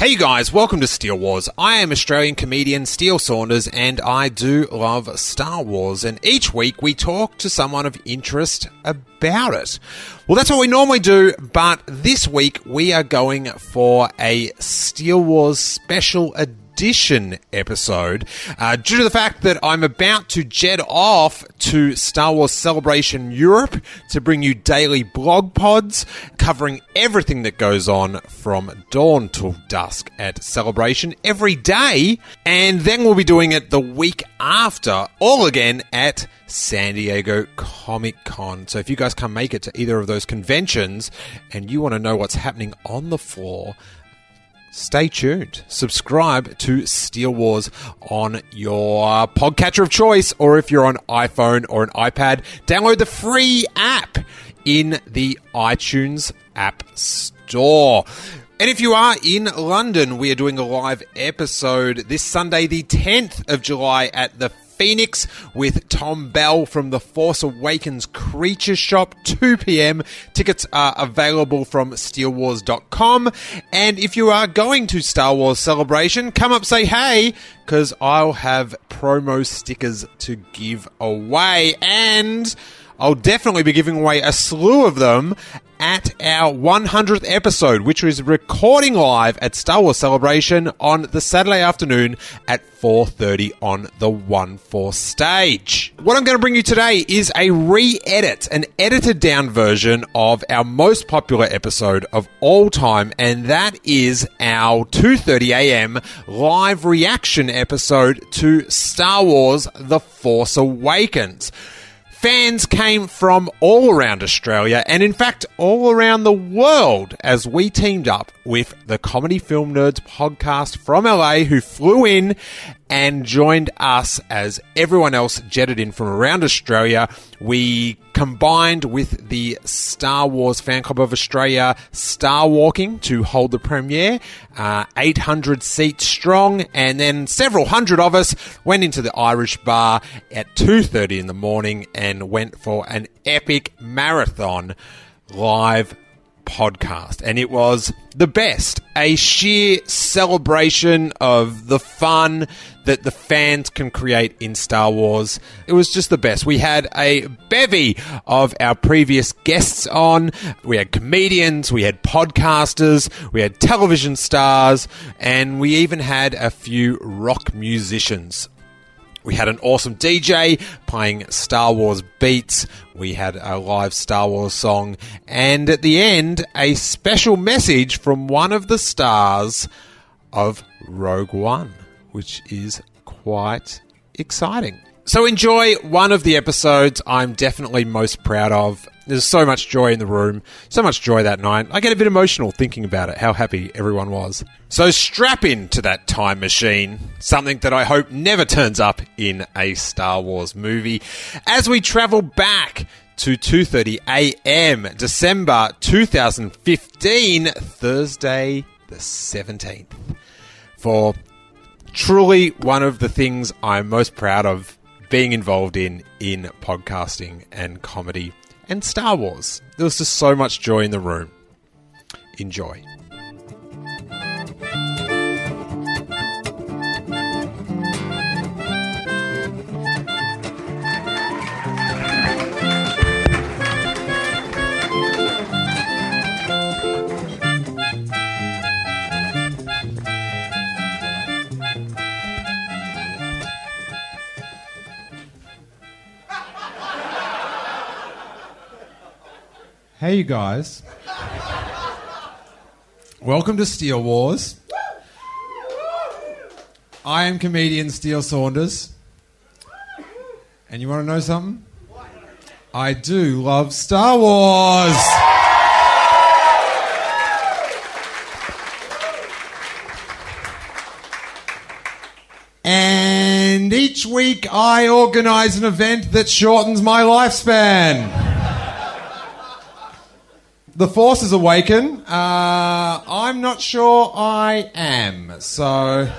Hey guys, welcome to Steele Wars. I am Australian comedian Steele Saunders and I do love Star Wars and each week we talk to someone of interest about it. Well, that's what we normally do, but this week we are going for a Steele Wars special edition episode uh, due to the fact that I'm about to jet off to Star Wars Celebration Europe to bring you daily blog pods covering everything that goes on from dawn till dusk at Celebration every day. And then we'll be doing it the week after, all again at San Diego Comic Con. So if you guys can't make it to either of those conventions and you want to know what's happening on the floor, Stay tuned. Subscribe to Steele Wars on your podcatcher of choice, or if you're on iPhone or an iPad, download the free app in the iTunes App Store. And if you are in London, we are doing a live episode this Sunday, the 10th of July, at the Phoenix with Tom Bell from the Force Awakens Creature Shop, 2 p.m. Tickets are available from steelewars.com. And if you are going to Star Wars Celebration, come up say hey, because I'll have promo stickers to give away. And I'll definitely be giving away a slew of them at our 100th episode, which is recording live at Star Wars Celebration on the Saturday afternoon at 4:30 on the 1-4 stage. What I'm going to bring you today is a re-edit, an edited down version of our most popular episode of all time, and that is our 2:30 a.m. live reaction episode to Star Wars: The Force Awakens. Fans came from all around Australia and, in fact, all around the world as we teamed up with the Comedy Film Nerds podcast from LA, who flew in and joined us as everyone else jetted in from around Australia. We combined with the Star Wars Fan Club of Australia Star Walking to hold the premiere, uh, 800 seats strong, and then several hundred of us went into the Irish bar at 2.30 in the morning and went for an epic marathon live podcast. And it was the best. A sheer celebration of the fun that the fans can create in Star Wars. It was just the best. We had a bevy of our previous guests on. We had comedians, we had podcasters, we had television stars, and we even had a few rock musicians. We had an awesome DJ playing Star Wars beats. We had a live Star Wars song. And at the end, a special message from one of the stars of Rogue One, which is quite exciting. So enjoy one of the episodes I'm definitely most proud of. There's so much joy in the room, so much joy that night. I get a bit emotional thinking about it, how happy everyone was. So strap into that time machine, something that I hope never turns up in a Star Wars movie, as we travel back to 2:30 a.m. December 2015, Thursday the 17th. For truly one of the things I'm most proud of being involved in in podcasting and comedy and Star Wars. There was just so much joy in the room. Enjoy. Hey, you guys. Welcome to Steele Wars. I am comedian Steele Saunders. And you want to know something? I do love Star Wars. And each week I organize an event that shortens my lifespan the Force is awaken. Uh, I'm not sure I am. So,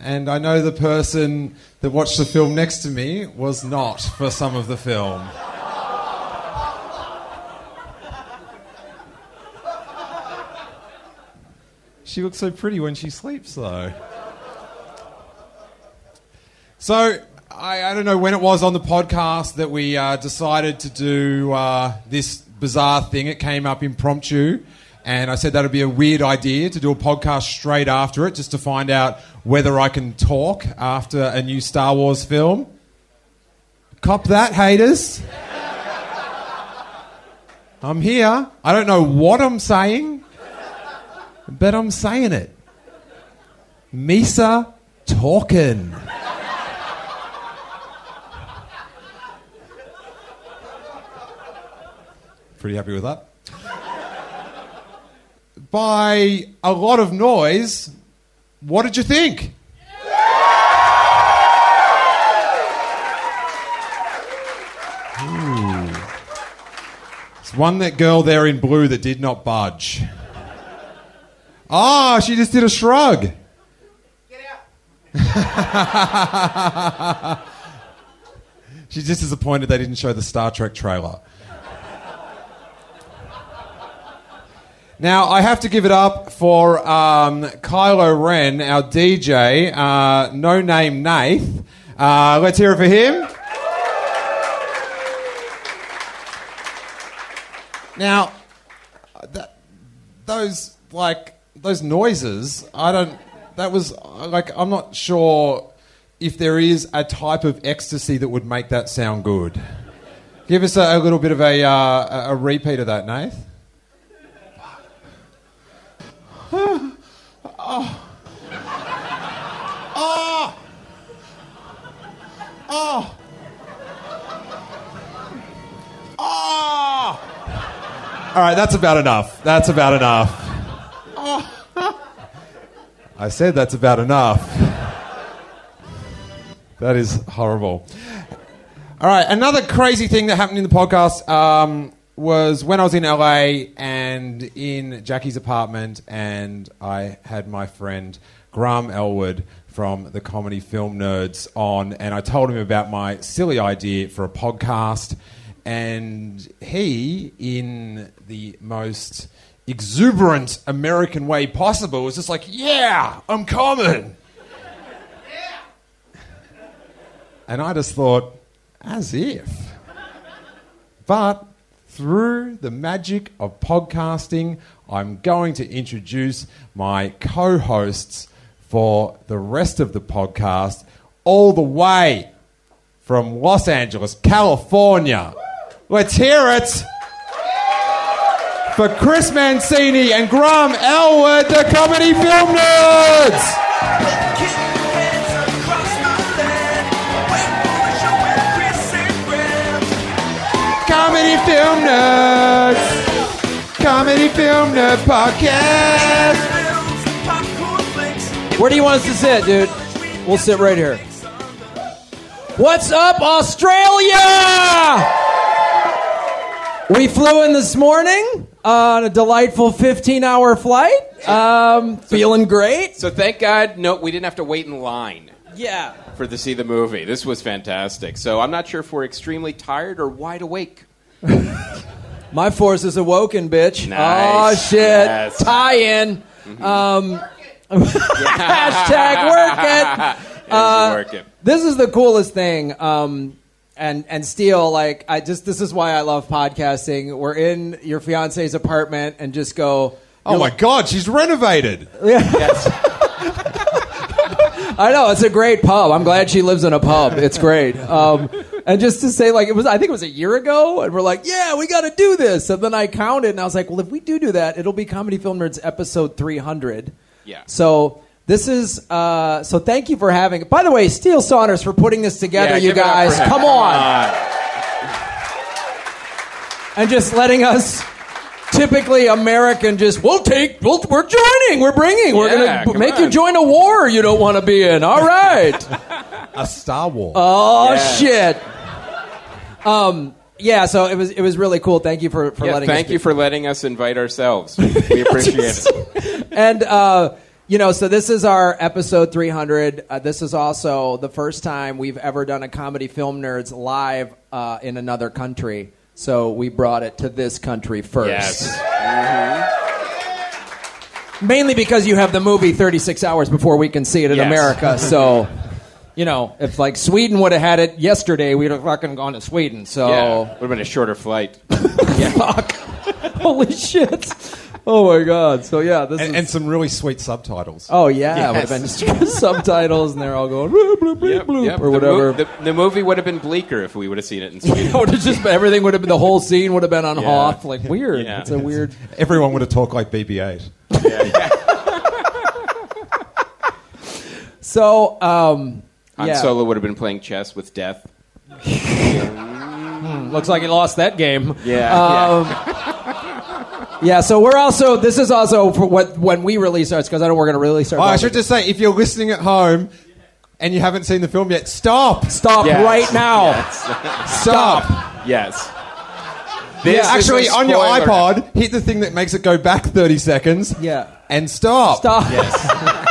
and I know the person that watched the film next to me was not for some of the film. She looks so pretty when she sleeps, though. So, I, I don't know when it was on the podcast that we uh, decided to do uh, this bizarre thing. It came up impromptu, and I said that would be a weird idea to do a podcast straight after it, just to find out whether I can talk after a new Star Wars film. Cop that, haters. I'm here. I don't know what I'm saying, but I'm saying it. Misa talking. Pretty happy with that. By a lot of noise, what did you think? It's one that girl there in blue that did not budge. Ah, she just did a shrug. Get out. She's just disappointed they didn't show the Star Trek trailer. Now, I have to give it up for um, Kylo Ren, our DJ, uh, no name Nath. Uh, let's hear it for him. Now, th- those like those noises, I don't. That was like I'm not sure if there is a type of ecstasy that would make that sound good. Give us a, a little bit of a uh, a repeat of that, Nath. Oh! Oh! Oh! Oh. All right, that's about enough. That's about enough. Oh. I said that's about enough. That is horrible. All right, another crazy thing that happened in the podcast um, was when I was in LA and in Jackie's apartment, and I had my friend Graham Elwood from the Comedy Film Nerds on, and I told him about my silly idea for a podcast, and he, in the most exuberant American way possible, was just like, "Yeah, I'm coming." And I just thought, as if. But through the magic of podcasting, I'm going to introduce my co hosts for the rest of the podcast, all the way from Los Angeles, California. Let's hear it for Chris Mancini and Graham Elwood, the Comedy Film Nerds. Film Nerds. Comedy Film Nerd Podcast. Where do you want us to sit, dude? We'll sit right here. What's up, Australia? We flew in this morning on a delightful 15 hour flight. Um, feeling great. So thank God, no, we didn't have to wait in line Yeah. for to see the movie. This was fantastic. So I'm not sure if we're extremely tired or wide awake. My force is awoken, bitch. Nice. Oh, shit. Yes. Tie in. Um, hashtag work it. Uh, working. This is the coolest thing. Um, and and Steele, like I just this is why I love podcasting. We're in your fiance's apartment and just go. Oh my God, she's renovated. I know it's a great pub. I'm glad she lives in a pub. It's great. Um, and just to say, like it was, I think it was a year ago, and we're like, yeah, we got to do this. And then I counted, and I was like, well, if we do do that, it'll be Comedy Film Nerds episode 300. Yeah. So this is uh, so. Thank you for having. By the way, Steele Saunders for putting this together. Yeah, you give it up for guys, come on, and just letting us typically American. Just we'll take. We'll, we're joining. We're bringing. We're Yeah, gonna come make you join a war you don't want to be in. All right. A Star War. Oh Yeah. shit. Um. Yeah. So it was. It was really cool. Thank you for for Yeah, letting. thank us you for letting us invite ourselves. We appreciate it. and uh, you know, so this is our episode 300. Uh, this is also the first time we've ever done a comedy film nerds live uh, in another country. So we brought it to this country first. Yes. Mainly because you have the movie 36 hours before we can see it in Yes. America. So, you know, if like Sweden would have had it yesterday, we'd have fucking gone to Sweden. So, Yeah. Would have been a shorter flight. fuck. Holy shit. Oh my god. So yeah, this and, is. and some really sweet subtitles. Oh yeah, it would Yes. have been subtitles, and they're all going bloop, bloop, bloop, Yep, bloop, yep. or The whatever. mo- The, the movie would have been bleaker if we would have seen it in Sweden. It just everything would have been the whole scene would have been on Yeah. Hoth. Like weird. Yeah. It's a weird. Everyone would have talked like BB-8. Yeah. So um, Han yeah, Solo would have been playing chess with death. Hmm, looks like he lost that game. Yeah. Um, yeah. So we're also. This is also for what when we release ours because I know we're going to release ours. Oh, I should just say, if you're listening at home and you haven't seen the film yet, stop. stop Yes. right now. Stop. yes. Yeah, is Actually, on your spoiler. iPod, hit the thing that makes it go back 30 seconds. Yeah. And stop. Stop.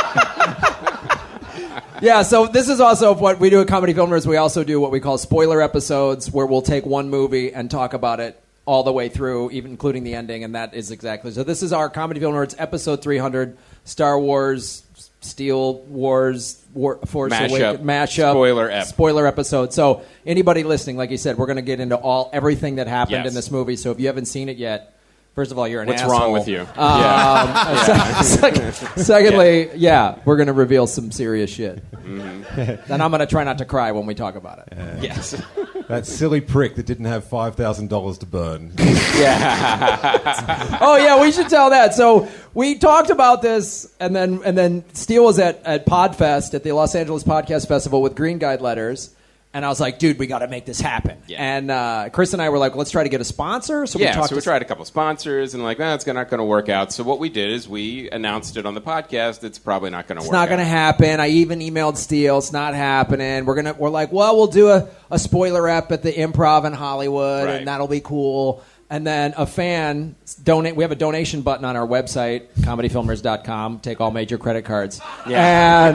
yeah, so this is also what we do at Comedy Film Nerds. We also do what we call spoiler episodes, where we'll take one movie and talk about it all the way through, even including the ending, and that is exactly. So this is our Comedy Film Nerds episode 300, Star Wars, Steele Wars, War, Force Mashup. Awakens, mashup, Spoiler ep. spoiler episode. So anybody listening, like you said, we're going to get into all everything that happened Yes. in this movie. So if you haven't seen it yet. First of all, you're an What's asshole. wrong with you? Um, sec- secondly, yeah. we're going to reveal some serious shit. Mm-hmm. and I'm going to try not to cry when we talk about it. Yes. That silly prick that didn't have $5,000 to burn. yeah. Oh yeah, we should tell that. So we talked about this, and then and then Steele was at at Podfest at the Los Angeles Podcast Festival with Green Guide letters. And I was like, dude, we got to make this happen. Yeah. And uh, Chris and I were like, let's try to get a sponsor. So we yeah, talked so we tried a couple sponsors and like, that's not going to work out. So what we did is we announced it on the podcast. It's probably not going to work. It's not going to happen. I even emailed Steele. It's not happening. We're gonna. We're like, well, we'll do a, a spoiler rep at the Improv in Hollywood, Right. and that'll be cool. And then a fan donate. We have a donation button on our website, comedyfilmnerds.com. Take all major credit cards. Yeah.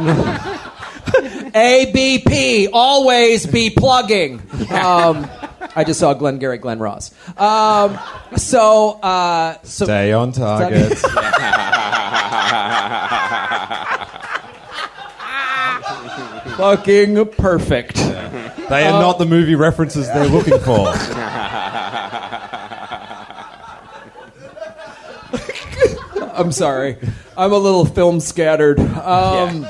And ABP always be plugging. Um, I just saw Glengarry Glen Ross. Um, so, uh, so Stay on target. fucking perfect. They are not the movie references they're looking for. I'm sorry. I'm a little film scattered. Um,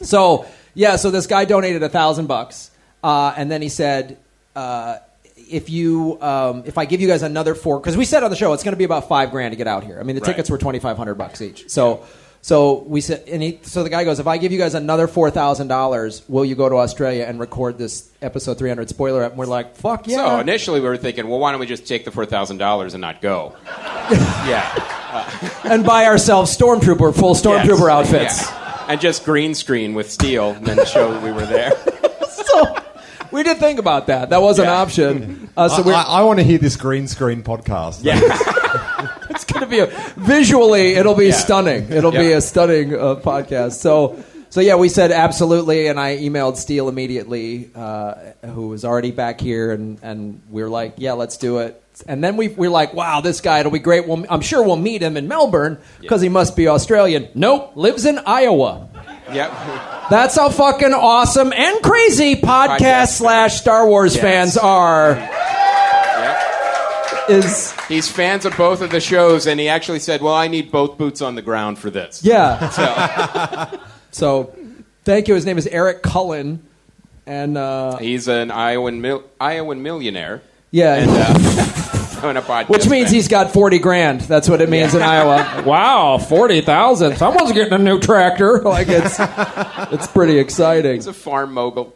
So yeah, so this guy donated a thousand bucks, uh, and then he said, uh, "If you, um, if I give you guys another four, because we said on the show it's going to be about five grand to get out here. I mean, the Right. tickets were twenty five hundred bucks each. So." So we said, and he, so the guy goes, if I give you guys another four thousand dollars, will you go to Australia and record this episode three hundred spoiler? And we're like, fuck yeah. So initially we were thinking, well, why don't we just take the four thousand dollars and not go? yeah. and buy ourselves stormtrooper full stormtrooper Yes. outfits. Yeah. And just green screen with Steele and then show we were there. so we did think about that. That was an option. Uh, so I, I, I want to hear this green screen podcast. Yeah. it's going to be a, visually, it'll be Yeah. stunning. It'll be a stunning uh, podcast. So, so yeah, we said absolutely, and I emailed Steele immediately, uh, who was already back here, and and we were like, yeah, let's do it. And then we we are like, wow, this guy, it'll be great. Well, I'm sure we'll meet him in Melbourne because he must be Australian. Nope, lives in Iowa. yep. That's how fucking awesome and crazy podcast Podcast slash Star Wars Yes. fans are. Is He's fans of both of the shows, and he actually said, "Well, I need both boots on the ground for this." yeah. So So, thank you. His name is Eric Cullen, and uh, he's an Iowan mil- Iowan millionaire, yeah, and uh, on a podcast, which means fan. he's got forty grand. That's what it means in Iowa. Wow, forty thousand! Someone's getting a new tractor. Like it's, it's pretty exciting. he's a farm mogul.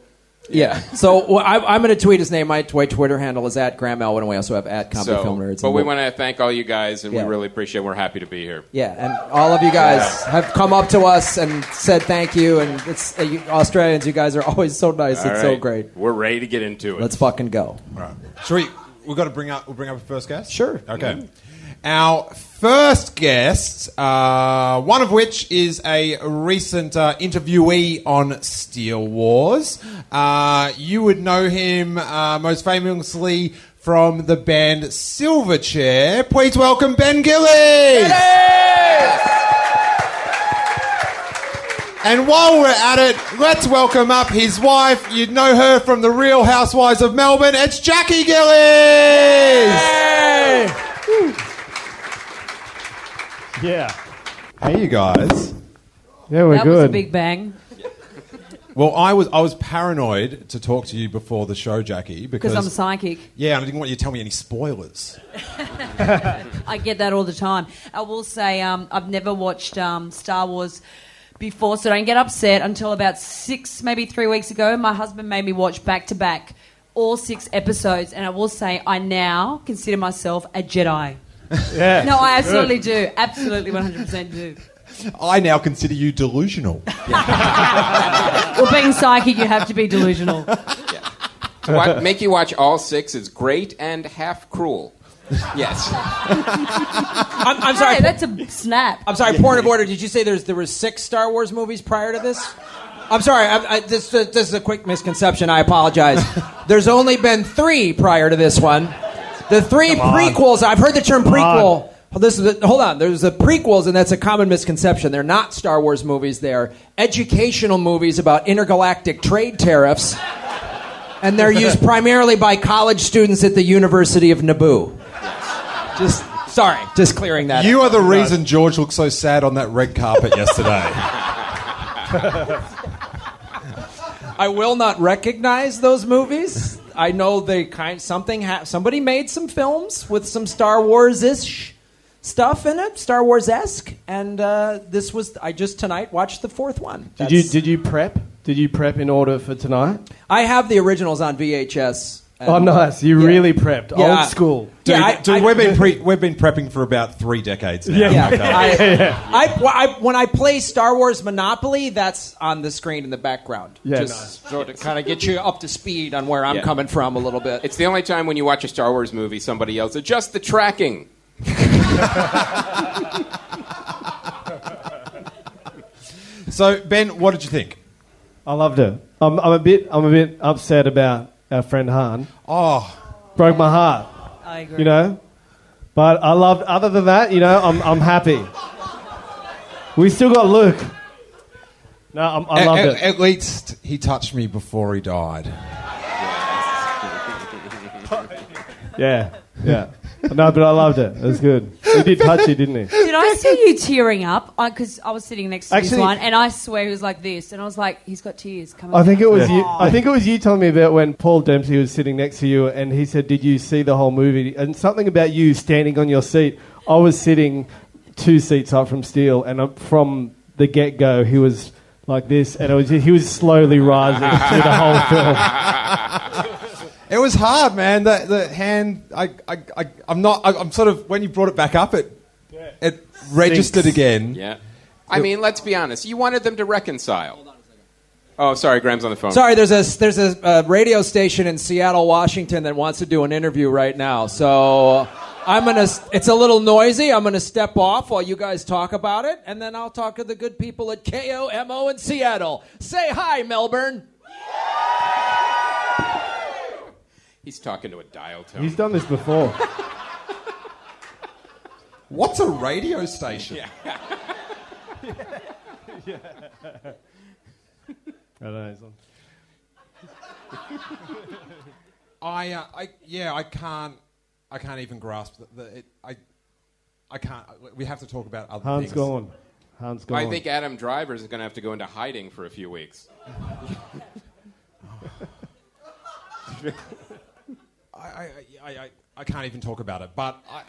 Yeah. So well, I, I'm going to tweet his name. My, my Twitter handle is at Graham Elwood, and we also have at Comedy So, Film Nerds. but we want to thank all you guys, and Yeah. we really appreciate. We're happy to be here. Yeah, and all of you guys have come up to us and said thank you. And it's uh, you, Australians. You guys are always so nice. All it's so great. We're ready to get into it. Let's fucking go. All right. Should we? We've got to bring up. We'll bring up a first guest. Sure. Okay. Our first guest, uh, one of which is a recent uh, interviewee on Steele Wars. Uh, you would know him uh, most famously from the band Silverchair. Please welcome Ben Gillies. And while we're at it, let's welcome up his wife. You'd know her from the Real Housewives of Melbourne. It's Jackie Gillies. Yeah. Hey, you guys. Yeah, we're that good. was a big bang Well, I was I was paranoid to talk to you before the show, Jackie, because because I'm psychic. yeah, and I didn't want you to tell me any spoilers. I get that all the time. I will say um, I've never watched um, Star Wars before, so don't get upset. Until about six, maybe three weeks ago, my husband made me watch back to back all six episodes, and I will say I now consider myself a Jedi. yeah. No, I absolutely do. Absolutely, 100% do. I now consider you delusional. Well, being psychic, you have to be delusional. To wa- make you watch all six is great and half cruel. Yes. I'm, I'm sorry. Hey, that's a snap. I'm sorry. Point of order. Did you say there's there were six Star Wars movies prior to this? I'm sorry. I, I, this, this is a quick misconception. I apologize. There's only been three prior to this one. The three prequels. I've heard the term prequel. Well, this is a, hold on. There's the prequels, and that's a common misconception. They're not Star Wars movies. They're educational movies about intergalactic trade tariffs, and they're used primarily by college students at the University of Naboo. Just sorry, just clearing that. You are the reason George looked so sad on that red carpet yesterday. I will not recognize those movies. I know they kind something ha- somebody made some films with some Star Wars ish stuff in it, Star Wars esque, and uh, this was I just tonight watched the fourth one. Did you did you prep? Did you prep in order for tonight? I have the originals on VHS. Oh, and- Oh, nice! You Yeah. really prepped, Yeah, old school. Dude, Yeah, I- dude, I- we've been pre- we've been prepping for about three decades now. Yeah. Okay. I, I, I, when I play Star Wars Monopoly, that's on the screen in the background. Yeah, just nice. so to kind of get you up to speed on where I'm Yeah. coming from a little bit. It's the only time when you watch a Star Wars movie, somebody yells, "Adjust the tracking." So Ben, what did you think? I loved it. I'm, I'm a bit I'm a bit upset about our friend Han. Oh, Broke my heart, I agree. you know. But I loved. Other than that, you know, I'm I'm happy. We still got Luke. No, I'm, I at, at- it. at least he touched me before he died. Yeah, yeah. No, but I loved it. It was good. He did touch you, didn't he? Did I see you tearing up? Because I, was sitting next to this one, and I swear he was like this, and I was like, he's got tears coming. I think it down. was you. I think it was you telling me about when Paul Dempsey was sitting next to you, and he said, "Did you see the whole movie?" And something about you standing on your seat. I was sitting two seats up from Steele, and uh, from the get go, he was like this, and it was he was slowly rising through the whole film. It was hard, man. The the hand. I I, I I'm not. I, I'm sort of when you brought it back up, it it registered Sinks. again. Yeah. I mean, let's be honest. You wanted them to reconcile. Oh, sorry, Graham's on the phone. Sorry, there's a there's a uh, radio station in Seattle, Washington that wants to do an interview right now. So I'm gonna. It's a little noisy. I'm gonna step off while you guys talk about it, and then I'll talk to the good people at KOMO in Seattle. Say hi, Melbourne. He's talking to a dial tone. He's done this before. What's a radio station? I don't know. he's on- I, uh, I, yeah, I can't, I can't even grasp the, the it, I, I can't. We have to talk about other Han's things. gone. Han's gone. I think Adam Driver is going to have to go into hiding for a few weeks. I, I, I, I, I can't even talk about it. But I,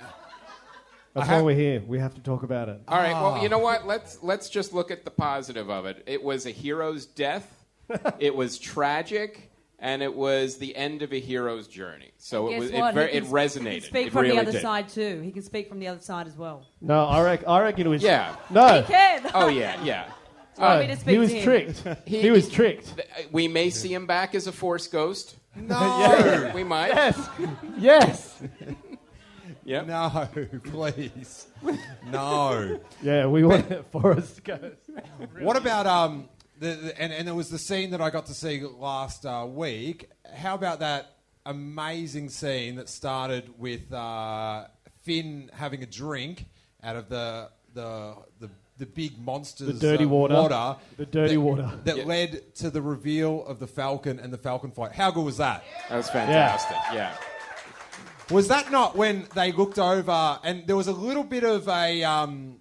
That's I why we're here. We have to talk about it. All right. Well, you ah. know what? Let's let's just look at the positive of it. It was a hero's death. it was tragic, and it was the end of a hero's journey. So it Guess was it, very, He it can- resonated. He can speak it from really the other did. side too. He can speak from the other side as well. No, I, rec- I reckon it was. Yeah. No. He can. Oh yeah, yeah. Uh, Want no, me to he was tricked. He- He, was he- tricked. We may see him back as a force ghost. No, We might. Yes. Yes. Yep. no, please, no. Yeah, we want Force Ghost. What about um the, the and and there was the scene that I got to see last uh, week. How about that amazing scene that started with uh, Finn having a drink out of the the the, the big monsters The dirty uh, water. The dirty that, water. that Yeah. led to the reveal of the Falcon and the Falcon fight. How good was that? That was fantastic. Yeah. Was that not when they looked over and there was a little bit of a um,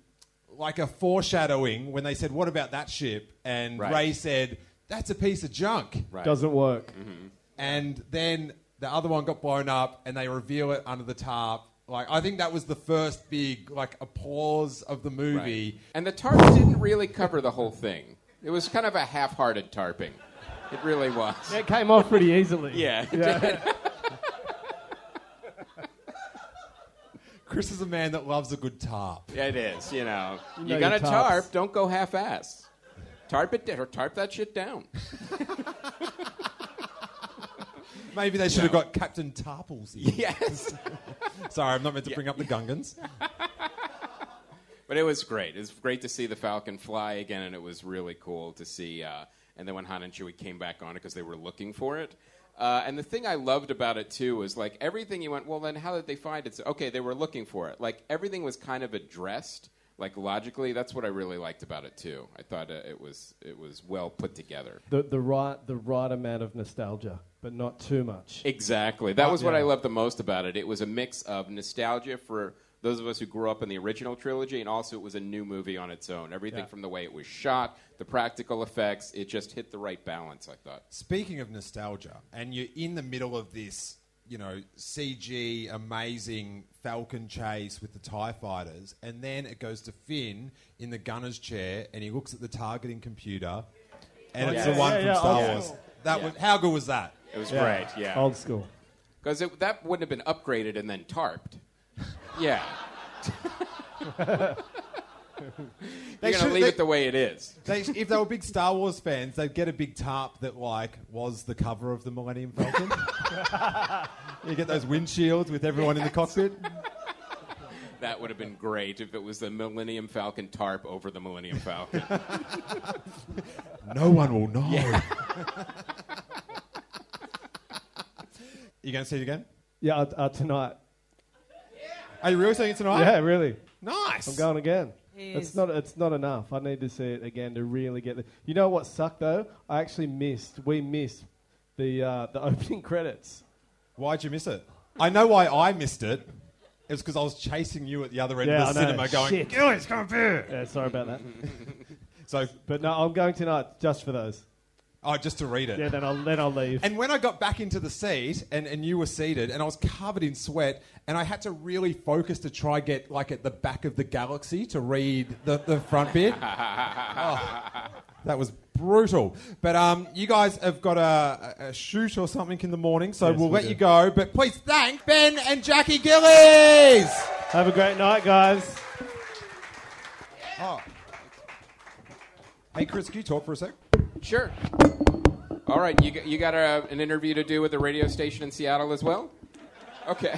like a foreshadowing when they said, "What about that ship?" and Right. Rey said, "That's a piece of junk." Right. Doesn't work. And then the other one got blown up, and they reveal it under the tarp. Like I think that was the first big like applause of the movie. Right. And the tarp didn't really cover the whole thing. It was kind of a half-hearted tarping. It really was. It came off pretty easily. Yeah. Chris is a man that loves a good tarp. Yeah, it is. You know, you, know got a tarp. Don't go half-ass. Tarp it or tarp that shit down. Maybe they should have got Captain Tarpals. in. yes. Sorry, I'm not meant to bring up the Gungans. But it was great. It was great to see the Falcon fly again, and it was really cool to see. Uh, and then when Han and Chewie came back on it because they were looking for it. Uh, and the thing I loved about it too was like everything you went, well, then how did they find it? So, okay, they were looking for it. Like everything was kind of addressed, like logically. That's what I really liked about it too. I thought uh, it was it was well put together. The, the, right, the right amount of nostalgia, but not too much. Exactly. That was what. I loved the most about it. It was a mix of nostalgia for those of us who grew up in the original trilogy, and also it was a new movie on its own. Everything Yeah. from the way it was shot, the practical effects, it just hit the right balance, I thought. Speaking of nostalgia, and you're in the middle of this, you know, CG amazing Falcon chase with the TIE fighters, and then it goes to Finn in the gunner's chair, and he looks at the targeting computer, and Oh, it's yeah. the one Yeah, from yeah, Star old Wars. That Yeah. was how good was that? It was great, yeah. Old school. Because that wouldn't have been upgraded and then tarped. Yeah. They You're going should- to leave they- it the way it is. They, if they were big Star Wars fans, they'd get a big tarp that like was the cover of the Millennium Falcon. you get those windshields with everyone in the cockpit. That would have been great if it was the Millennium Falcon tarp over the Millennium Falcon. No one will know. You going to see it again? Yeah, uh, uh, tonight. Are you really seeing it tonight? Yeah, really. Nice. I'm going again. It's not. It's not enough. I need to see it again to really get the. You know what sucked though? I actually missed. We missed the uh, the opening credits. Why'd you miss it? I know why I missed it. It was because I was chasing you at the other end Yeah, of the I know. cinema going, Shit. Gillies, come here. Yeah, sorry about that. So, But no, I'm going tonight just for those. Oh, just to read it. Yeah, then I'll then I'll leave. And when I got back into the seat and, and you were seated and I was covered in sweat and I had to really focus to try get like at the back of the galaxy to read the, the front bit. Oh, that was brutal. But um, you guys have got a, a shoot or something in the morning, so Yes, we'll we let do. you go. But please thank Ben and Jackie Gillies. Have a great night, guys. Oh. Hey, Chris, can you talk for a sec? Sure. All right, you, got- you got a, an interview to do with the radio station in Seattle as well? Okay.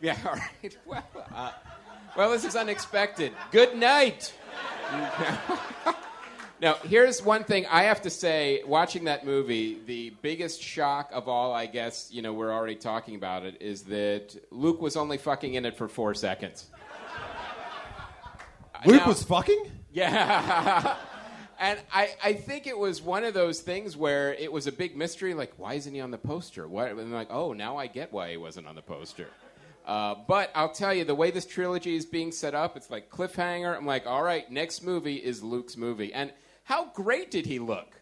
Yeah, all right. Well, uh, well, this is unexpected. Good night. now, here's one thing I have to say watching that movie, the biggest shock of all, I guess, you know, we're already talking about it, is that Luke was only fucking in it for four seconds. Luke Now- was fucking? yeah. and I, I think it was one of those things where it was a big mystery, like, why isn't he on the poster? Why? And like, oh, now I get why he wasn't on the poster. Uh, but I'll tell you, the way this trilogy is being set up, it's like cliffhanger. I'm like, all right, next movie is Luke's movie. And how great did he look?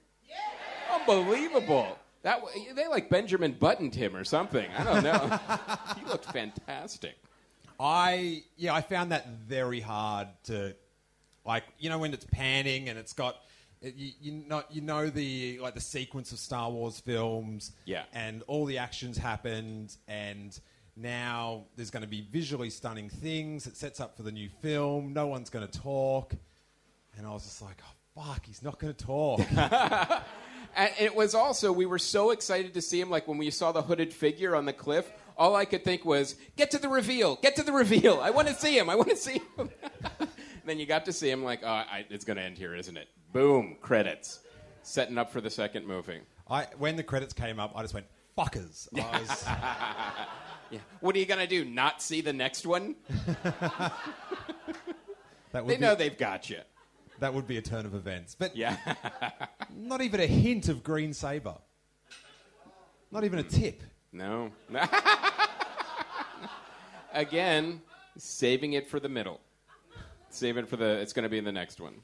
Unbelievable. That they like Benjamin buttoned him or something. I don't know. he looked fantastic. I yeah, I found that very hard to like you know when it's panning and it's got You, you know, you know the like the sequence of Star Wars films, Yeah. and all the actions happened, and now there's going to be visually stunning things. It sets up for the new film. No one's going to talk, and I was just like, oh fuck, he's not going to talk. And it was also, we were so excited to see him. Like when we saw the hooded figure on the cliff, all I could think was, get to the reveal, get to the reveal. I want to see him, I want to see him. then you got to see him, like, oh, I, it's going to end here, isn't it? Boom, credits. Setting up for the second movie. I when the credits came up, I just went fuckers. I was, Yeah. What are you going to do? Not see the next one? that would They be, know they've got you. that would be a turn of events, but Yeah. not even a hint of green saber. Not even a tip. no. Again, saving it for the middle. Save it for the, it's going to be in the next one.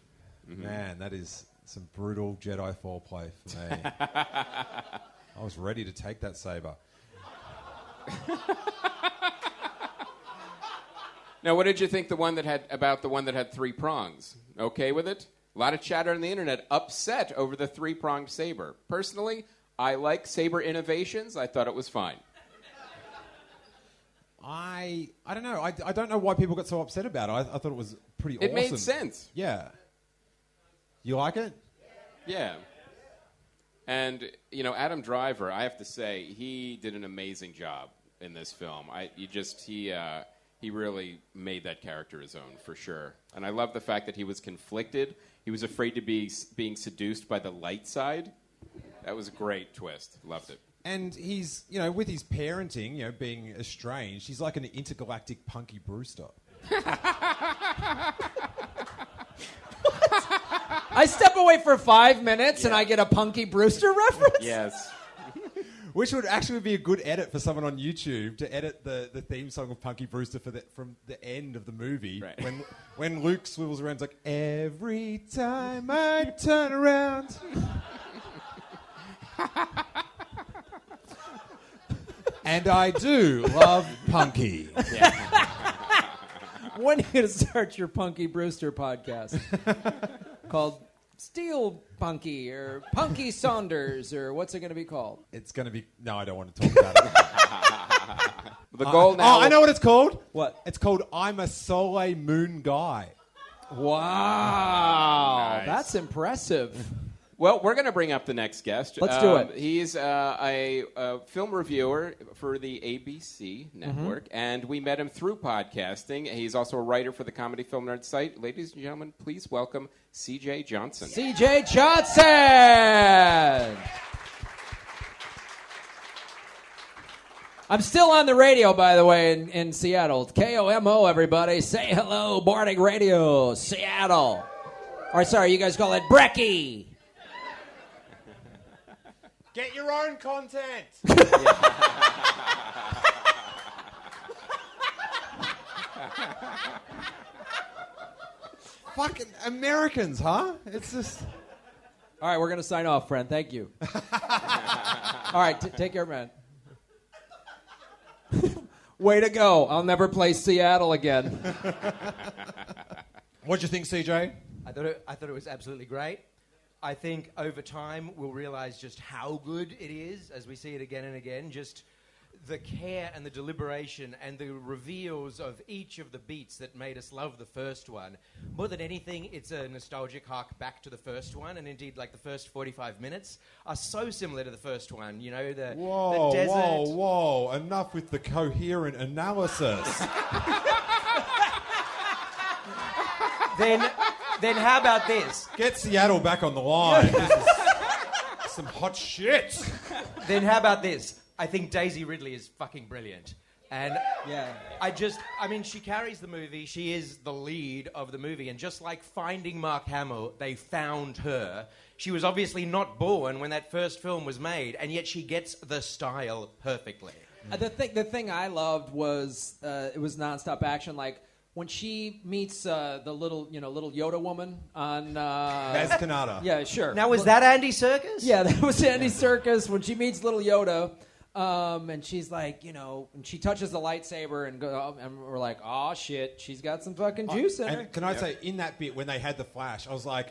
Mm-hmm. Man, that is some brutal Jedi foreplay for me. I was ready to take that saber. Now, what did you think the one that had about the one that had three prongs? Okay with it? A lot of chatter on the internet upset over the three pronged saber. Personally, I like saber innovations. I thought it was fine. I I don't know. I, I don't know why people got so upset about it. I, I thought it was pretty It awesome. made sense. Yeah. You like it? Yeah. And you know, Adam Driver, I have to say, he did an amazing job in this film. I you just he uh, he really made that character his own for sure. And I love the fact that he was conflicted. He was afraid to be s- being seduced by the light side. That was a great twist. Loved it. And he's, you know, with his parenting, you know, being estranged, he's like an intergalactic Punky Brewster. I step away for five minutes and I get a Punky Brewster reference. Yes. Which would actually be a good edit for someone on YouTube to edit the, the theme song of Punky Brewster for the, from the end of the movie. Right. When, when Luke swivels around, it's like, every time I turn around. and I do love Punky. When are you going to start your Punky Brewster podcast? called Steele Punky or Punky Saunders or what's it going to be called? It's going to be. No, I don't want to talk about it. The goal now. oh, I know what it's called. What? It's called I'm a Soleil Moon Guy. Wow. Nice. That's impressive. Well, we're going to bring up the next guest. Let's do it. He's uh, a, a film reviewer for the ABC network, and we met him through podcasting. He's also a writer for the Comedy Film Nerd site. Ladies and gentlemen, please welcome C.J. Johnson. CJ Johnson. I'm still on the radio, by the way, in, in Seattle. KOMO, everybody. Say hello, morning Radio, Seattle. Or, sorry, you guys call it Brecky. Get your own content. Fucking Americans, huh? It's just. All right, we're going to sign off, friend. Thank you. All right, t- take care, man. Way to go. I'll never play Seattle again. What'd you think, CJ? I thought it, I thought it was absolutely great. I think over time we'll realize just how good it is as we see it again and again. Just the care and the deliberation and the reveals of each of the beats that made us love the first one. More than anything, it's a nostalgic hark back to the first one, and indeed, like the first 45 minutes are so similar to the first one. You know, the, Whoa, the desert. whoa, whoa. Enough with the coherent analysis. Then, then how about this? Get Seattle back on the line. This is some hot shit. then how about this? I think Daisy Ridley is fucking brilliant. And Yeah. I just, I mean, she carries the movie. She is the lead of the movie. And just like finding Mark Hamill, they found her. She was obviously not born when that first film was made, and yet she gets the style perfectly. Uh, the thing, the thing I loved was uh, it was nonstop action. Like when she meets uh, the little, you know, little Yoda woman on. Uh, Maz Kanata. yeah, sure. Now, was that Andy Serkis? Yeah, that was Andy Serkis when she meets little Yoda. Um, and she's like, you know, and she touches the lightsaber, and go, and we're like, oh shit, she's got some fucking juice in her. And can I say, in that bit when they had the flash, I was like,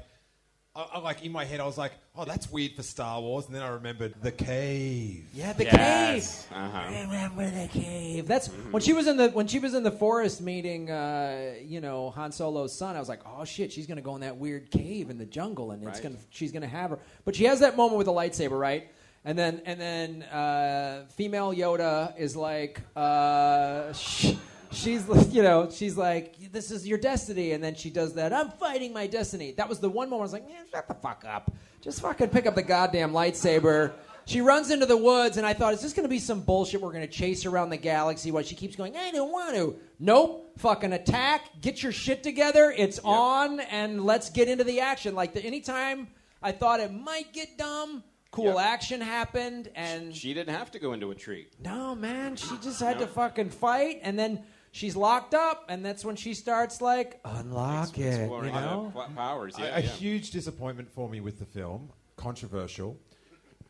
I, I, like in my head, I was like, "Oh, that's weird for Star Wars," and then I remembered the cave. Yeah, the Yes. cave. Uh-huh. I remember the cave. That's when she was in the when she was in the forest meeting, uh, you know, Han Solo's son. I was like, oh shit, she's gonna go in that weird cave in the jungle, and it's Right. gonna she's gonna have her. But she has that moment with the lightsaber, right? And then and then uh, female Yoda is like, uh, sh- she's you know she's like, this is your destiny, and then she does that. I'm fighting my destiny. That was the one moment I was like, man, shut the fuck up. Just fucking pick up the goddamn lightsaber. She runs into the woods, and I thought, is this going to be some bullshit? We're going to chase around the galaxy while she keeps going, I don't want to. Nope. Fucking attack. Get your shit together. It's on, and let's get into the action. Like, the, anytime I thought it might get dumb, cool Yep. action happened, and She didn't have to go into a tree. no, man, she just had to fucking fight, and then she's locked up, and that's when she starts, like, unlock it. You know? the pl- powers. A- Yeah, a yeah. huge disappointment for me with the film, controversial.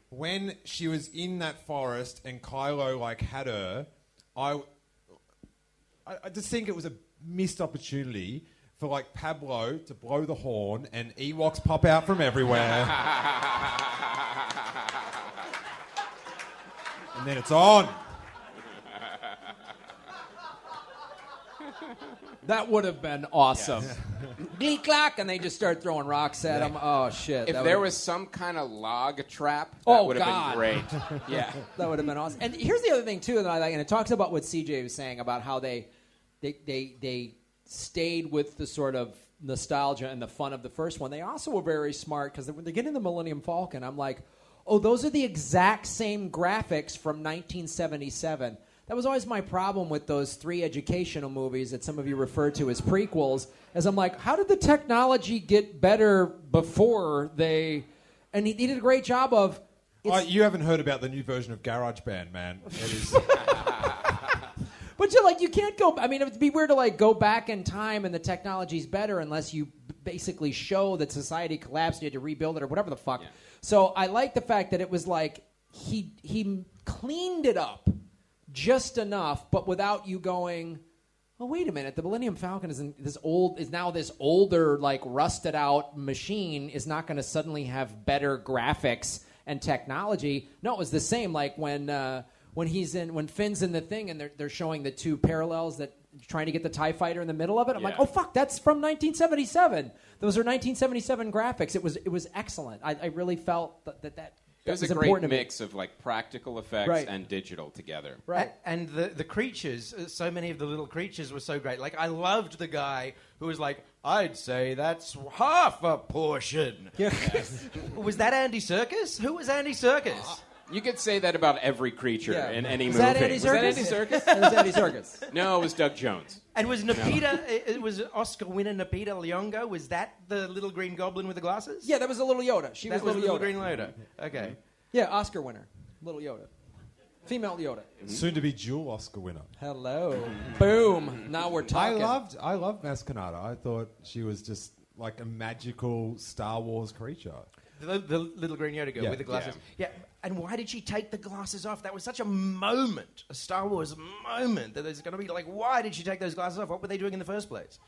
When she was in that forest and Kylo like had her, I, I, I just think it was a missed opportunity for like Pablo to blow the horn and Ewoks pop out from everywhere. and then it's on. That would have been awesome. Gleek clock, and they just start throwing rocks at him. Oh shit! If that there was some kind of log trap, that Oh, would have God. been great. Yeah. that would have been awesome. And here's the other thing too that I like, and it talks about what CJ was saying about how they, they, they, they stayed with the sort of nostalgia and the fun of the first one. They also were very smart because when they get in the Millennium Falcon, I'm like, oh, those are the exact same graphics from 1977. That was always my problem with those three educational movies that some of you refer to as prequels. As I'm like, how did the technology get better before they? And he, he did a great job of. Oh, you haven't heard about the new version of GarageBand, man. It is. But you're like, you can't go. I mean, it'd be weird to like go back in time and the technology's better unless you basically show that society collapsed. and You had to rebuild it or whatever the fuck. So I like the fact that it was like he he cleaned it up just enough, but without you going. Oh wait a minute! The Millennium Falcon is this old is now this older like rusted out machine is not going to suddenly have better graphics and technology. No, it was the same. Like when uh, when he's in when Finn's in the thing and they're they're showing the two parallels that trying to get the Tie Fighter in the middle of it. I'm like, oh fuck, that's from 1977. Those are 1977 graphics. It was it was excellent. I, I really felt that that, that It was a great important to me. mix of like practical effects Right. and digital together. Right. A- And the, the creatures, uh, so many of the little creatures were so great. Like, I loved the guy who was like, I'd say that's half a portion. was that Andy Serkis? Who was Andy Serkis? You could say that about every creature Yeah. in any Was movie. that Andy Was that Serkis? Andy Serkis? It was Andy Serkis. no, it was Doug Jones. And was Napita, it, it was Oscar winner Lupita Nyong'o, was that the little green goblin with the glasses? Yeah, that was a little Yoda. She that was was little little Yoda. green Yoda. Okay. Mm-hmm. Yeah, Oscar winner, little Yoda, female Yoda. Mm-hmm. Soon to be dual Oscar winner. Hello, boom. Now we're talking I talking. loved I loved Maz Kanata. I thought she was just like a magical Star Wars creature. The, the little green Yoda girl Yeah. with the glasses. Yeah. And why did she take the glasses off? That was such a moment, a Star Wars moment, that there's going to be like, why did she take those glasses off? What were they doing in the first place?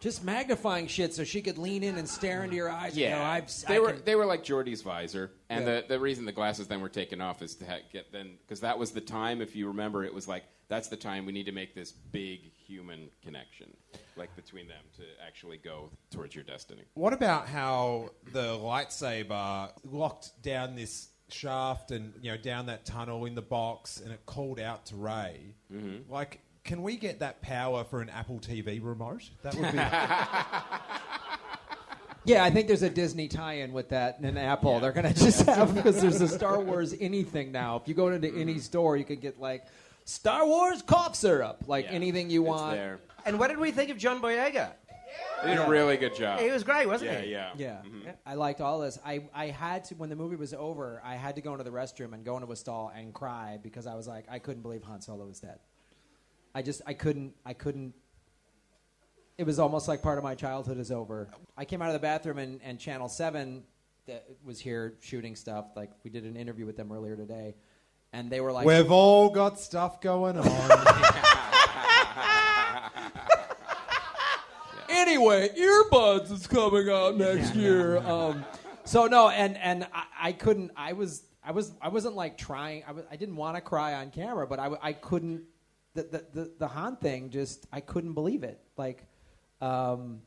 Just magnifying shit so she could lean in and stare into your eyes. Yeah, and go, I've, they I were can- they were like Geordi's visor, and Yeah. the, the reason the glasses then were taken off is to ha- get then because that was the time. If you remember, it was like that's the time we need to make this big human connection, like between them to actually go towards your destiny. What about how the lightsaber locked down this shaft and you know down that tunnel in the box, and it called out to Rey? Mm-hmm. Like, can we get that power for an Apple TV remote? That would be. Yeah, I think there's a Disney tie-in with that and Apple. They're gonna just have because there's a Star Wars anything now. If you go into any store, you can get like Star Wars cough syrup, like Yeah, anything you it's want. there. And what did we think of John Boyega? They did a really good job. He was great, wasn't yeah, he? yeah, Yeah, Mhm. I liked all this. I, I had to when the movie was over. I had to go into the restroom and go into a stall and cry because I was like, I couldn't believe Han Solo was dead. I just I couldn't I couldn't. It was almost like part of my childhood is over. I came out of the bathroom and, and Channel Seven that was here shooting stuff. Like we did an interview with them earlier today, and they were like, We've all got stuff going on. anyway, earbuds is coming out next year. Um, so no, and and I, I couldn't. I was I was I wasn't like trying. I was, I didn't want to cry on camera, but I, I couldn't. The, the the the Han thing just I couldn't believe it. Like, um,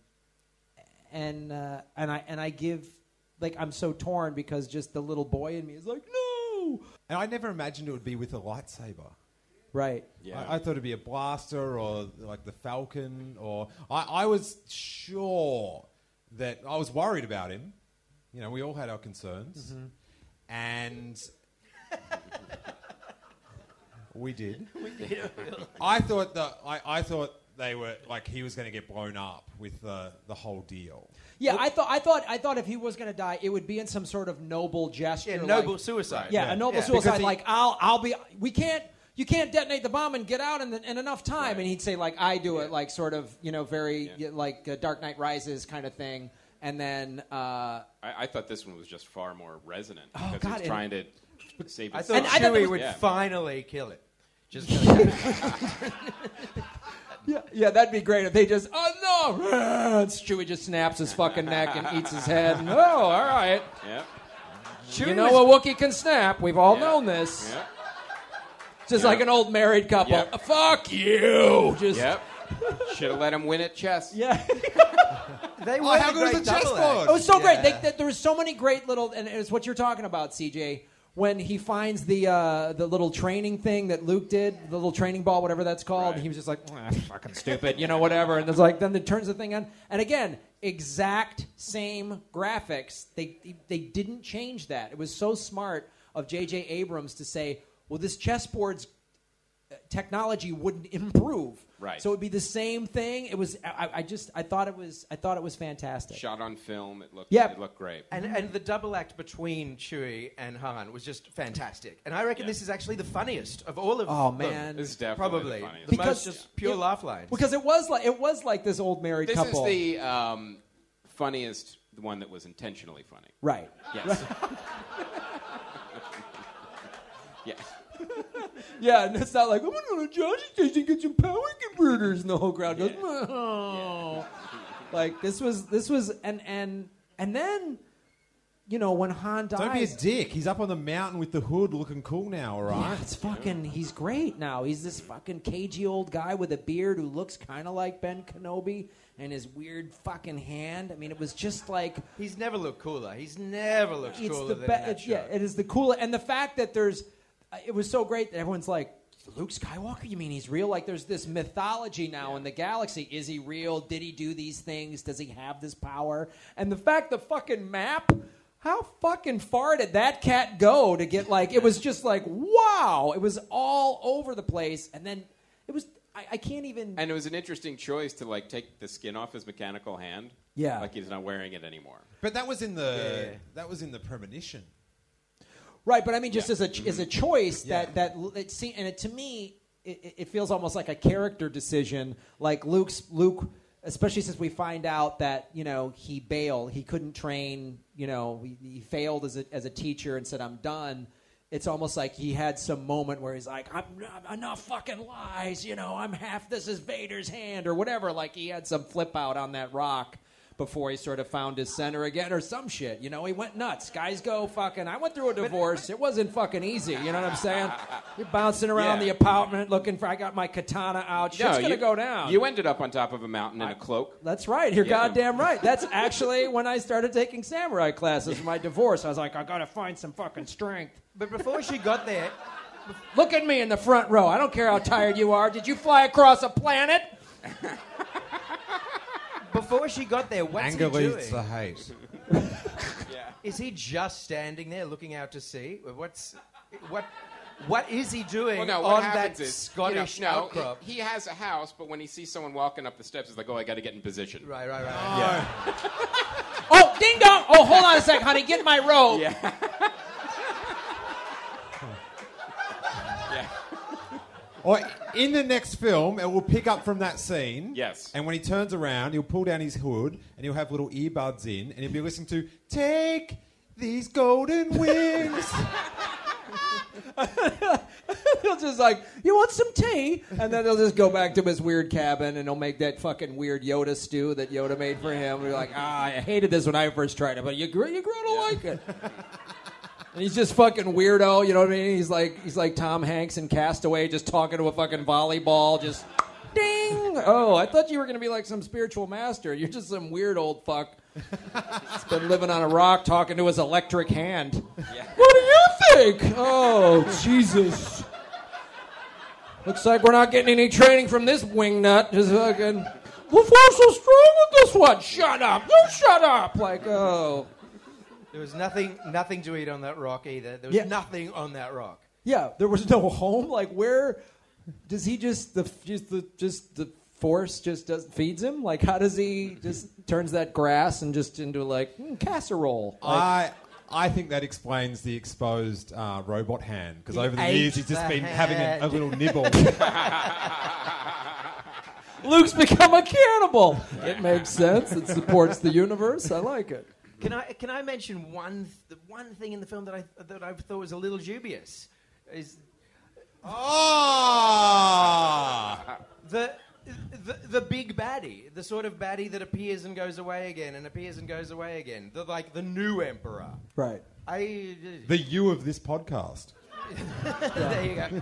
and uh, and I and I give like I'm so torn because just the little boy in me is like no. And I never imagined it would be with a lightsaber. Right. I, I thought it'd be a blaster or like the Falcon, or I, I was sure that I was worried about him. You know, we all had our concerns, mm-hmm. and we did. We did. I thought that I, I thought they were like he was going to get blown up with the the whole deal. Yeah, I thought I thought I thought if he was going to die, it would be in some sort of noble gesture. Yeah, like- noble suicide. Yeah, Yeah. a noble Yeah. suicide. Because he- like I'll I'll be. We can't. You can't detonate the bomb and get out in, the, in enough time. And he'd say like I do it, like sort of you know very y- like uh, Dark Knight Rises kind of thing. And then uh, I, I thought this one was just far more resonant Oh, because God, he's and- trying to save. I his thought son. I thought Chewie there was- would Yeah. finally kill it. Just yeah, yeah, that'd be great if they just oh no, Chewie just snaps his fucking neck and eats his head. And, oh, all right. Yeah. you know a Wookiee can snap. We've all known this. Yeah. Just Yeah. like an old married couple. Yep. Uh, Fuck you. Just Yep. Should have let him win at chess. Yeah. they Oh, how good is the chessboard? It was so great. They, they, there was so many great little, and it's what you're talking about, CJ. When he finds the uh, the little training thing that Luke did, the little training ball, whatever that's called, Right. he was just like, "Ah, "Fucking stupid," you know, whatever. And it's like, then it turns the thing on, and again, exact same graphics. They they didn't change that. It was so smart of J.J. Abrams to say, "Well, this chessboard's uh, technology wouldn't improve." Right. So it'd be the same thing. It was. I, I just. I thought it was. I thought it was fantastic. Shot on film, it looked. Yeah. It looked great. And, and the double act between Chewie and Han was just fantastic. And I reckon Yeah. this is actually the funniest of all of Oh, them. man. This is definitely Probably. the funniest. The Because- most just pure yeah. laugh lines. Because it was like it was like this old married This couple. This is the um, funniest one that was intentionally funny. right. Yes. yeah. Yeah, and it's not like I'm gonna go to Johnny Station get some power converters, and the whole crowd goes, "Oh." like this was this was and and and then, you know, when Han dies, Don't be a dick. He's up on the mountain with the hood, looking cool now. All right. Yeah, it's fucking. He's great now. He's this fucking cagey old guy with a beard who looks kind of like Ben Kenobi and his weird fucking hand. I mean, it was just like He's never looked cooler. He's never looked it's cooler the than be- that it's- yeah, it is the cool. And the fact that there's, it was so great that everyone's like. Luke Skywalker? You mean he's real? Like there's this mythology now in the galaxy. Is he real? Did he do these things? Does he have this power? And the fact the fucking map, how fucking far did that cat go to get like it was just like wow. It was all over the place. And then it was I, I can't even And it was an interesting choice to like take the skin off his mechanical hand. Yeah. Like he's not wearing it anymore. But that was in the Yeah. that was in the premonition. Right, but I mean, just Yeah. as a as a choice that that it see, and it, to me, it, it- feels almost like a character decision. Like Luke's Luke, especially since we find out that you know he bailed, he couldn't train. You know, he, he failed as a as a teacher and said, "I'm done." It's almost like he had some moment where he's like, "I'm not, enough fucking lies." You know, I'm half. This is Vader's hand or whatever. Like he had some flip out on that rock before he sort of found his center again or some shit. You know, he went nuts. Guys go fucking. I went through a divorce. It wasn't fucking easy. You know what I'm saying? You're bouncing around Yeah. the apartment looking for. I got my katana out. Shit's gonna you, go down. You ended up on top of a mountain in a cloak. That's right. You're Yeah. goddamn right. That's actually when I started taking samurai classes for my divorce. I was like, I gotta find some fucking strength. But before she got there, Look at me in the front row. I don't care how tired you are. Did you fly across a planet? before she got there, what's Anger he leads doing? to hate. Is he just standing there looking out to sea? What's what? What is he doing Well, no, what on that happens is, Scottish you know, no, outcrop? he, he has a house, but when he sees someone walking up the steps, he's like, "Oh, I got to get in position." Right, right, right. Oh, ding dong! Oh, hold on a sec, honey. Get my robe. Yeah. Or in the next film, it will pick up from that scene. Yes. And when he turns around, he'll pull down his hood and he'll have little earbuds in and he'll be listening to "Take These Golden Wings." he'll just like, you want some tea? And then he'll just go back to his weird cabin and he'll make that fucking weird Yoda stew that Yoda made for him. We're like, ah, I hated this when I first tried it, but you grew, you grew to like it. And he's just fucking weirdo, you know what I mean? He's like he's like Tom Hanks in Cast Away, just talking to a fucking volleyball, just ding. Oh, I thought you were gonna be like some spiritual master. You're just some weird old fuck. He's been living on a rock, talking to his electric hand. What do you think? Oh, Jesus. Looks like we're not getting any training from this wingnut. Just fucking. Fly so strong with this one. Shut up. You shut up. Like, oh. There was nothing, nothing to eat on that rock either. There was Yeah. nothing on that rock. Yeah, there was no home. Like, where does he just the just the just the force just does feeds him? Like, how does he just turns that grass and just into like mm, casserole? Like, I I think that explains the exposed uh, robot hand because over the years he's just the been having a, a little nibble. Luke's become a cannibal. It makes sense. It supports the universe. I like it. Can I can I mention one th- the one thing in the film that I that I thought was a little dubious is Ah, the, the the big baddie, the sort of baddie that appears and goes away again and appears and goes away again, the like the new emperor. Right. I the you of this podcast. there you go.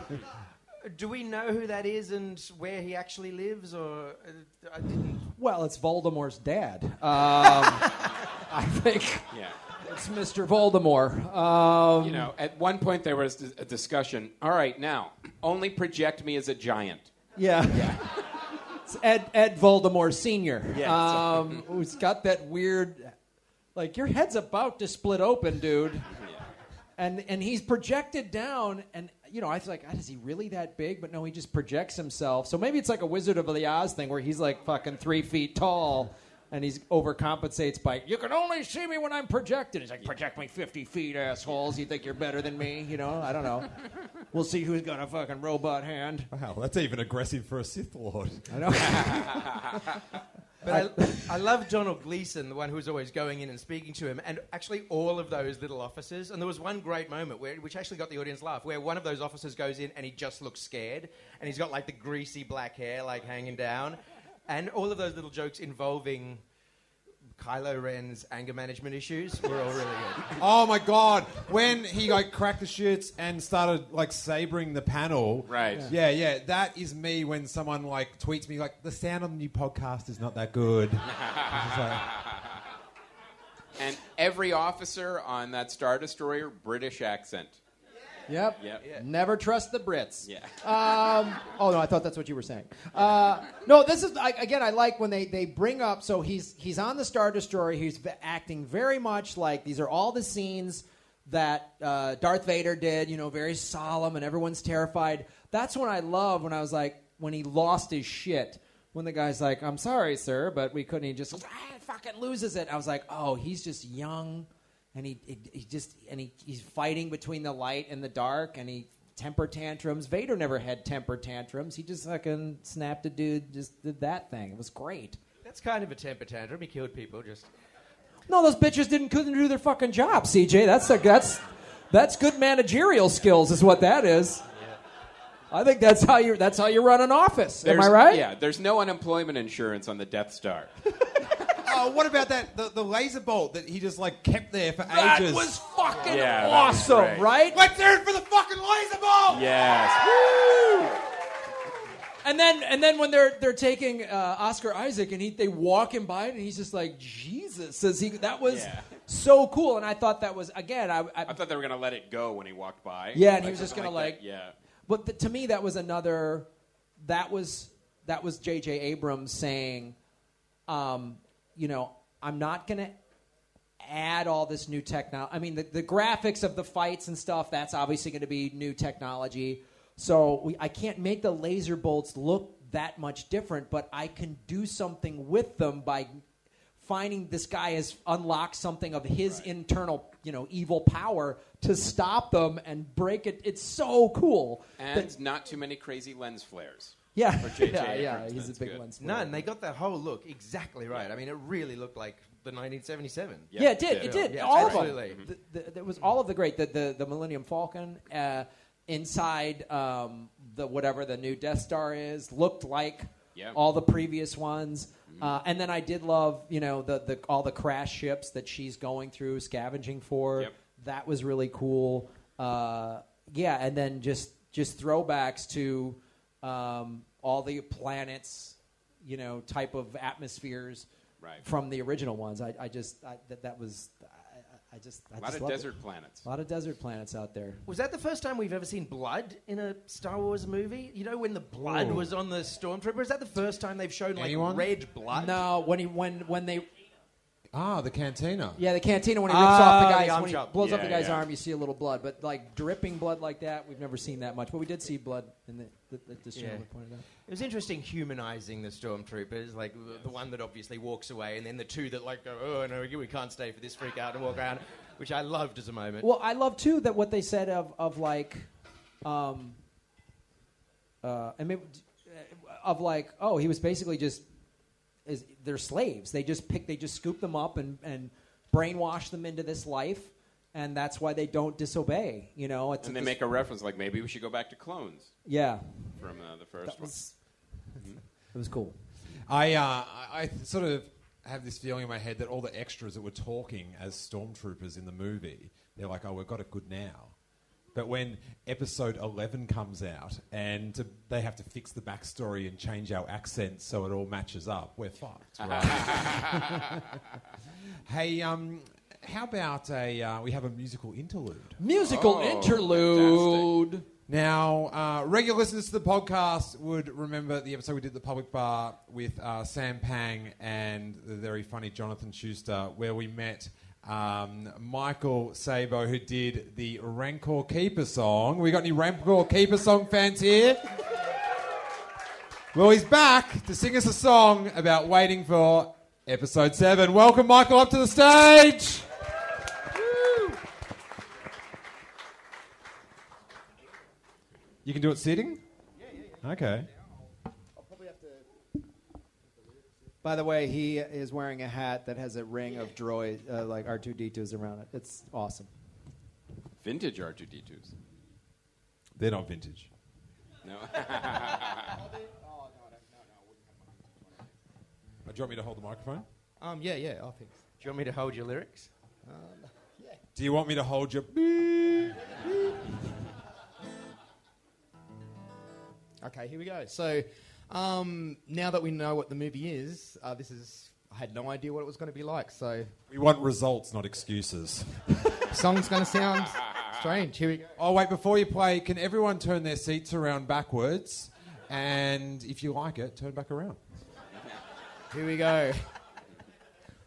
Do we know who that is and where he actually lives, or uh, I didn't? Well, it's Voldemort's dad. Um, I think Yeah. it's Mr. Voldemort. Um, You know, at one point there was a discussion. All right, now only project me as a giant. Yeah. It's Ed Ed Voldemort Senior. Yeah, Um, who's got that weird, like your head's about to split open, dude. And and he's projected down, and you know I was like, "God, is he really that big? But no, he just projects himself. So maybe it's like a Wizard of the Oz thing where he's like fucking three feet tall. And he's overcompensates by you can only see me when I'm projected. He's like project me fifty feet, assholes. You think you're better than me? You know I don't know. We'll see who's got a fucking robot hand. Wow, that's even aggressive for a Sith Lord. I know. But I, I love Domhnall Gleeson, the one who's always going in and speaking to him, and actually all of those little officers. And there was one great moment where, which actually got the audience laugh, where one of those officers goes in and he just looks scared, and he's got like the greasy black hair like hanging down, and all of those little jokes involving Kylo Ren's anger management issues were all really good. Oh my god! When he like cracked the shits and started like sabering the panel, Right. Yeah, yeah. That is me when someone like tweets me like the sound on the new podcast is not that good. It's just like, And every officer on that Star Destroyer, British accent. Yep. Yep. Never trust the Brits. Yeah. Um, oh no, I thought that's what you were saying. Uh, no, this is I, again. I like when they, they bring up. So he's he's on the Star Destroyer. He's v- acting very much like these are all the scenes that uh, Darth Vader did. You know, very solemn and everyone's terrified. That's when I love when I was like when he lost his shit. When the guy's like, "I'm sorry, sir, but we couldn't." He just ah, fucking loses it. I was like, "Oh, he's just young." And he, he, he just and he, he's fighting between the light and the dark and he temper tantrums. Vader never had temper tantrums. He just fucking snapped a dude just did that thing. It was great. That's kind of a temper tantrum. He killed people just. no those bitches didn't couldn't do their fucking job cj that's a, that's that's good managerial skills is what that is. I think that's how you that's how you run an office. Am i right? Yeah, there's no unemployment insurance on the Death Star. oh, what about that the, the laser bolt that he just like kept there for ages? that ages? was fucking Yeah, that was awesome great. right Let's hear it for the fucking laser bolt! Yes. And then, and then when they're they're taking uh, Oscar Isaac and he they walk him by and he's just like Jesus says he that was Yeah. so cool and I thought that was again I, I I thought they were going to let it go when he walked by. Yeah, and he was just something gonna, that. like- Yeah. but th- to me that was another that was that was J.J. Abrams saying, um, you know, I'm not gonna add all this new technology. I mean, the, the graphics of the fights and stuff that's obviously going to be new technology. So we, I can't make the laser bolts look that much different, but I can do something with them by finding this guy has unlocked something of his internal, you know, evil power to stop them and break it. It's so cool. And not too many crazy lens flares. Yeah, For J.J. yeah, yeah. Abrams, He's a big good. one. No, and they got that whole look exactly right. I mean, it really looked like the 1977. Yeah, it did. It did. Yeah, all absolutely. of them. The, the, there was all of the great. The the, the Millennium Falcon uh, inside um, the whatever the new Death Star is looked like Yeah. all the previous ones. Uh, and then I did love you know the, the all the crash ships that she's going through scavenging for. Yep. That was really cool. Uh, yeah, and then just just throwbacks to um, all the planets, you know, type of atmospheres Right. from the original ones. I, I just I, that that was I, I- I just I A lot just of loved it. desert planets. A lot of desert planets out there. Was that the first time we've ever seen blood in a Star Wars movie? You know, when the blood Ooh. was on the stormtrooper. Is that the first time they've shown like Anyone? red blood? No, when he when when they Ah, the cantina. yeah the cantina when he rips Ah, off the the guy's arm when he chop. blows up Yeah, the guy's yeah. arm, you see a little blood, but like dripping blood like that, we've never seen that much. But we did see blood in the that that this Yeah. gentleman pointed out. It was interesting humanizing the stormtroopers, like the, the one that obviously walks away, and then the two that like go, oh no, we can't stay for this freak out and walk around, which I loved as a moment. Well, I love too that what they said of of like, um, uh, I mean, of like, oh, he was basically just is they're slaves. They just pick, they just scoop them up and and brainwash them into this life, and that's why they don't disobey. You know, it's And they this- make a reference like maybe we should go back to clones yeah, from uh, the first that one. was it was cool. I, uh, I I sort of have this feeling in my head that all the extras that were talking as stormtroopers in the movie, they're like, oh, we've got it good now. But when episode 11 comes out and to, they have to fix the backstory and change our accents so it all matches up, we're fucked. Right? hey, um, how about a, uh, we have a musical interlude? Musical Oh, interlude. Now, uh, regular listeners to the podcast would remember the episode we did at the public bar with uh, Sam Pang and the very funny Jonathan Schuster, where we met um, Michael Sabo, who did the Rancor Keeper song. We got any Rancor Keeper song fans here? Well, he's back to sing us a song about waiting for episode seven. Welcome, Michael, up to the stage. You can do it sitting? Yeah, yeah, yeah. Okay. By the way, he is wearing a hat that has a ring of droid, uh, like R2D2s around it. It's awesome. Vintage R2D2s. They're not vintage. No. Uh, Do you want me to hold the microphone? Um, yeah, yeah, I think. Do you want me to hold your lyrics? Yeah. Do you want me to hold your. Okay, here we go. So, um, now that we know what the movie is, uh, this is. I had no idea what it was going to be like. So, We want results, not excuses. song's going to sound strange. Here we go. Oh, wait, before you play, can everyone turn their seats around backwards? And if you like it, turn back around. Here we go.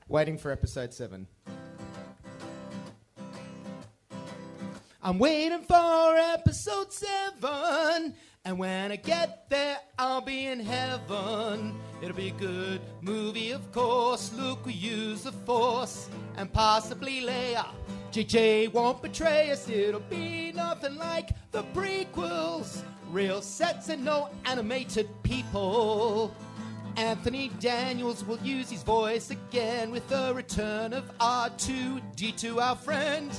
Waiting for episode seven. I'm waiting for episode seven. And when I get there, I'll be in heaven. It'll be a good movie, of course. Luke will use the force and possibly Leia. JJ won't betray us. It'll be nothing like the prequels. Real sets and no animated people. Anthony Daniels will use his voice again with the return of R2D2, our friend.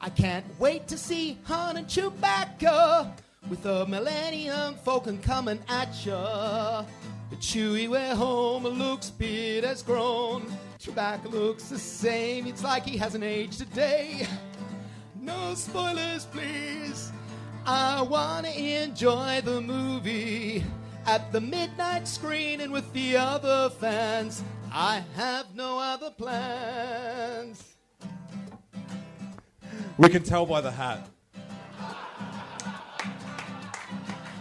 I can't wait to see Han and Chewbacca with the Millennium Falcon coming at ya. The Chewie where home Luke's beard has grown. Chewbacca looks the same, it's like he hasn't aged a day. No spoilers, please. I want to enjoy the movie at the midnight screening with the other fans. I have no other plans. We can tell by the hat.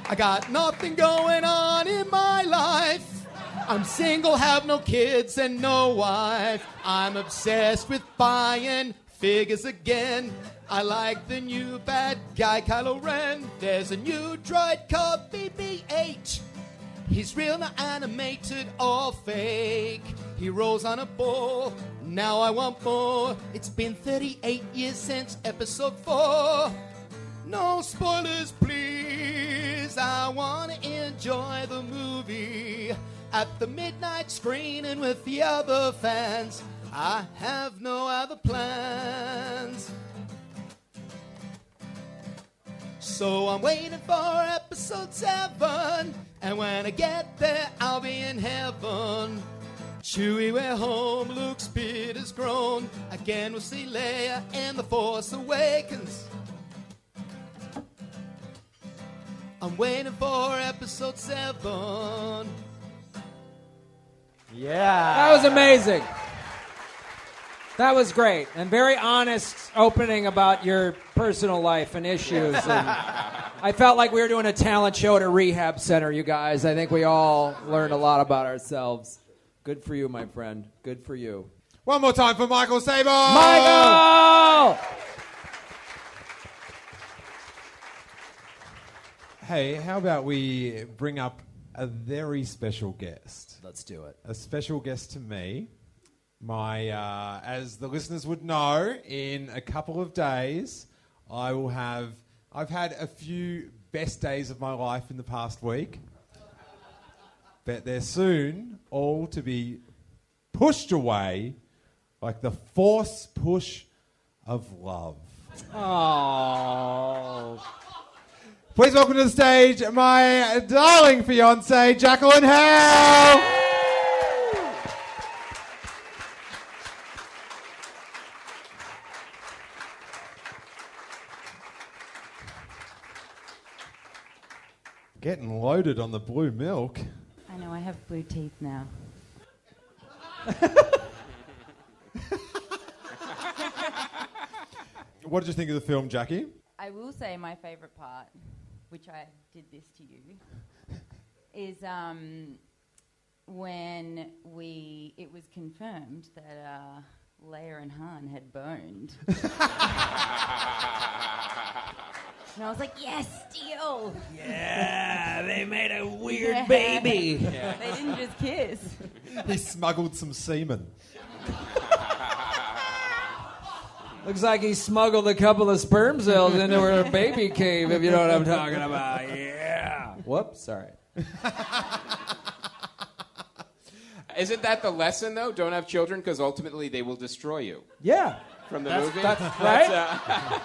I got nothing going on in my life. I'm single, have no kids, and no wife. I'm obsessed with buying figures again. I like the new bad guy Kylo Ren. There's a new droid called BB 8. He's real, not animated or fake. He rolls on a ball. Now I want more. It's been 38 years since episode 4. No spoilers, please. I want to enjoy the movie at the midnight screening with the other fans. I have no other plans. So I'm waiting for episode 7. And when I get there, I'll be in heaven. Chewie, we're home. Luke's beard has grown. Again, we'll see Leia in The Force Awakens. I'm waiting for episode 7. Yeah. That was amazing. That was great and very honest opening about your personal life and issues. And I felt like we were doing a talent show at a rehab center, you guys. I think we all learned a lot about ourselves. Good for you, my friend. Good for you. One more time for Michael Saber. Michael! Hey, how about we bring up a very special guest? Let's do it. A special guest to me. My, uh, as the listeners would know, in a couple of days, I will have. I've had a few best days of my life in the past week, but they're soon all to be pushed away like the force push of love. Oh. Please welcome to the stage my darling fiance, Jacqueline Hale. Getting loaded on the blue milk. I know, I have blue teeth now. What did you think of the film, Jackie? I will say my favourite part, which I did this to you, is um, when we it was confirmed that uh, Leia and Han had boned. and I was like, yes, Steele! Yeah, they made a weird Yeah. baby. They didn't just kiss. He smuggled some semen. Looks like he smuggled a couple of sperm cells into her baby cave, if you know what I'm talking about. Yeah. Whoops, sorry. Isn't that the lesson, though? Don't have children because ultimately they will destroy you. Yeah. From the That's- movie? that's right. uh,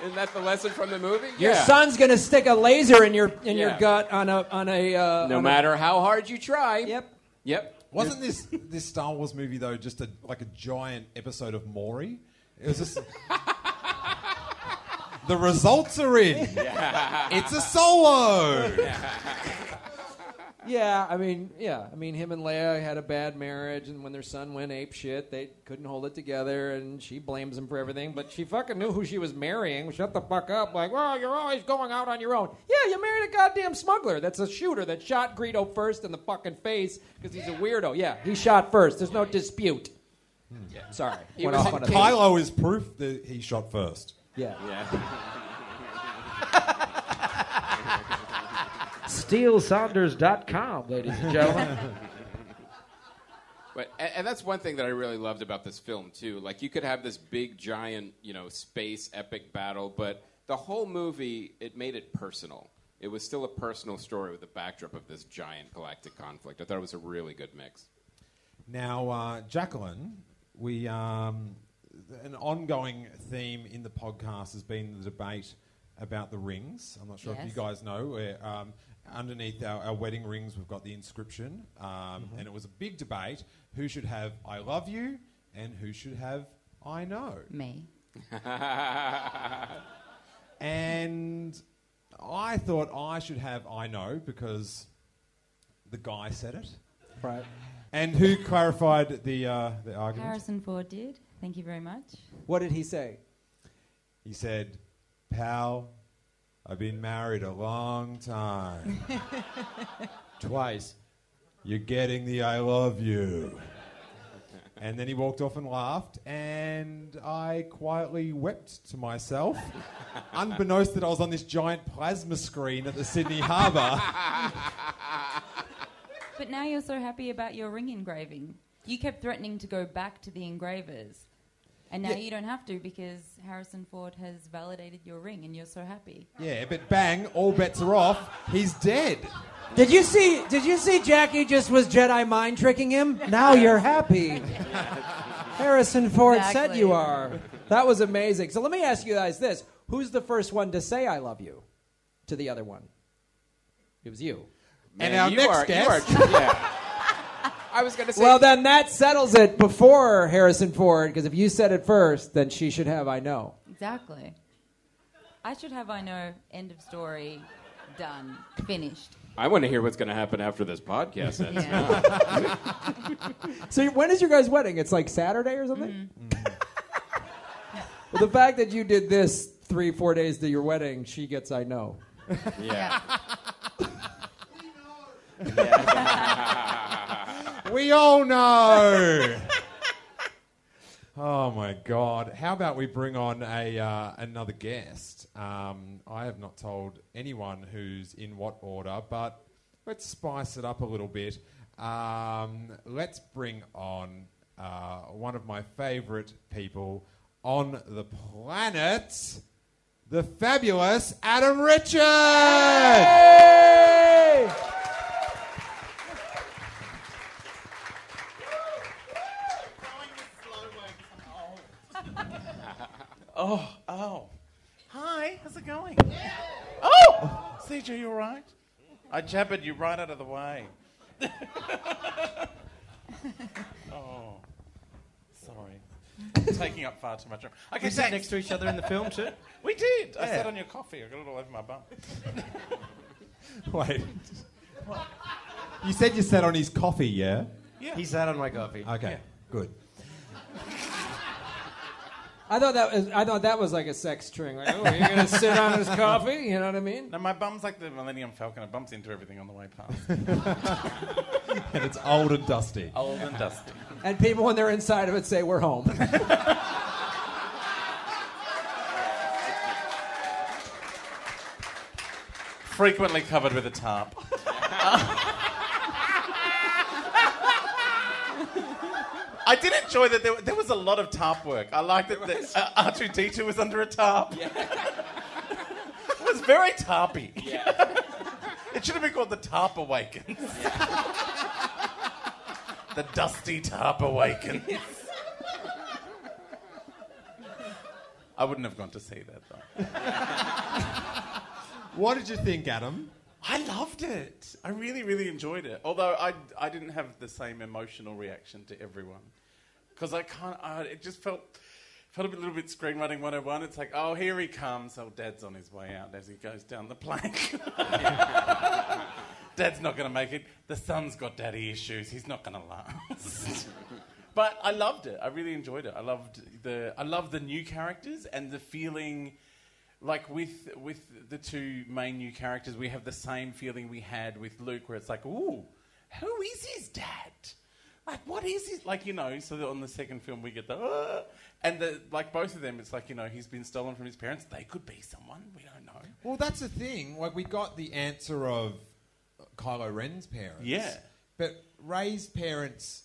isn't that the lesson from the movie? Your yeah. son's gonna stick a laser in your in your gut on a on a. Uh, No on matter how hard you try. Yep. Yep. Wasn't this this Star Wars movie though just a like a giant episode of Maury? It was just the results are in. It's a solo. Yeah, I mean, yeah, I mean, him and Leia had a bad marriage, and when their son went ape shit, they couldn't hold it together, and she blames him for everything. But she fucking knew who she was marrying. Shut the fuck up! Like, well, you're always going out on your own. Yeah, you married a goddamn smuggler. That's a shooter that shot Greedo first in the fucking face because he's a weirdo. Yeah, he shot first. There's no dispute. Hmm. Sorry, He went was off in on a Kylo is proof that he shot first. Yeah. Yeah. SteeleSaunders.com, ladies and gentlemen. But and, and that's one thing that I really loved about this film too. Like you could have this big giant, you know, space epic battle, but the whole movie it made it personal. It was still a personal story with the backdrop of this giant galactic conflict. I thought it was a really good mix. Now, uh, Jacqueline, we um, an ongoing theme in the podcast has been the debate about the rings. I'm not sure if you guys know. Where, um, underneath our, our wedding rings, we've got the inscription, um, and it was a big debate: who should have "I love you" and who should have "I know." Me. and I thought I should have "I know" because the guy said it. Right. And who clarified the uh, the argument? Harrison Ford did. Thank you very much. What did he say? He said, Pal, I've been married a long time. Twice. You're getting the I love you. And then he walked off and laughed, and I quietly wept to myself, unbeknownst that I was on this giant plasma screen at the Sydney Harbour. But now you're so happy about your ring engraving. you kept threatening to go back to the engravers. And now Yeah. you don't have to because Harrison Ford has validated your ring and you're so happy. Yeah, but bang, all bets are off. He's dead. Did you see? Did you see? Jackie just was Jedi mind tricking him. Now you're happy. Harrison Ford said you are. That was amazing. So let me ask you guys this: Who's the first one to say "I love you" to the other one? It was you. And our you next are- you are- yeah. I was going to say. Well, then that settles it before Harrison Ford, because if you said it first, then she should have "I know." Exactly. I should have I know end of story done finished. I want to hear what's going to happen after this podcast ends. Yeah. So when is your guys' wedding? It's like Saturday or something. Mm-hmm. Mm-hmm. well, the fact that you did this three, four days to your wedding, she gets "I know." Yeah. we all know. oh my God! How about we bring on a uh, another guest? Um, I have not told anyone who's in what order, but let's spice it up a little bit. Um, let's bring on uh, one of my favourite people on the planet, the fabulous Adam Richard. Oh, oh. Hi, how's it going? Oh! CJ, you alright? I jabbered you right out of the way. oh. Sorry. Taking up far too much room. Okay, we sat next to each other in the film too. We did. I sat on your coffee. I got it all over my bum. Wait. You said you sat on his coffee, yeah? Yeah. He sat on my coffee. Okay, good. I thought that was I thought that was like a sex string. Like, oh, you're gonna sit on his coffee? You know what I mean? No, my bum's like the Millennium Falcon. It bumps into everything on the way past. and it's old and dusty. Old and dusty. And people, when they're inside of it, say we're home. Frequently covered with a tarp. I did enjoy that there, there was a lot of tarp work. I liked that the, uh, R2D2 was under a tarp. it was very tarpy. it should have been called the Tarp Awakens. the Dusty Tarp Awakens. I wouldn't have gone to see that though. What did you think, Adam? I loved it. I really, really enjoyed it. Although I, I didn't have the same emotional reaction to everyone. Because I can't, uh, it just felt, felt a little bit screenwriting 101. It's like, oh, here he comes. Oh, Dad's on his way out as he goes down the plank. Dad's not going to make it. The son's got daddy issues. He's not going to last. but I loved it. I really enjoyed it. I loved the, I loved the new characters and the feeling like with with the two main new characters, we have the same feeling we had with Luke, where it's like, ooh, who is his dad? Like, what is his like? You know, so that on the second film we get the, "Ah," and the like both of them. It's like you know he's been stolen from his parents. They could be someone we don't know. Well, that's the thing. Like, we got the answer of Kylo Ren's parents. Yeah. But Rey's parents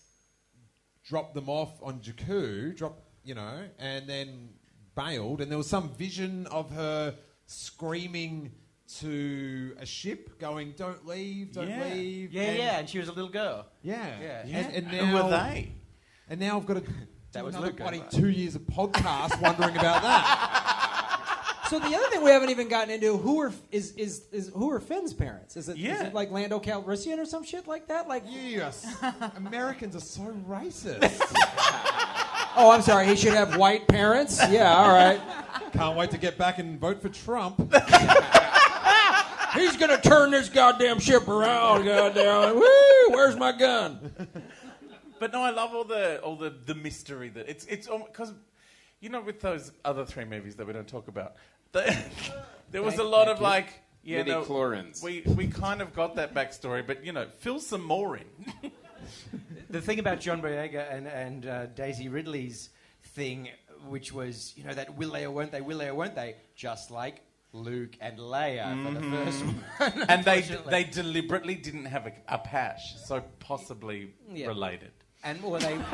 dropped them off on Jakku, dropped, you know, and then bailed. And there was some vision of her screaming to a ship, going, "Don't leave, don't Yeah. leave." Yeah, yeah, and she was a little girl. Yeah, Yeah. And, and Who now, were they? And now I've got to That was another bloody right? two years of podcast wondering about that. So the other thing we haven't even gotten into who are is is, is who are Finn's parents? Is it, is Yeah. it like Lando Calrissian or some shit like that? Like yes, Americans are so racist. Oh, I'm sorry. He should have white parents. Yeah, all right. Can't wait to get back and vote for Trump. He's gonna turn this goddamn ship around. Goddamn. Woo! Where's my gun? But no, I love all the all the, the mystery that it's it's because you know with those other three movies that we don't talk about, the, there was a lot of you. like yeah, no, Midi-chlorians. we we kind of got that backstory, but you know, fill some more in. the thing about John Boyega and, and uh, Daisy Ridley's thing, which was, you know, that will they or won't they, will they or won't they, just like Luke and Leia for the Mhm. first one. and they unfortunately. they deliberately didn't have a, a pash, so possibly Yeah. related. and or they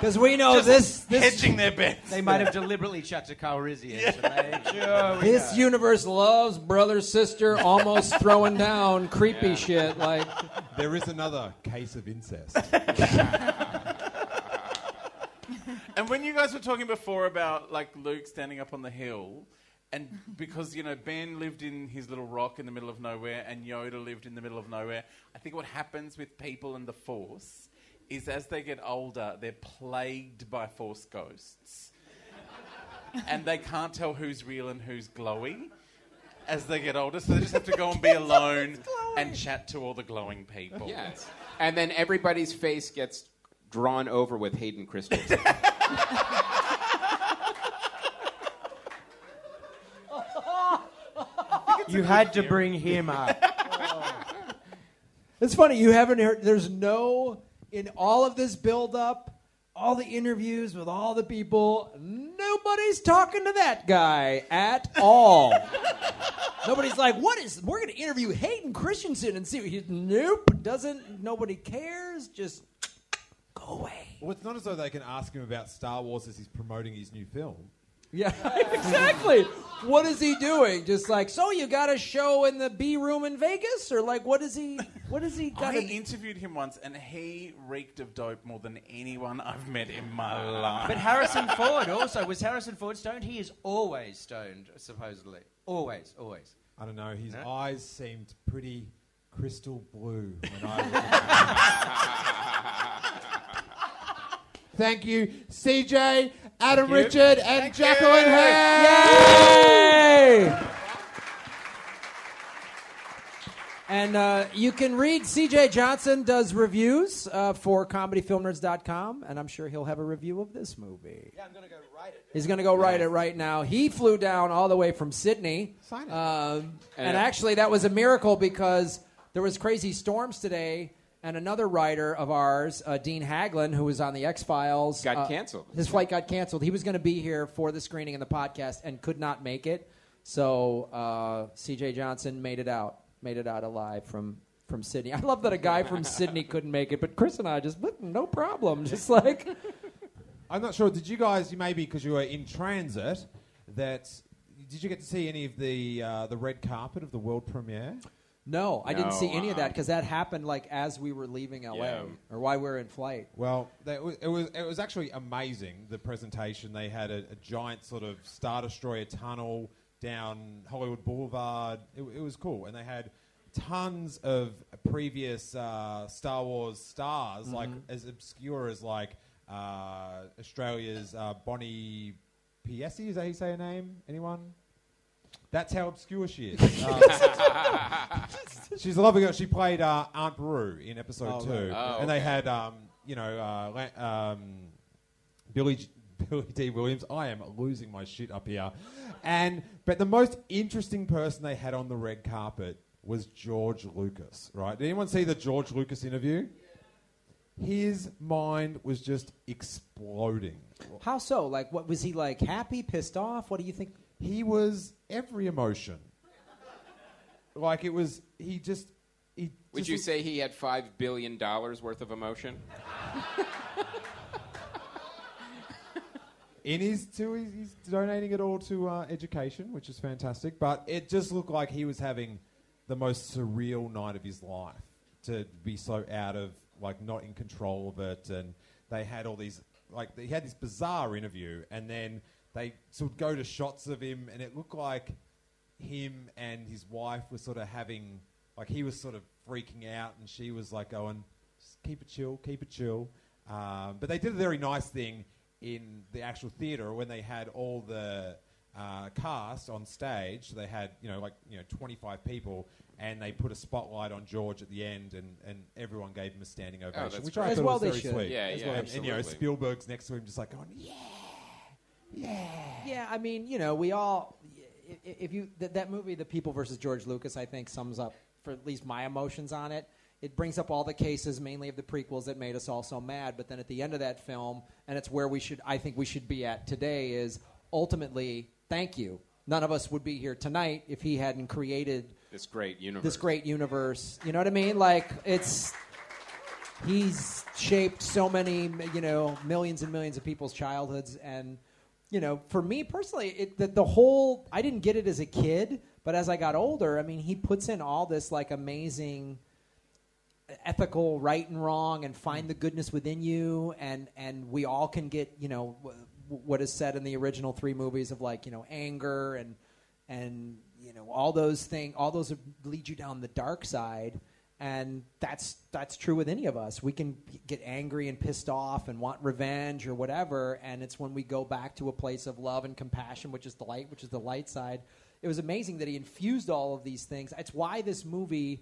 Because we know Just this. this hedging their bets. they might have deliberately chucked a Carl Rizzi in to make sure we This know. universe loves brother sister almost throwing down creepy shit like There is another case of incest. And when you guys were talking before about like Luke standing up on the hill, and because you know Ben lived in his little rock in the middle of nowhere, and Yoda lived in the middle of nowhere, I think what happens with people and the Force is as they get older, they're plagued by Force ghosts, and they can't tell who's real and who's glowy. As they get older, so they just have to go and be alone and chat to all the glowing people. Yes. And then everybody's face gets drawn over with Hayden Christensen. You had to bring him up. It's funny you haven't heard. There's no in all of this build up, all the interviews with all the people. Nobody's talking to that guy at all. Nobody's like, "What is? We're going to interview Hayden Christensen and see." What he, nope, doesn't. Nobody cares. Just go away. Well, it's not as though they can ask him about Star Wars as he's promoting his new film. Yeah, exactly. What is he doing? Just like, so you got a show in the B room in Vegas, or like, what is he? What is he got? I interviewed him once, and he reeked of dope more than anyone I've met in my life. But Harrison Ford also was Harrison Ford stoned. He is always stoned, supposedly. Always, always. I don't know. His eyes seemed pretty crystal blue when I. Thank you, CJ, Adam you. Richard, and Jacqueline Hare. Yay! And uh, you can read CJ Johnson does reviews uh, for comedyfilmnerds.com, and I'm sure he'll have a review of this movie. Yeah, I'm going to go write it. He's going to go write it right now. He flew down all the way from Sydney. Um, and And- actually, that was a miracle because there was crazy storms today, and another writer of ours, uh, Dean Haglund, who was on the X Files, Got canceled. His flight got canceled. He was going to be here for the screening and the podcast and could not make it. So uh, C.J. Johnson made it out, made it out alive from from Sydney. I love that a guy from Sydney couldn't make it, but Chris and I just no problem, just like. I'm not sure. Did you guys, you maybe because you were in transit, that did you get to see any of the uh, the red carpet of the world premiere? No, I didn't No, see any of that because that happened like as we were leaving LA Yeah. or while we were in flight. Well, that was, it was it was actually amazing. The presentation they had a, a giant sort of star destroyer tunnel down Hollywood Boulevard. It, it was cool, and they had tons of previous uh, Star Wars stars, like Mhm. as obscure as like uh, Australia's uh, Bonnie Piesse. Is that how you say her name? Anyone? That's how obscure she is. Uh, she's a lovely girl. She played uh, Aunt Beru in episode Oh, two, right. Oh, and they okay. had um, you know uh, la- um, Billy G- Billy Dee Williams. I am losing my shit up here, and but the most interesting person they had on the red carpet was George Lucas. Right? Did anyone see the George Lucas interview? His mind was just exploding. How so? Like, what was he like? Happy, pissed off? What do you think? He was every emotion. Like it was, he just. He Would just you say he had $5 billion worth of emotion? In his too, he's, he's donating it all to uh, education, which is fantastic. But it just looked like he was having the most surreal night of his life to be so out of like not in control of it. And they had all these like he had this bizarre interview, and then they sort of go to shots of him, and it looked like him and his wife were sort of having like he was sort of freaking out, and she was like going, "Just keep it chill, keep it chill. Um, but they did a very nice thing in the actual theatre when they had all the uh, cast on stage. They had you know like you know 25 people, and they put a spotlight on George at the end, and, and everyone gave him a standing ovation, that's which great. I As thought well was they very should. sweet. Yeah, As yeah, well. And, and, you know. Spielberg's next to him, just like going, yeah, yeah. Yeah, I mean, you know, we all. i- i- If you that, that movie, The People versus George Lucas, I think sums up for at least my emotions on it. It brings up all the cases, mainly of the prequels, that made us all so mad. But then at the end of that film, and it's where we should, I think, we should be at today. Is ultimately, thank you. None of us would be here tonight if he hadn't created This great universe. this great universe. You know what I mean? Like it's he's shaped so many, you know, millions and millions of people's childhoods. And, you know, for me personally, it, the, the whole, I didn't get it as a kid, but as I got older, I mean, he puts in all this like amazing ethical right and wrong and find the goodness within you. And and we all can get you know w- what is said in the original three movies of like you know anger and and you know all those things all those lead you down the dark side and that's that's true with any of us. We can get angry and pissed off and want revenge or whatever and it's when we go back to a place of love and compassion which is the light which is the light side. It was amazing that he infused all of these things. It's why this movie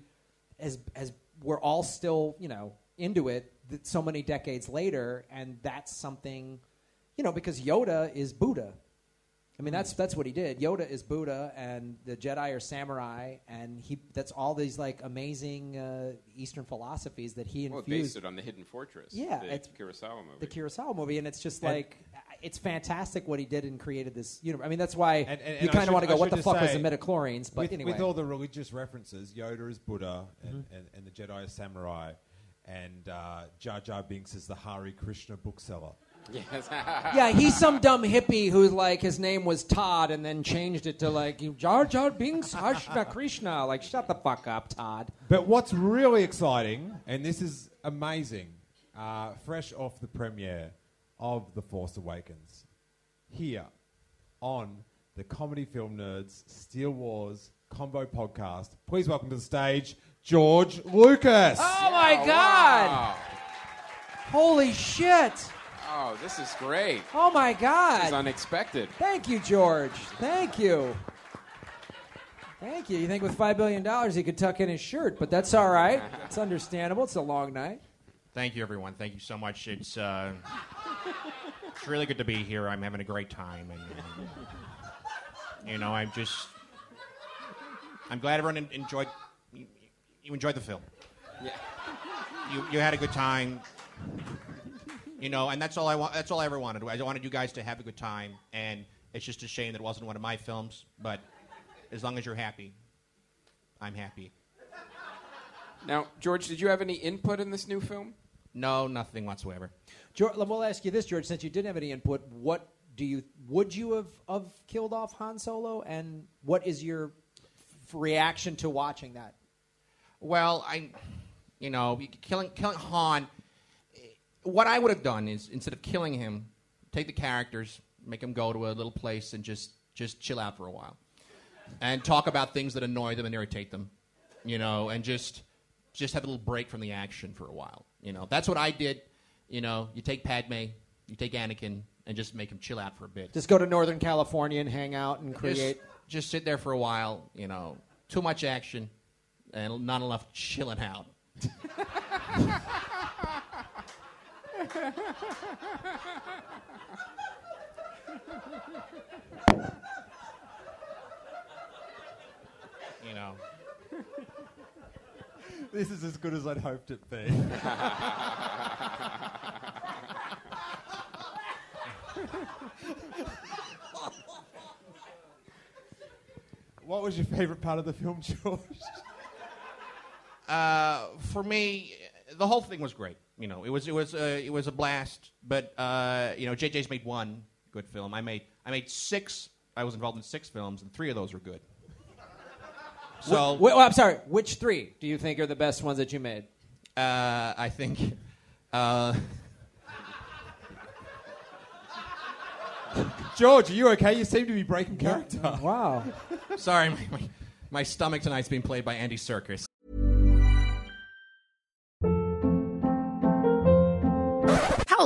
as as we're all still you know into it so many decades later and that's something you know because yoda is buddha i mean that's that's what he did yoda is buddha and the jedi are samurai and he that's all these like amazing uh, eastern philosophies that he Well, it infused based it on the Hidden Fortress. Yeah, the it's- Kurosawa movie. the Kurosawa movie, and it's just And- like it's fantastic what he did and created this universe. I mean, that's why And- and- you and I kind of want to I go, "What should the just fuck was say, the midichlorians?" But with, anyway, with all the religious references, Yoda is Buddha, and, Mhm. and, and the Jedi is samurai, and uh, Jar Jar Binks is the Hare Krishna bookseller. Yes. yeah, he's some dumb hippie who's like his name was Todd and then changed it to like Jar Jar Binks Hashna Krishna. Like, shut the fuck up, Todd. But what's really exciting, and this is amazing, uh, fresh off the premiere of The Force Awakens, here on the Comedy Film Nerds Steele Wars Combo Podcast. Please welcome to the stage George Lucas. Oh my God! Holy shit! Oh, this is great. Oh my God! This is unexpected. Thank you, George. Thank you. Thank you. You think with five billion dollars he could tuck in his shirt, but that's all right. It's understandable. It's a long night. Thank you, everyone. Thank you so much. It's uh, it's really good to be here. I'm having a great time, and um, you know, I'm just I'm glad everyone enjoyed you, you enjoyed the film. Yeah. You you had a good time. You know, and that's all I want. That's all I ever wanted. I wanted you guys to have a good time, and it's just a shame that it wasn't one of my films. But as long as you're happy, I'm happy. Now, George, did you have any input in this new film? No, nothing whatsoever. George, we'll ask you this, George. Since you didn't have any input, what do you would you have, have killed off Han Solo, and what is your f- reaction to watching that? Well, I, you know, killing killing Han. What I would have done is instead of killing him, take the characters, make them go to a little place, and just just chill out for a while, and talk about things that annoy them and irritate them, you know, and just just have a little break from the action for a while. You know, that's what I did. You know, you take Padme, you take Anakin, and just make them chill out for a bit. Just go to Northern California and hang out and Just- create. Just, sit there for a while. You know, too much action and not enough chilling out. You know. This is as good as I'd hoped it'd be. what was your favourite part of the film, George? Uh, for me, the whole thing was great. You know, it was it was uh, it was a blast. But uh, you know, JJ's made one good film. I made I made six. I was involved in six films, and three of those were good. So Wh- wh- well, I'm sorry. Which three do you think are the best ones that you made? Uh, I think. Uh, George, are you okay? You seem to be breaking character. Wow. Sorry, my, my, my stomach tonight's being played by Andy Serkis.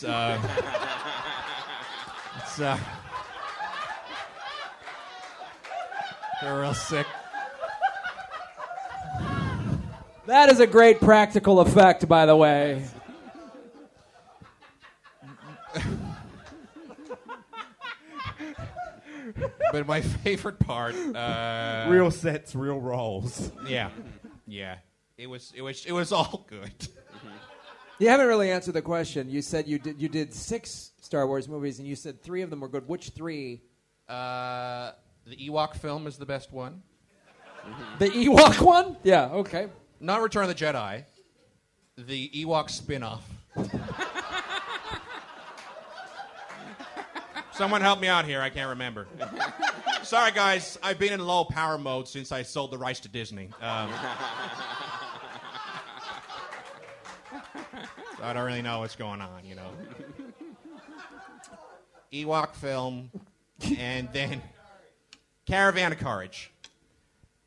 It's, uh, it's, uh, they're real sick. That is a great practical effect, by the way. but my favorite part, uh, real sets, real roles. Yeah, yeah. It was, it was, it was all good. You haven't really answered the question. You said you did you did six Star Wars movies, and you said three of them were good. Which three? Uh, the Ewok film is the best one. The Ewok one? Yeah. Okay. Not Return of the Jedi. The Ewok spin-off. Someone help me out here. I can't remember. Sorry, guys. I've been in low power mode since I sold the rights to Disney. Um, so I don't really know what's going on, you know. Ewok film, and then Caravan of Courage,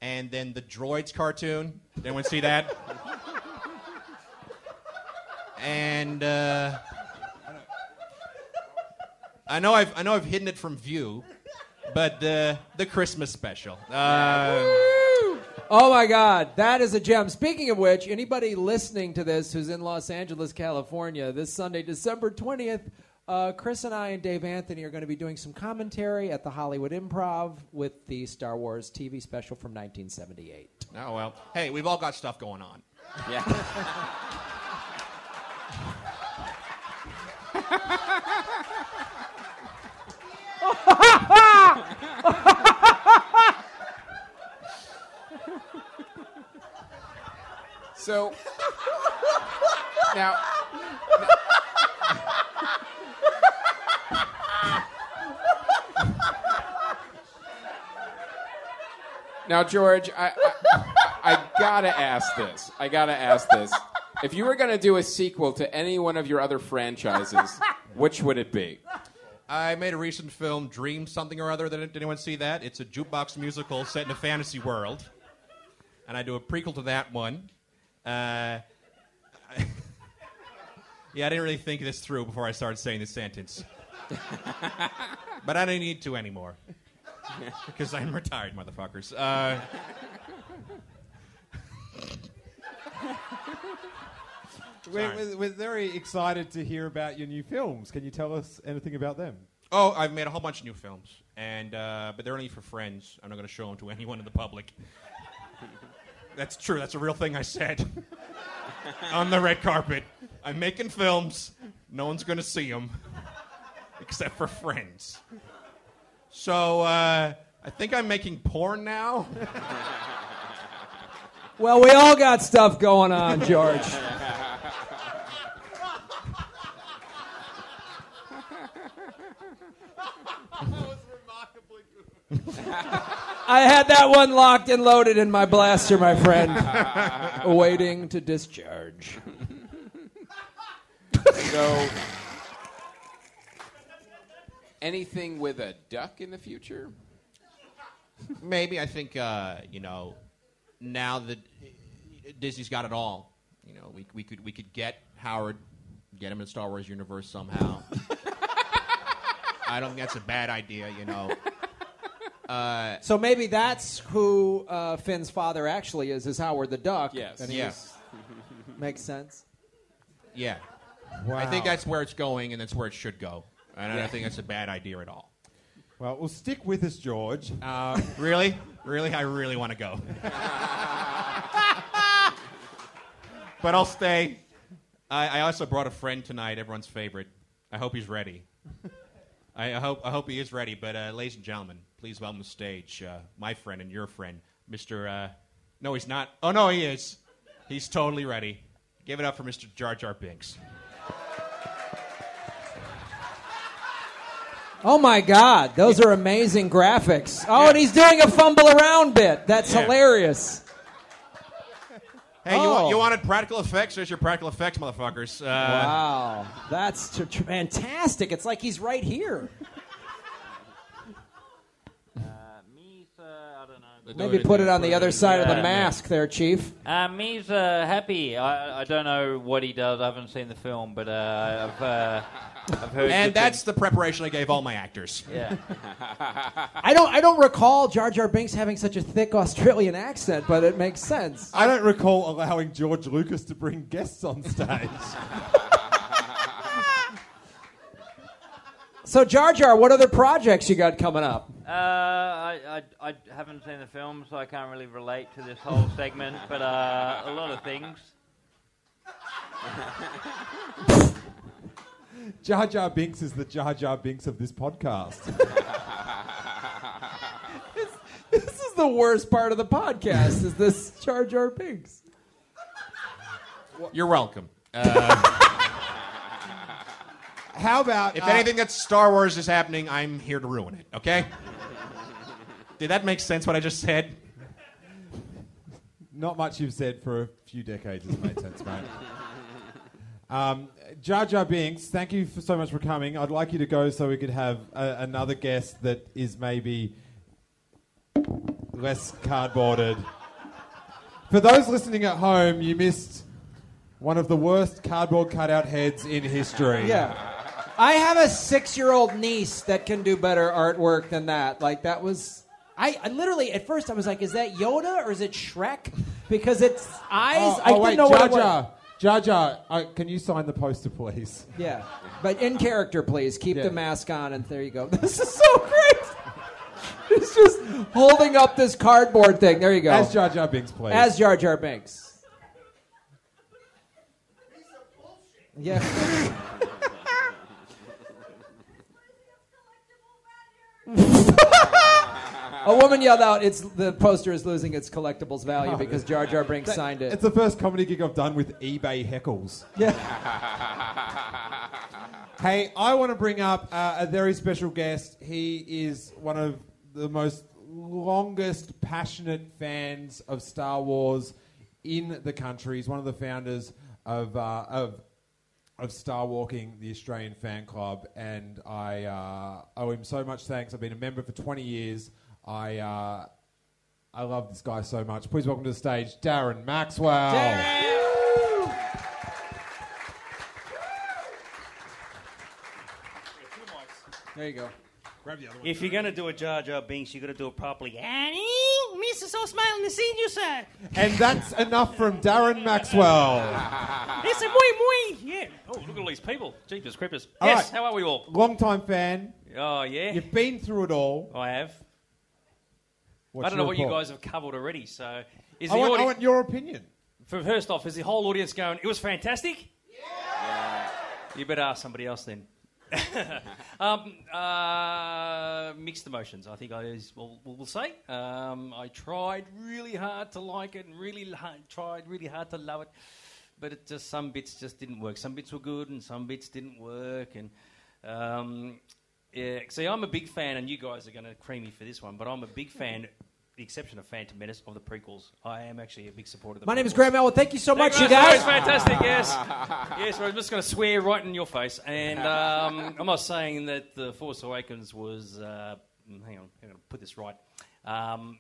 and then the Droids cartoon. Did anyone see that? and uh, I know I've I know I've hidden it from view, but uh, the Christmas special. Uh, Oh my God, that is a gem. Speaking of which, anybody listening to this who's in Los Angeles, California, this Sunday, December 20th, uh, Chris and I and Dave Anthony are going to be doing some commentary at the Hollywood Improv with the Star Wars TV special from 1978. oh well. Hey, we've all got stuff going on. Yeah. So now, now, George, I, I, I gotta ask this. I gotta ask this. If you were gonna do a sequel to any one of your other franchises, which would it be? I made a recent film, Dream Something or Other. Did anyone see that? It's a jukebox musical set in a fantasy world. And I do a prequel to that one. Uh, yeah, I didn't really think this through before I started saying this sentence. but I don't need to anymore. Because I'm retired, motherfuckers. Uh, We're, we're, we're very excited to hear about your new films. Can you tell us anything about them? oh, I've made a whole bunch of new films. and uh, But they're only for friends. I'm not going to show them to anyone in the public. That's true. That's a real thing I said on the red carpet. I'm making films. No one's going to see them except for friends. So uh, I think I'm making porn now. Well, we all got stuff going on, George. I had that one locked and loaded in my blaster, my friend, waiting to discharge. So, anything with a duck in the future? Maybe I think uh, you know now that Disney's got it all. You know, we, we could we could get Howard, get him in the Star Wars universe somehow. I don't think that's a bad idea. You know. Uh, So maybe that's who uh, Finn's father actually is, is Howard the Duck. Yes. And Yeah. he's- Makes sense. yeah. Wow. I think that's where it's going, and that's where it should go. And I don't think that's a bad idea at all. Well, well, stick with us, George. Uh, really, really, I really want to go. but I'll stay. I, I also brought a friend tonight, everyone's favorite. I hope he's ready. I, I hope I hope he is ready. But uh, ladies and gentlemen, please welcome to the stage uh, my friend and your friend, Mr. Uh, no, he's not. Oh no, he is. He's totally ready. Give it up for Mr. Jar Jar Binks. Oh my God, those are amazing graphics. Oh, and he's doing a fumble around bit. That's Yeah. hilarious. Hey, you, Oh. want, you wanted practical effects? There's your practical effects, motherfuckers. Uh, wow, that's tr- tr- fantastic. It's like he's right here. Maybe put it on the other side of the mask there, Chief. Uh, me's uh, happy. I, I don't know what he does. I haven't seen the film, but uh, I've uh, I've heard. And good that's things. the preparation I gave all my actors. Yeah. I don't. I don't recall Jar Jar Binks having such a thick Australian accent, but it makes sense. I don't recall allowing George Lucas to bring guests on stage. So Jar Jar, what other projects you got coming up? Uh, I, I, I haven't seen the film, so I can't really relate to this whole segment, but uh, a lot of things. Jar Jar Binks is the Jar Jar Binks of this podcast. This is the worst part of the podcast. Is this Jar Jar Binks? You're welcome. Uh, How about if uh, anything that's Star Wars is happening, I'm here to ruin it. Okay? Did that make sense? What I just said? Not much you've said for a few decades has made sense, mate. Um, Jar Jar Binks, thank you for so much for coming. I'd like you to go so we could have a, another guest that is maybe less cardboarded. For those listening at home, you missed one of the worst cardboard cutout heads in history. Yeah. I have a six year old niece that can do better artwork than that. Like, that was. I, I literally, at first, I was like, is that Yoda or is it Shrek? Because it's eyes. Oh, I oh, didn't wait, know Jar what it was. Jar. Jar Jar, uh, can you sign the poster, please? Yeah. But in character, please. Keep Yeah. the mask on, and there you go. This is so great. It's just holding up this cardboard thing. There you go. As Jar Jar Binks, please. As Jar Jar Binks. Yeah. A woman yelled out, "It's the poster is losing its collectibles value because Jar Jar Binks signed it." It's the first comedy gig I've done with eBay heckles. Yeah. hey, I want to bring up uh, a very special guest. He is one of the most longest, passionate fans of Star Wars in the country. He's one of the founders of uh, of of Star Walking, the Australian fan club, and I uh, owe him so much thanks. I've been a member for 20 years. I uh, I love this guy so much. Please welcome to the stage, Darren Maxwell. There you go. Grab the other one. If you're going to do a Jar Jar Binks, you've got to do it properly. Annie, Mr. So smiling to see you, sir. And that's enough from Darren Maxwell. Listen, muy, muy. Yeah. Oh, look at all these people. Jeepers creepers. All yes, right. how are we all? Long time fan. Oh, yeah. You've been through it all. I have. What's I don't know your what you guys have covered already, so... Is I the want, I want your opinion. For first off, is the whole audience going, it was fantastic? Yeah. You better ask somebody else then. Um, uh, mixed emotions, I think I is, will will say. Um, I tried really hard to like it and really tried really hard to love it, but it just some bits just didn't work. Some bits were good and some bits didn't work. And um, yeah, see, I'm a big fan, and you guys are going to cream me for this one, but I'm a big fan. The exception of Phantom Menace of the prequels, I am actually a big supporter of the My name is prequels. Graham Elwood. Thank you so Thank much, you very guys. It's fantastic, yes. yes, I'm just going to swear right in your face. And um, I'm not saying that The Force Awakens was. Uh, hang on, I'm going to put this right. Um,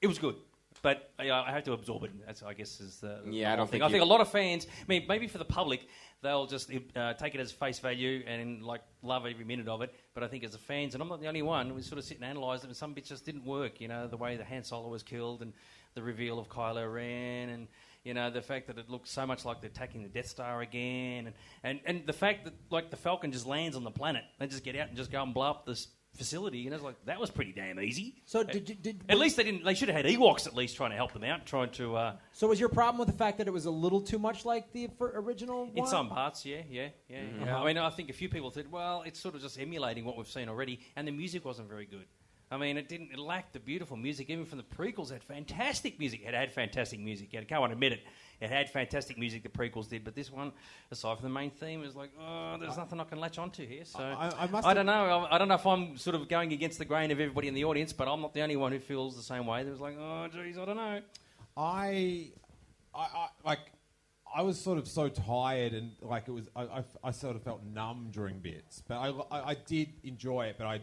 it was good. But I, I had to absorb it. That's, I guess, is the. Yeah, I don't thing. think I think a lot of fans. I mean, maybe for the public, they'll just uh, take it as face value and like love every minute of it. But I think as the fans, and I'm not the only one, we sort of sit and analyse it, and some bits just didn't work. You know, the way the Han Solo was killed, and the reveal of Kylo Ren, and you know the fact that it looked so much like they're attacking the Death Star again, and, and, and the fact that like the Falcon just lands on the planet, they just get out and just go and blow up this facility, and I was like that was pretty damn easy. So did you- did- at least they didn't? They should have had Ewoks at least trying to help them out, trying to. Uh, So was your problem with the fact that it was a little too much like the fir- original in one? some parts, yeah, yeah, yeah. Mhm. yeah. I mean, I think a few people said, well, it's sort of just emulating what we've seen already, and the music wasn't very good. I mean, it didn't. It lacked the beautiful music. Even from the prequels, it had fantastic music. It had fantastic music. I can't admit it. It had fantastic music. The prequels did, but this one, aside from the main theme, is like, oh, there's nothing I can latch onto here. So I- I must don't know. I, I don't know if I'm sort of going against the grain of everybody in the audience, but I'm not the only one who feels the same way. There's like, oh, geez, I don't know. I, I, I like, I was sort of so tired and like it was. I, I, I sort of felt numb during bits, but I, I, I did enjoy it. But I,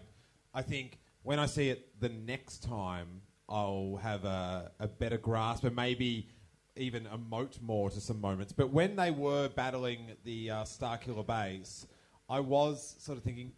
I think when I see it the next time, I'll have a, a better grasp and maybe even emote more to some moments. But when they were battling the uh, Starkiller base, I was sort of thinking,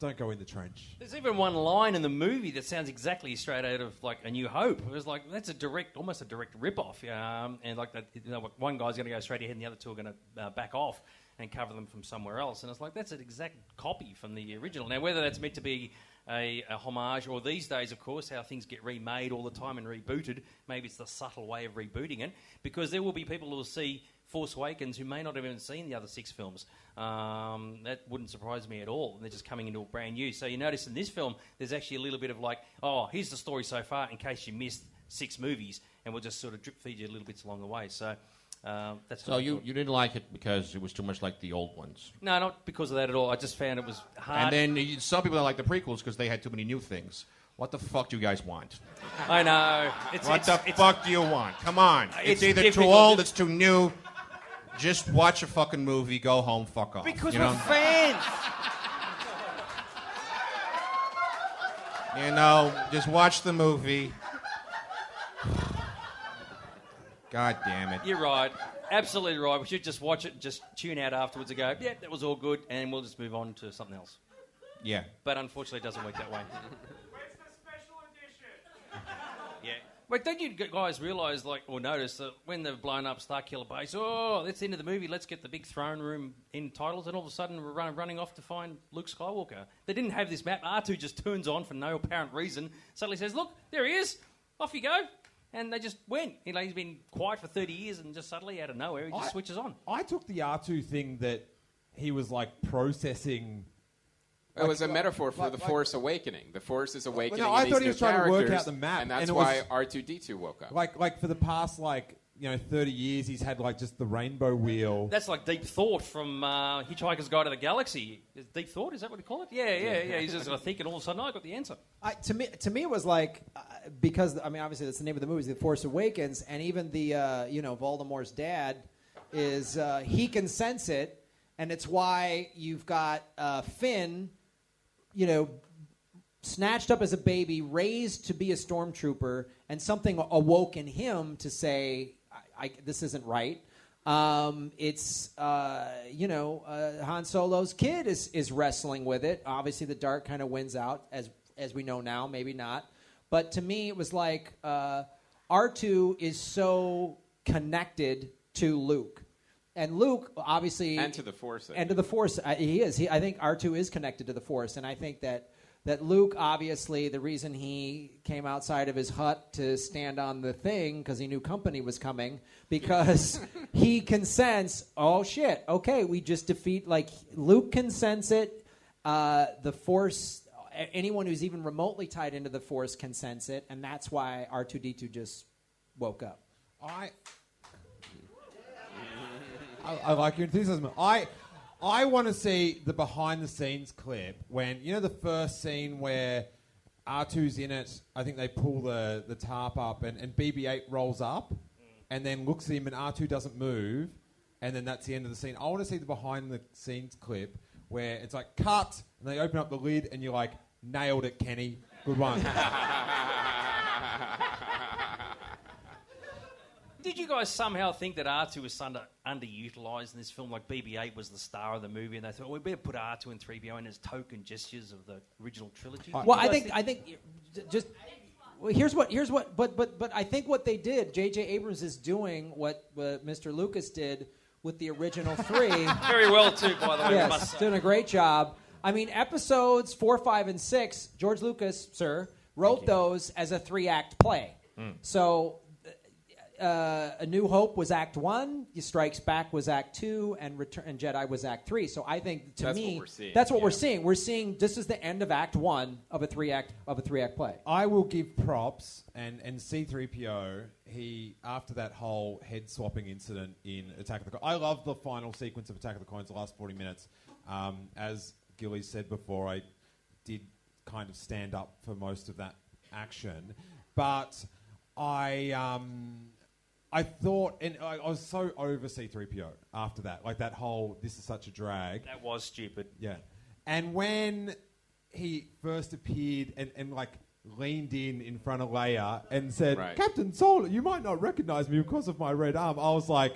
don't go in the trench. There's even one line in the movie that sounds exactly straight out of like A New Hope. It was like that's a direct, almost a direct rip-off. Um, and like that, you know, one guy's going to go straight ahead, and the other two are going to uh, back off and cover them from somewhere else. And it's like that's an exact copy from the original. Now, whether that's meant to be a, a homage, or these days, of course, how things get remade all the time and rebooted. Maybe it's the subtle way of rebooting it, because there will be people who will see Force Awakens who may not have even seen the other six films. Um, that wouldn't surprise me at all. They're just coming into a brand new. So you notice in this film, there's actually a little bit of like, oh, here's the story so far, in case you missed six movies, and we'll just sort of drip feed you little bits along the way. So. Um, that's So you, you didn't like it because it was too much like the old ones. No, not because of that at all. I just found it was hard. And then you, some people don't like the prequels because they had too many new things. What the fuck do you guys want? I know. It's, what it's, the it's- fuck do you want? Come on. It's, either too old, it's too new. Just watch a fucking movie, go home, fuck off. Because you we're know? fans. You know, just watch the movie. God damn it. You're right. Absolutely right. We should just watch it, just tune out afterwards and go, yeah, that was all good, and we'll just move on to something else. Yeah. But unfortunately, it doesn't work that way. Where's the special edition? yeah. Wait, don't you guys realise, like, or notice that when they've blown up Starkiller Base, oh, that's the end of the movie, let's get the big throne room in titles, and all of a sudden we're run, running off to find Luke Skywalker. They didn't have this map. R2 just turns on for no apparent reason, suddenly says, look, there he is, off you go. And they just went. You know, he's been quiet for 30 years, and just suddenly, out of nowhere, he just I- switches on. I took the R2 thing that he was like processing. It was a like- metaphor for like- the like- Force awakening. The Force is awakening. no, I in thought these he was trying to work out characters, the map, and that's and it why R2D2 woke up. Like, like for the past like you know thirty years, he's had like just the rainbow wheel. That's like deep thought from uh, Hitchhiker's Guide to the Galaxy. Is deep thought? Is that what you call it? Yeah, yeah, yeah. He's just got to think, and all of a sudden, oh, I got the answer. I, to me, to me, it was like uh, because I mean, obviously, that's the name of the movie, The Force Awakens, and even the uh, you know Voldemort's dad is uh, he can sense it, and it's why you've got uh, Finn, you know, snatched up as a baby, raised to be a stormtrooper, and something awoke in him to say, I, I, "This isn't right." Um, it's uh, you know uh, Han Solo's kid is is wrestling with it. Obviously, the dark kind of wins out as as we know now. Maybe not, but to me, it was like uh, R two is so connected to Luke. And Luke, obviously, And to the Force, and to the Force, uh, he is. He, I think R two is connected to the Force, and I think that that Luke, obviously, the reason he came outside of his hut to stand on the thing because he knew company was coming, because he can sense, oh shit, okay, we just defeat. Like Luke can sense it. Uh, the Force, anyone who's even remotely tied into the Force can sense it, and that's why R two D two just woke up. I, I, I like your enthusiasm. I, I want to see the behind the scenes clip when you know the first scene where R2's in it. I think they pull the, the tarp up and, and BB-8 rolls up, and then looks at him and R2 doesn't move, and then that's the end of the scene. I want to see the behind the scenes clip where it's like cut and they open up the lid and you're like nailed it, Kenny. Good one. Did you guys somehow think that R2 was under, underutilized in this film? Like BB-8 was the star of the movie, and they thought, well, we better put R2 and 3PO in as token gestures of the original trilogy. Well, I guys think I think just well, here's what here's what but but but I think what they did. J.J. Abrams is doing what uh, Mr. Lucas did with the original three. Very well, too, by the way, Yes, doing a great job. I mean, episodes four, five, and six. George Lucas, sir, wrote those as a three-act play. Hmm. So. Uh, a New Hope was Act One, Strikes Back was Act Two, and Return and Jedi was Act Three. So I think to That's me, what we're seeing, that's what we're seeing. We're seeing this is the end of Act One of a three act of a three act play. I will give props and and C3PO. He after that whole head swapping incident in Attack of the. Clones. I love the final sequence of Attack of the Clones. The last forty minutes, um, as Gilly said before, I did kind of stand up for most of that action, but I. Um, I thought, and I, I was so over C3PO after that. Like that whole, this is such a drag. That was stupid. Yeah. And when he first appeared and, and like leaned in in front of Leia and said, Right. Captain Solar, you might not recognize me because of my red arm, I was like,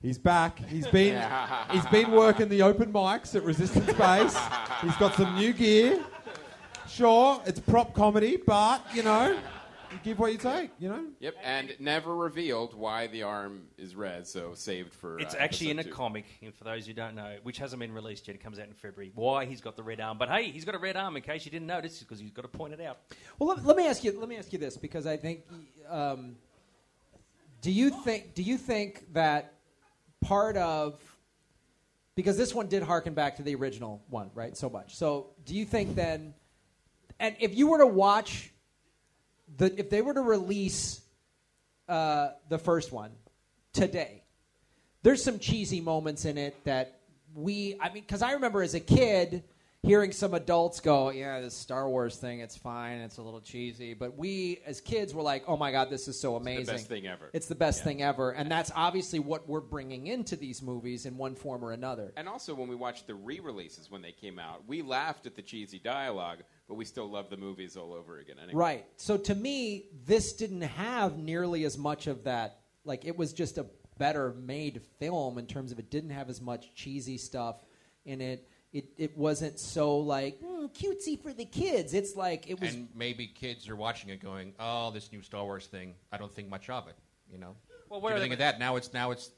he's back. He's been, he's been working the open mics at Resistance Base. he's got some new gear. Sure, it's prop comedy, but, you know, You give what you take, you know? Yep, and never revealed why the arm is red, so saved for. It's uh, actually in a two. comic, and for those who don't know, which hasn't been released yet. It comes out in February. Why he's got the red arm? But hey, he's got a red arm. In case you didn't notice, because he's got to point it out. Well, let, let me ask you. Let me ask you this because I think. Um, do you think? Do you think that part of because this one did harken back to the original one, right? So much. So, do you think then? And if you were to watch the, if they were to release uh, the first one today, there's some cheesy moments in it that we. I mean, because I remember as a kid hearing some adults go, "Yeah, this Star Wars thing, it's fine, it's a little cheesy," but we as kids were like, "Oh my god, this is so amazing! It's the best thing ever." It's the best thing ever," and that's obviously what we're bringing into these movies in one form or another. And also, when we watched the re-releases when they came out, we laughed at the cheesy dialogue, but we still love the movies all over again. Anyway. Right. So to me, this didn't have nearly as much of that. Like it was just a better made film in terms of it didn't have as much cheesy stuff in it. It it wasn't so like "Mm, cutesy for the kids. It's like it was. and maybe kids are watching it going, "Oh, this new Star Wars thing. I don't think much of it." You know. Well, what what do you think of that? Now it's now it's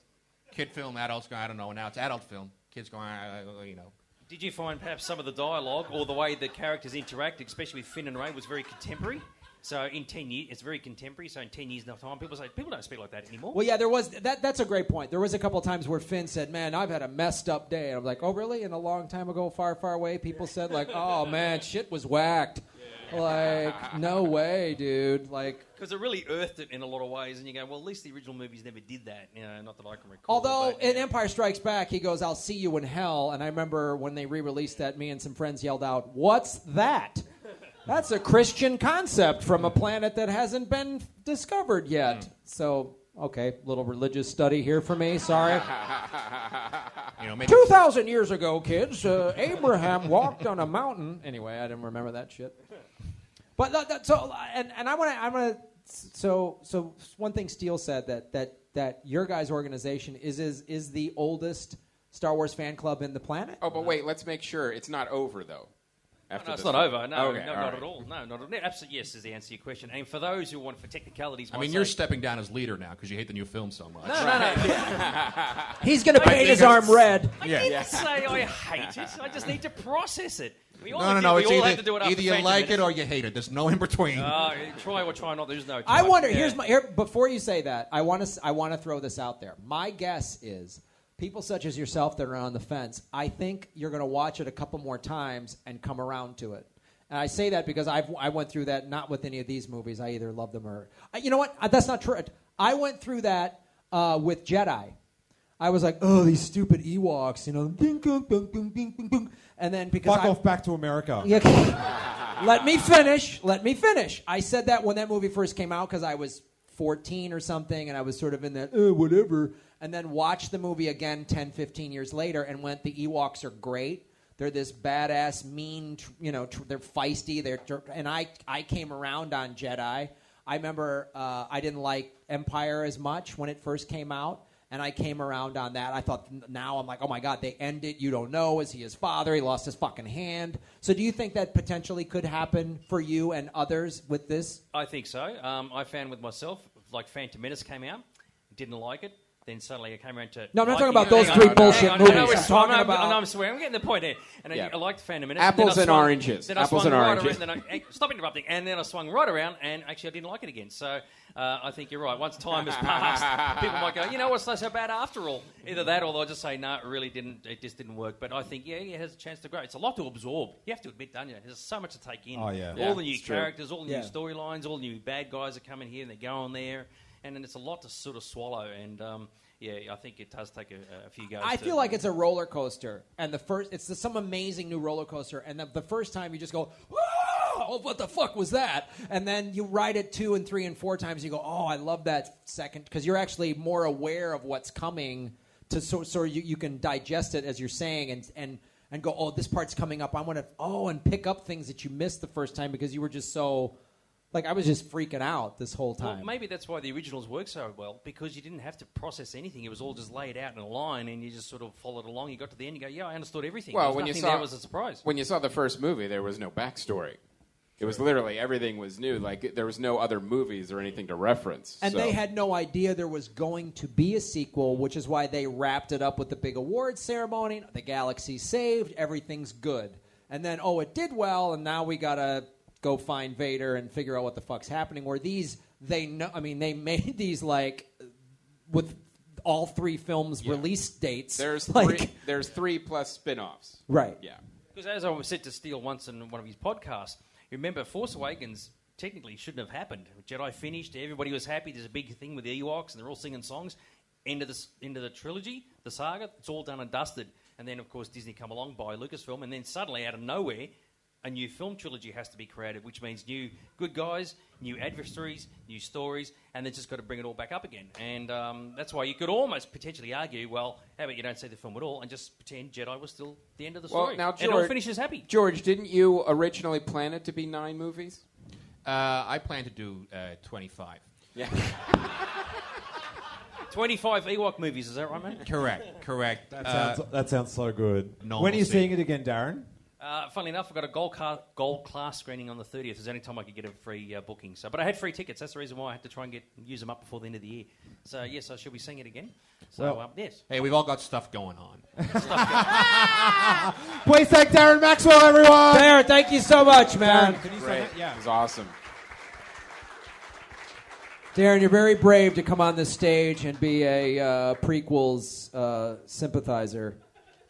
kid film, adults going, I don't know. Now it's adult film. Kids going, I, I, you know. Did you find perhaps some of the dialogue or the way the characters interact, especially with Finn and Rey, was very contemporary? So in ten years, it's very contemporary. So in ten years' time, people say people don't speak like that anymore. Well, yeah, there was that. That's a great point. There was a couple of times where Finn said, "Man, I've had a messed up day," and I'm like, "Oh, really?" And a long time ago, far, far away, people said like, "Oh man, shit was whacked." Like, no way, dude. Like, Because it really earthed it in a lot of ways, and you go, well, at least the original movies never did that. You know, not that I can recall. Although but- in Empire Strikes Back, he goes, "I'll see you in hell," and I remember when they re-released that, me and some friends yelled out, "What's that?" That's a Christian concept from a planet that hasn't been discovered yet. So, okay, little religious study here for me. Sorry. You know, Two thousand years ago, kids, uh, Abraham walked on a mountain. Anyway, I didn't remember that shit. But that, that, so, and, and I want to, I want to. So, so one thing Steele said that that that your guys' organization is is is the oldest Star Wars fan club in the planet. Oh, but wait, let's make sure it's not over though. Oh, after No, it's not one. over. No, Okay, no not right. at all. No, not at all. Absolutely, yes is the answer to your question. And for those who want for technicalities, I mean, you're say- stepping down as leader now because you hate the new film so much. No, no, no. He's going to paint his arm red. I Yeah. didn't Yeah. say I hate it. I just need to process it. We all No, no, no. We It's all either, had to do it either you Phantom like it or you hate it. There's no in between. Uh, try or try not. There's no. I wonder. Yeah. Here's my. Here, before you say that, I want to. I want to throw this out there. My guess is people such as yourself that are on the fence. I think you're going to watch it a couple more times and come around to it. And I say that because I've I went through that not with any of these movies. I either love them or I- you know what? Uh, That's not true. I went through that uh, with Jedi. I was like, oh, these stupid Ewoks, you know, and then because Fuck I, off back to America. yeah. Let me finish. Let me finish. I said that when that movie first came out because I was 14 or something, and I was sort of in that, uh, whatever. And then watched the movie again 10, 15 years later and went, the Ewoks are great. They're this badass, mean, tr- you know, tr- they're feisty. They're, and I, I came around on Jedi. I remember uh, I didn't like Empire as much when it first came out. And I came around on that. I thought now I'm like, oh my god, they end it. You don't know. Is he his father? He lost his fucking hand. So do you think that potentially could happen for you and others with this? I think so. Um, I found with myself, like Phantom Menace came out, didn't like it. Then suddenly I came around to. No, I'm not talking about those three bullshit movies. I'm talking about- know, I'm swearing. I'm getting the point there. And I- Yeah. I liked Phantom Menace. Apples and oranges. Apples and right oranges. Around, I, stop interrupting. And then I swung right around, and actually I didn't like it again. So uh, I think you're right. Once time has passed, people might go, you know what's not so bad after all. Either that, or they'll just say, no, it really didn't. It just didn't work. But I think, yeah, it has a chance to grow. It's a lot to absorb. You have to admit, don't you? There's so much to take in. Oh, yeah. All Yeah, the new it's true. characters, all the Yeah. new storylines, all the new bad guys are coming here and they're going there. And then it's a lot to sort of swallow. And um, yeah, I think it does take a, a few goes. I to- feel like it's a roller coaster, and the first it's the, some amazing new roller coaster, and the, the first time you just go, oh, what the fuck was that? And then you write it two and three and four times, you go, oh, I love that second because you're actually more aware of what's coming, to so so you, you can digest it as you're saying, and and and go, oh, this part's coming up. I want to oh, and pick up things that you missed the first time because you were just so. Like I was just freaking out this whole Well, time. maybe that's why the originals work so well because you didn't have to process anything. It was all just laid out in a line, and you just sort of followed along. You got to the end, you go, "Yeah, I understood everything." Well, There was when you saw there was a surprise. when you saw the first movie, there was no backstory. It was literally everything was new. Like there was no other movies or anything to reference. And so- they had no idea there was going to be a sequel, which is why they wrapped it up with the big awards ceremony. The galaxy saved, everything's good. And then, oh, it did well, and now we gotta go find Vader and figure out what the fuck's happening. Where these, they know, I mean, they made these like with all three films release dates. There's like, three, there's three plus spin-offs. Right. Yeah. Because as I was said to Steele once in one of his podcasts, remember Force Awakens technically shouldn't have happened. Jedi finished, everybody was happy. There's a big thing with the Ewoks, and they're all singing songs. End of the end of the trilogy, the saga, it's all done and dusted. And then of course Disney come along buy Lucasfilm, and then suddenly out of nowhere. A new film trilogy has to be created, which means new good guys, new adversaries, new stories, and they've just got to bring it all back up again. And um, that's why you could almost potentially argue, well, how about you don't see the film at all and just pretend Jedi was still the end of the Well, story? now and it all George, finishes happy. George, didn't you originally plan it to be nine movies? Uh, I plan to do uh, 25. Yeah. 25 Ewok movies, is that right, man? Correct, correct. That Uh, sounds, that sounds so good. When are you seeing it again, Darren? Uh, funnily enough, I've got a gold, car, gold class screening on the 30th. It's the only time I could get a free uh, booking. So, But I had free tickets. That's the reason why I had to try and get use them up before the end of the year. So, yes, I shall be seeing it again. So, Well- um, yes. Hey, we've all got stuff going on. Please thank Darren Maxwell, everyone. Darren, thank you so much, man. Great. Yeah. It was awesome. Darren, you're very brave to come on this stage and be a uh, prequels uh, sympathizer.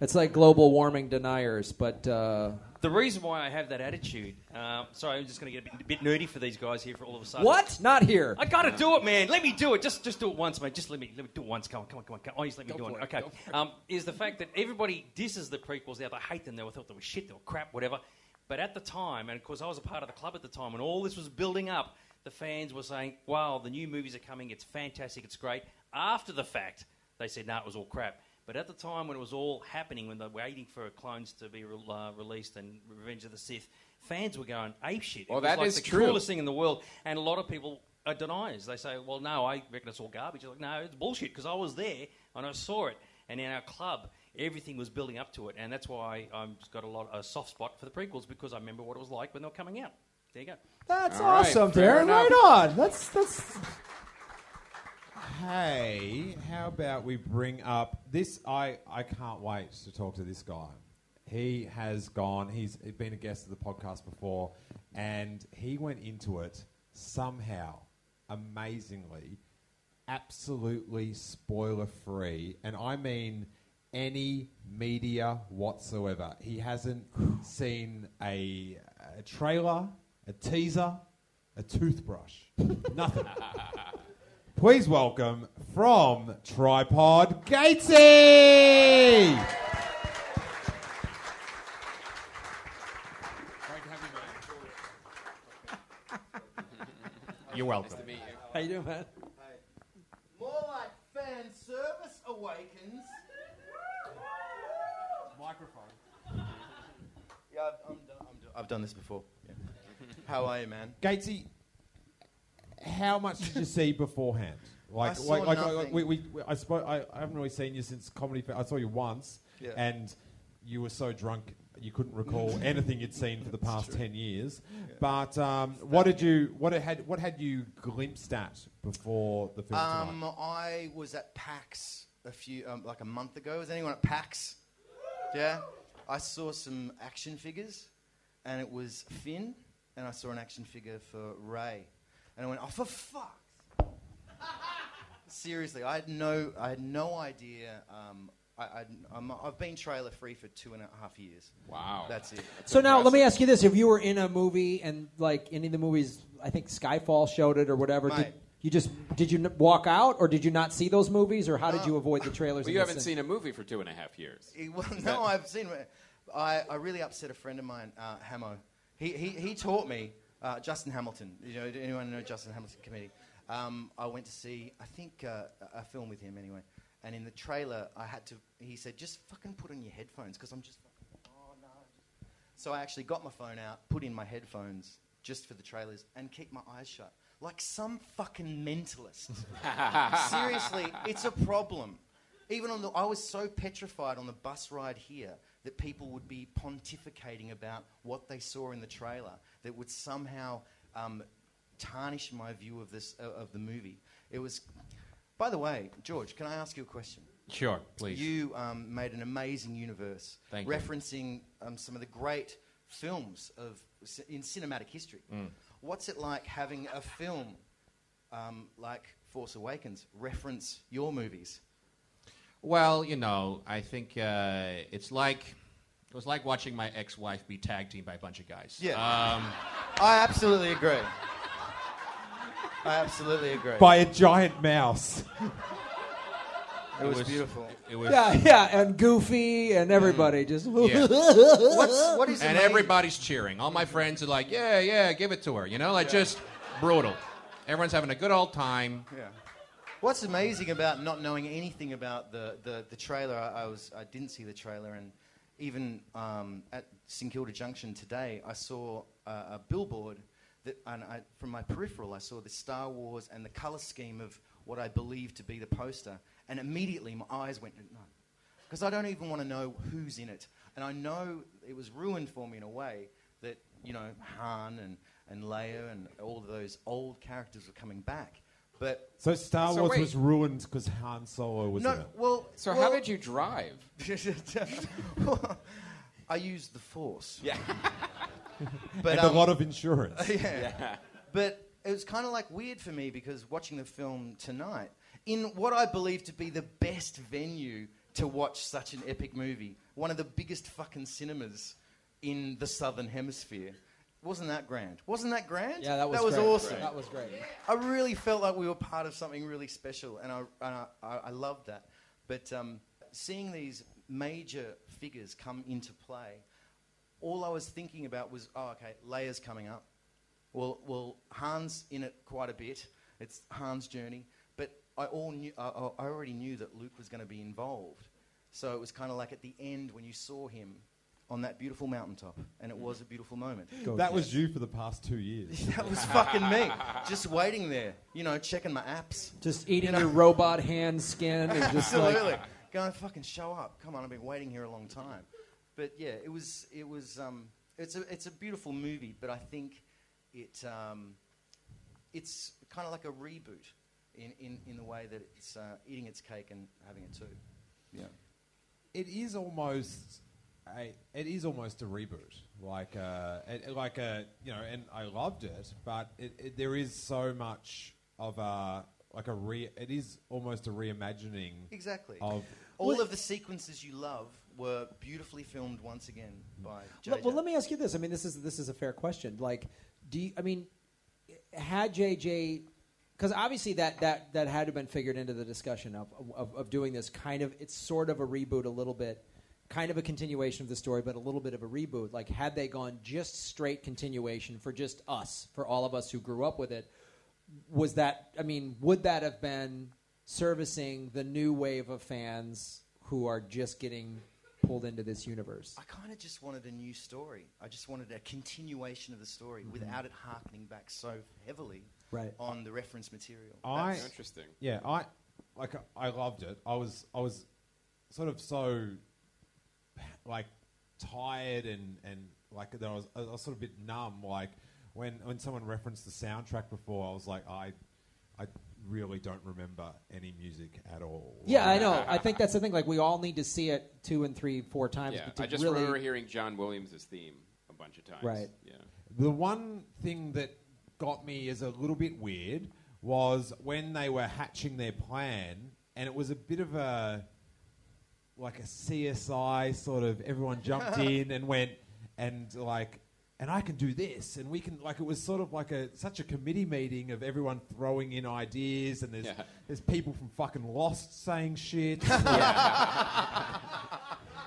It's like global warming deniers, but uh, The reason why I have that attitude, um, sorry, I'm just going to get a bit, a bit nerdy for these guys here for all of a sudden. what? Not here. I gotta do it, man. Let me do it. Just, just do it once, mate. Just let me, let me do it once. Come on, come on, come on. Come on. Oh, just let me do it. Okay. Um, is the fact that everybody disses the prequels now. They hate them. They thought they were shit. They were crap. Whatever. But at the time, and of course, I was a part of the club at the time, when all this was building up, the fans were saying, "Wow, the new movies are coming. It's fantastic. It's great." After the fact, they said, "No, it was all crap." But at the time when it was all happening, when they were waiting for clones to be re- uh, released and Revenge of the Sith, fans were going ape shit. Well, it was that like is the true. coolest thing in the world, and a lot of people are deniers. They say, "Well, no, I reckon it's all garbage." You're like, no, it's bullshit because I was there and I saw it, and in our club, everything was building up to it, and that's why I've just got a lot a soft spot for the prequels because I remember what it was like when they were coming out. There you go. That's All right, awesome, fair Darren. enough. Right on. That's that's. Hey, how about we bring up this? I, I can't wait to talk to this guy. He has gone, he's been a guest of the podcast before, and he went into it somehow, amazingly, absolutely spoiler free. And I mean any media whatsoever. He hasn't seen a, a trailer, a teaser, a toothbrush, nothing. Please welcome from Tripod Gatesy. You're welcome. Nice to meet you. How you doing, man? More like fan service awakens. Microphone. Yeah, I've, I'm done, I'm done, I've done this before. Yeah. How are you, man? Gatesy, how much did you see beforehand? Like, I saw like, like, like, we, we, we- I, I, I haven't really seen you since comedy. Fe- I saw you once, Yeah. and you were so drunk you couldn't recall anything you'd seen for the past ten years. But um, what did you? What had? What had you glimpsed at before the film Um. I was at PAX a few, um, like a month ago. Was anyone at PAX? Yeah. I saw some action figures, and it was Finn, and I saw an action figure for Rey, and I went, "Oh, for fuck!" Seriously, I had no, I had no idea. Um, I, I, I'm, I've been trailer free for two and a half years. Wow, that's it. So now let me ask you this: If you were in a movie and like any of the movies, I think Skyfall showed it or whatever, did you just did you n- walk out or did you not see those movies or how did you avoid the trailers? Well, you haven't cin- seen a movie for two and a half years. Eh, Well, no, that- I've seen. I, I really upset a friend of mine, uh, Hamo. He, he, he taught me, uh, Justin Hamilton. You know, anyone know Justin Hamilton committee? Um, I went to see, I think, uh, a a film with him anyway. And in the trailer, I had to. He said, "Just fucking put on your headphones," because I'm just. Fucking, oh no. So I actually got my phone out, put in my headphones just for the trailers, and keep my eyes shut, like some fucking mentalist. Seriously, it's a problem. even on the, I was so petrified on the bus ride here that people would be pontificating about what they saw in the trailer that would somehow um, tarnish my view of this uh, of the movie. It was. By the way, George, can I ask you a question? Sure, please. You um, made an amazing universe, Thank referencing um, some of the great films of in cinematic history. Mm. What's it like having a film um, like Force Awakens reference your movies? Well, you know, I think uh, it's like it was like watching my ex-wife be tag teamed by a bunch of guys. Yeah. Um, I absolutely agree. I absolutely agree. By a giant mouse. It was beautiful. It was. Yeah, yeah, and Goofy and everybody just. Yeah. What's, what is and amazing- everybody's cheering. All my friends are like, "Yeah, yeah, give it to her." You know, like just brutal. Everyone's having a good old time. Yeah. What's amazing about not knowing anything about the, the, the trailer, I, I was I didn't see the trailer, and even um, at St Kilda Junction today, I saw a, a billboard that, and I, from my peripheral, I saw the Star Wars and the color scheme of what I believed to be the poster, and immediately my eyes went no, because I don't even want to know who's in it, and I know it was ruined for me in a way that you know Han and and Leia and all of those old characters were coming back, but So Star So Wars wait. was ruined because Han Solo was no, in it. well. So well- how did you drive? I used the Force. Yeah. And a lot um, of insurance. yeah. Yeah. But it was kind of like weird for me because watching the film tonight, in what I believe to be the best venue to watch such an epic movie, one of the biggest fucking cinemas in the southern hemisphere. Wasn't that grand? Wasn't that grand? Yeah, that was that was great. awesome. That was great. I really felt like we were part of something really special, and I, and I, I, I loved that. But um, seeing these major figures come into play, all I was thinking about was, oh, okay, Leia's coming up. Well, well, Han's in it quite a bit. It's Han's journey, but I all knew, I, I I already knew that Luke was going to be involved. So it was kind of like at the end when you saw him on that beautiful mountaintop, and it was a beautiful moment. That was you for the past two years. That was fucking me. Just waiting there, you know, checking my apps. Just eating You know? your robot hand skin and just Absolutely. like. Going, fucking show up. Come on, I've been waiting here a long time. But yeah, it was, it was, um, it's a, it's a beautiful movie, but I think it, um, it's kind of like a reboot in, in, in the way that it's uh, eating its cake and having it too. Yeah. it is almost a it is almost a reboot like uh it, like a you know and i loved it but it, it, there is so much of a like a re it is almost a reimagining Exactly. of All of the sequences you love were beautifully filmed once again by Well, well, let me ask you this. I mean, this is this is a fair question. Like, do you, I mean, had JJ because obviously that that that had to have been figured into the discussion of, of of doing this kind of it's sort of a reboot a little bit kind of a continuation of the story but a little bit of a reboot like had they gone just straight continuation for just us for all of us who grew up with it was that i mean would that have been servicing the new wave of fans who are just getting pulled into this universe I kind of just wanted a new story. I just wanted a continuation of the story Mhm. without it harkening back so heavily Right. on the reference material. I That's- interesting. Yeah, I like I loved it. I was I was sort of so like tired and and like that I was I was sort of a bit numb. Like when when someone referenced the soundtrack before, I was like I I really don't remember any music at all. Yeah, I know. I think that's the thing. Like, we all need to see it two and three, four times. Yeah, to I just really, remember hearing John Williams' theme a bunch of times. Right. Yeah. The one thing that got me as a little bit weird was when they were hatching their plan, and it was a bit of a like a CSI sort of. Everyone jumped in and went and like, and I can do this, and we can like. It was sort of like a such a committee meeting of everyone throwing in ideas, and there's Yeah. there's people from fucking Lost saying shit.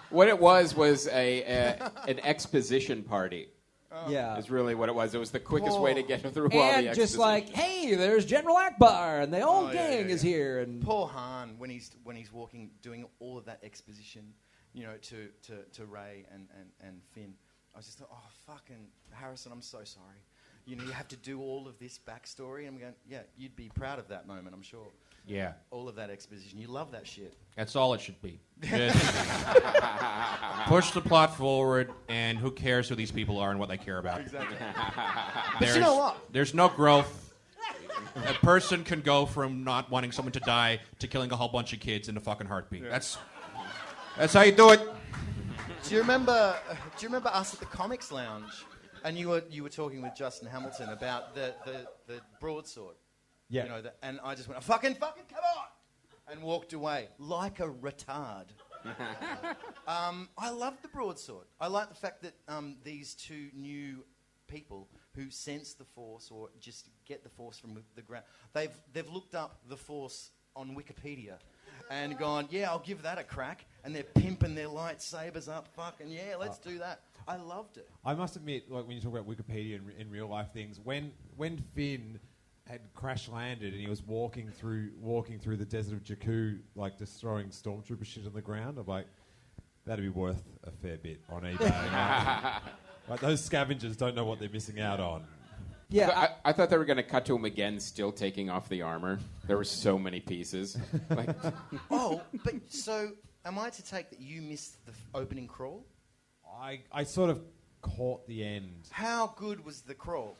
What it was was a, a an exposition party. Oh. Yeah. is really what it was. It was the quickest way to get through all the and just like, hey, there's General Ackbar, and the whole Oh, yeah, gang yeah, is yeah. here, and Poor Han when he's when he's walking, doing all of that exposition, you know, to to, to Rey and, and, and Finn. I was just like, oh fucking Harrison, I'm so sorry. You know, you have to do all of this backstory, and I'm going, yeah, you'd be proud of that moment, I'm sure. Yeah. All of that exposition. You love that shit. That's all it should be. Just push the plot forward, and who cares who these people are and what they care about. Exactly. but There's, you know what? There's no growth. A person can go from not wanting someone to die to killing a whole bunch of kids in a fucking heartbeat. That's that's how you do it. Do you remember? Do you remember us at the Comics Lounge? And you were you were talking with Justin Hamilton about the the, the broadsword. Yeah. You know, the, and I just went, fucking, fucking, come on, and walked away like a retard. um, I love the broadsword. I like the fact that um, these two new people who sense the force or just get the force from the ground, they've they've looked up the force on Wikipedia. And gone, yeah, I'll give that a crack. And they're pimping their lightsabers up. Fucking yeah, let's do that. I loved it. I must admit, like when you talk about Wikipedia and in real life things, when when Finn had crash landed and he was walking through walking through the desert of Jakku, like just throwing stormtrooper shit on the ground, I'm like, that'd be worth a fair bit on eBay. like those scavengers don't know what they're missing out on. Yeah, I, I thought they were going to cut to him again, still taking off the armor. There were so many pieces. Like, oh, but so am I to take that you missed the f- opening crawl? I I sort of caught the end. How good was the crawl?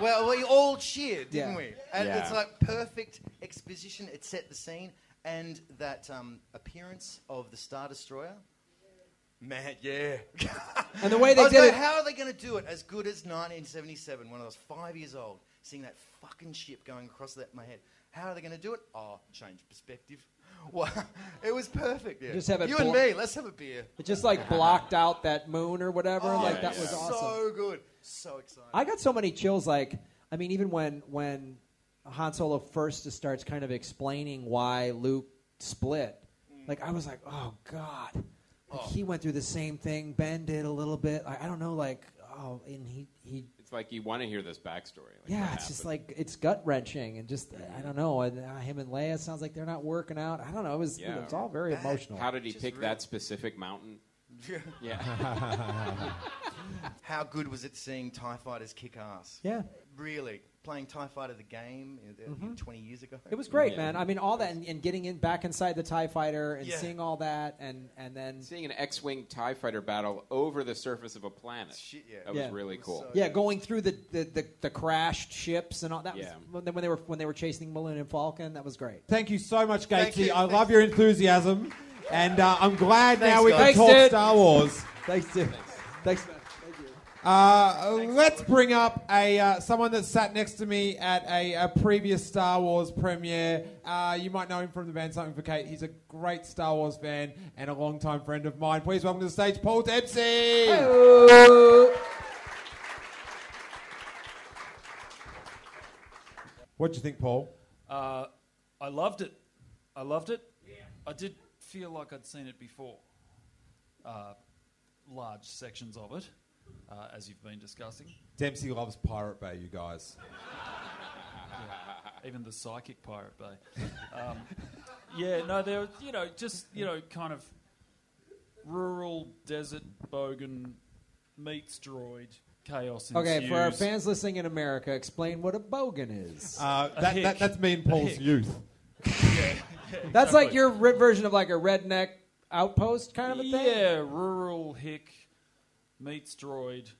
Well, we all cheered, didn't Yeah. we? And Yeah. it's like perfect exposition. It set the scene, and that um, appearance of the Star Destroyer. Man, yeah. And the way they I was did going, it- How are they going to do it as good as 1977 when I was five years old, seeing that fucking ship going across that, my head? How are they going to do it? Oh, change perspective. Wow, it was perfect. Yeah. Just have it you and blo- me. Let's have a beer. It just like blocked out that moon or whatever. Oh, like that was awesome. so good. So exciting. I got so many chills. Like, I mean, even when when Han Solo first just starts kind of explaining why Luke split, mm. like I was like, oh god, like, oh. he went through the same thing. Ben did a little bit. I, I don't know, like, oh, and he he. It's like you want to hear this backstory. Like, Yeah, what it's just like it's gut wrenching and just I don't know. And uh, him and Leia sounds like they're not working out. I don't know. It was Yeah. it was all very emotional. How did he pick that specific mountain? Yeah. How good was it seeing TIE fighters kick ass? Yeah. Really? Playing TIE Fighter the game uh, uh, Mhm. 20 years ago? It was great, man. I mean, all that and, and getting in back inside the Tie Fighter and Yeah. seeing all that, and and then Seeing an X-wing Tie Fighter battle over the surface of a planet. That was Yeah. really cool. yeah, going through the, the, the, the crashed ships and all that. Yeah. Was, when, when they were when they were chasing Millennium Falcon, that was great. Thank you so much, Thank Gatesy. you. I love your enthusiasm, and uh, I'm glad now we guys. can Thanks, talk dude. Star Wars. Thanks, dude. Thanks, man. Uh, let's bring up a uh, someone that sat next to me at a, a previous Star Wars premiere. Uh, you might know him from the band Something for Kate. He's a great Star Wars fan and a longtime friend of mine. Please welcome to the stage, Paul Dempsey. What do you think, Paul? Uh, I loved it. I loved it. I did feel like I'd seen it before. Uh, large sections of it, uh, as you've been discussing. Dempsey loves Pirate Bay, you guys. Yeah. Even the psychic Pirate Bay. Um, yeah, no, there, you know, just you know, kind of rural desert bogan meets droid chaos. Okay, for our fans listening in America, explain what a bogan is. Uh, that, that, that's me and Paul's youth. That's like your ri- version of like a redneck outpost kind of a thing. Yeah, rural hick meets droid.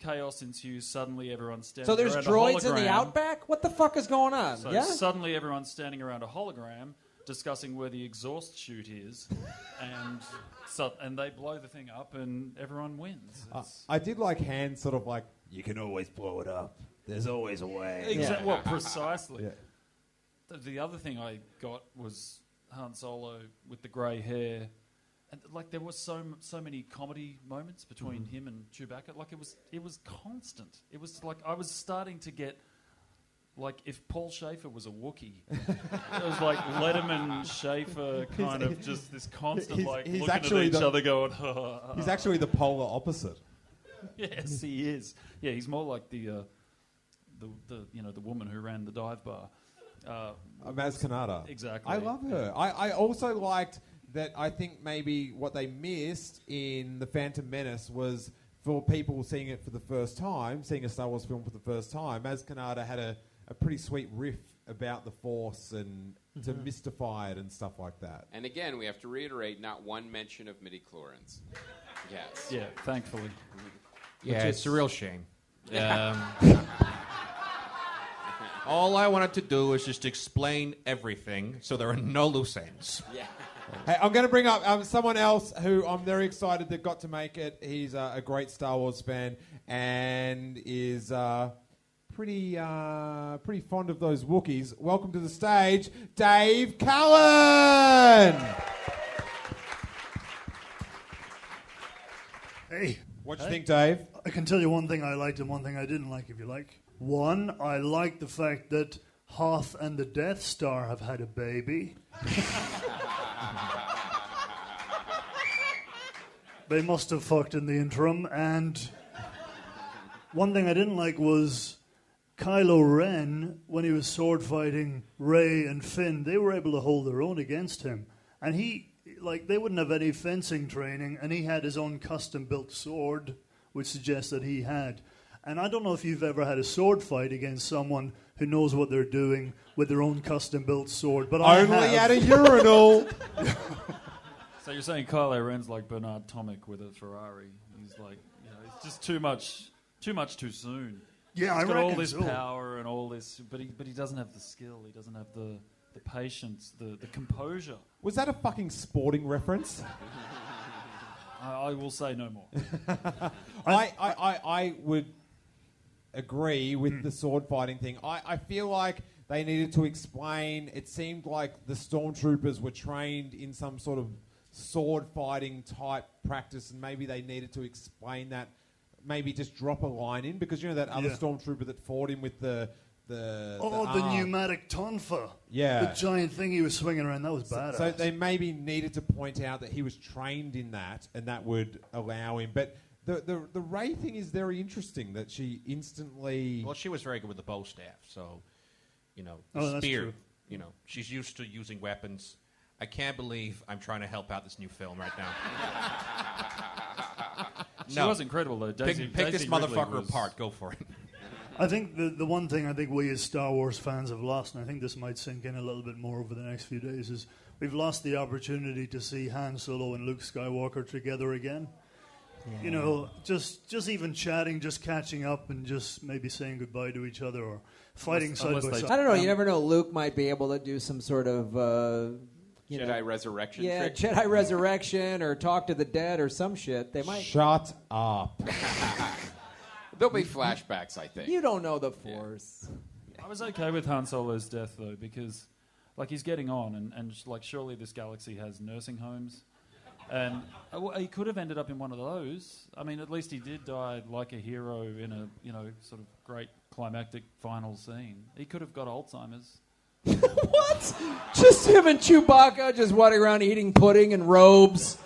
Chaos ensues. Suddenly, everyone's standing. Around. So there's around a droids in the outback. What the fuck is going on? So yeah. suddenly, everyone's standing around a hologram discussing where the exhaust chute is, and so, and they blow the thing up, and everyone wins. Uh, I did like Han sort of like, you can always blow it up. There's always a way. Exa- Well, precisely. Yeah. The, the other thing I got was Han Solo with the grey hair, and like there was so so many comedy moments between Mhm. him and Chewbacca. Like it was it was constant. It was like I was starting to get. Like if Paul Shaffer was a Wookiee, it was like Letterman, Shaffer, kind of just this constant He's- like he's looking at each the- other, going. He's actually the polar opposite. yes, he is. Yeah, he's more like the, uh, the the you know the woman who ran the dive bar. Uh, Uh, Maz Kanata. Exactly. I love her. I, I also liked that I think maybe what they missed in The Phantom Menace was for people seeing it for the first time, seeing a Star Wars film for the first time, Maz Kanata had a, a pretty sweet riff about the Force and to mystify it and stuff like that. And again, we have to reiterate: not one mention of midi chlorians. Yes. Yeah, thankfully. Yeah, Which it's is- a real shame. Um, all I wanted to do is just explain everything so there are no loose ends. Yeah. Hey, I'm going to bring up um, someone else who I'm very excited that got to make it. He's uh, a great Star Wars fan and is uh, pretty uh, pretty fond of those Wookiees. Welcome to the stage, Dave Callan. Hey. What do you think, Dave? I can tell you one thing I liked and one thing I didn't like, if you like. One, I like the fact that Hoth and the Death Star have had a baby. they must have fucked in the interim. And one thing I didn't like was Kylo Ren, when he was sword fighting Rey and Finn, they were able to hold their own against him. And he, like, they wouldn't have any fencing training, and he had his own custom built sword, which suggests that he had. And I don't know if you've ever had a sword fight against someone who knows what they're doing with their own custom built sword, but I Only have. at a urinal. So you're saying Kylo Ren's like Bernard Tomic with a Ferrari? He's like, you know, it's just too much, too much too soon. Yeah, He's I got all this so. power and all this, but he, but he doesn't have the skill. He doesn't have the, the patience, the, the composure. Was that a fucking sporting reference? I, I will say no more. I, I, I, I would agree with Hmm. the sword fighting thing. I, I feel like they needed to explain. It seemed like the stormtroopers were trained in some sort of sword fighting type practice, and maybe they needed to explain that. Maybe just drop a line in because you know that other Yeah. stormtrooper that fought him with the the Oh, the, arm. pneumatic tonfa. Yeah. The giant thing he was swinging around. That was So, badass. so they maybe needed to point out that he was trained in that, and that would allow him. But the the the Rey thing is very interesting. That she instantly. Well, she was very good with the bow staff, so you know, the Oh, that's spear. true. You know, she's used to using weapons. I can't believe I'm trying to help out this new film right now. She was incredible, though. Daisy- pick, pick this Daisy Ridley motherfucker was- apart. Go for it. I think the, the one thing I think we as Star Wars fans have lost, and I think this might sink in a little bit more over the next few days, is we've lost the opportunity to see Han Solo and Luke Skywalker together again. You know, just just even chatting, just catching up, and just maybe saying goodbye to each other or fighting side by side. I don't know. You Um, never know. Luke might be able to do some sort of uh, you Jedi know, resurrection Yeah, trick. Jedi resurrection or talk to the dead or some shit. They might. Shut up. There'll be flashbacks, I think. You don't know the Force. I was okay with Han Solo's death though because, like, he's getting on, and, and like, surely this galaxy has nursing homes, and uh, he could have ended up in one of those. I mean, at least he did die like a hero in a you know sort of great climactic final scene. He could have got Alzheimer's. what? Just him and Chewbacca just walking around eating pudding and robes.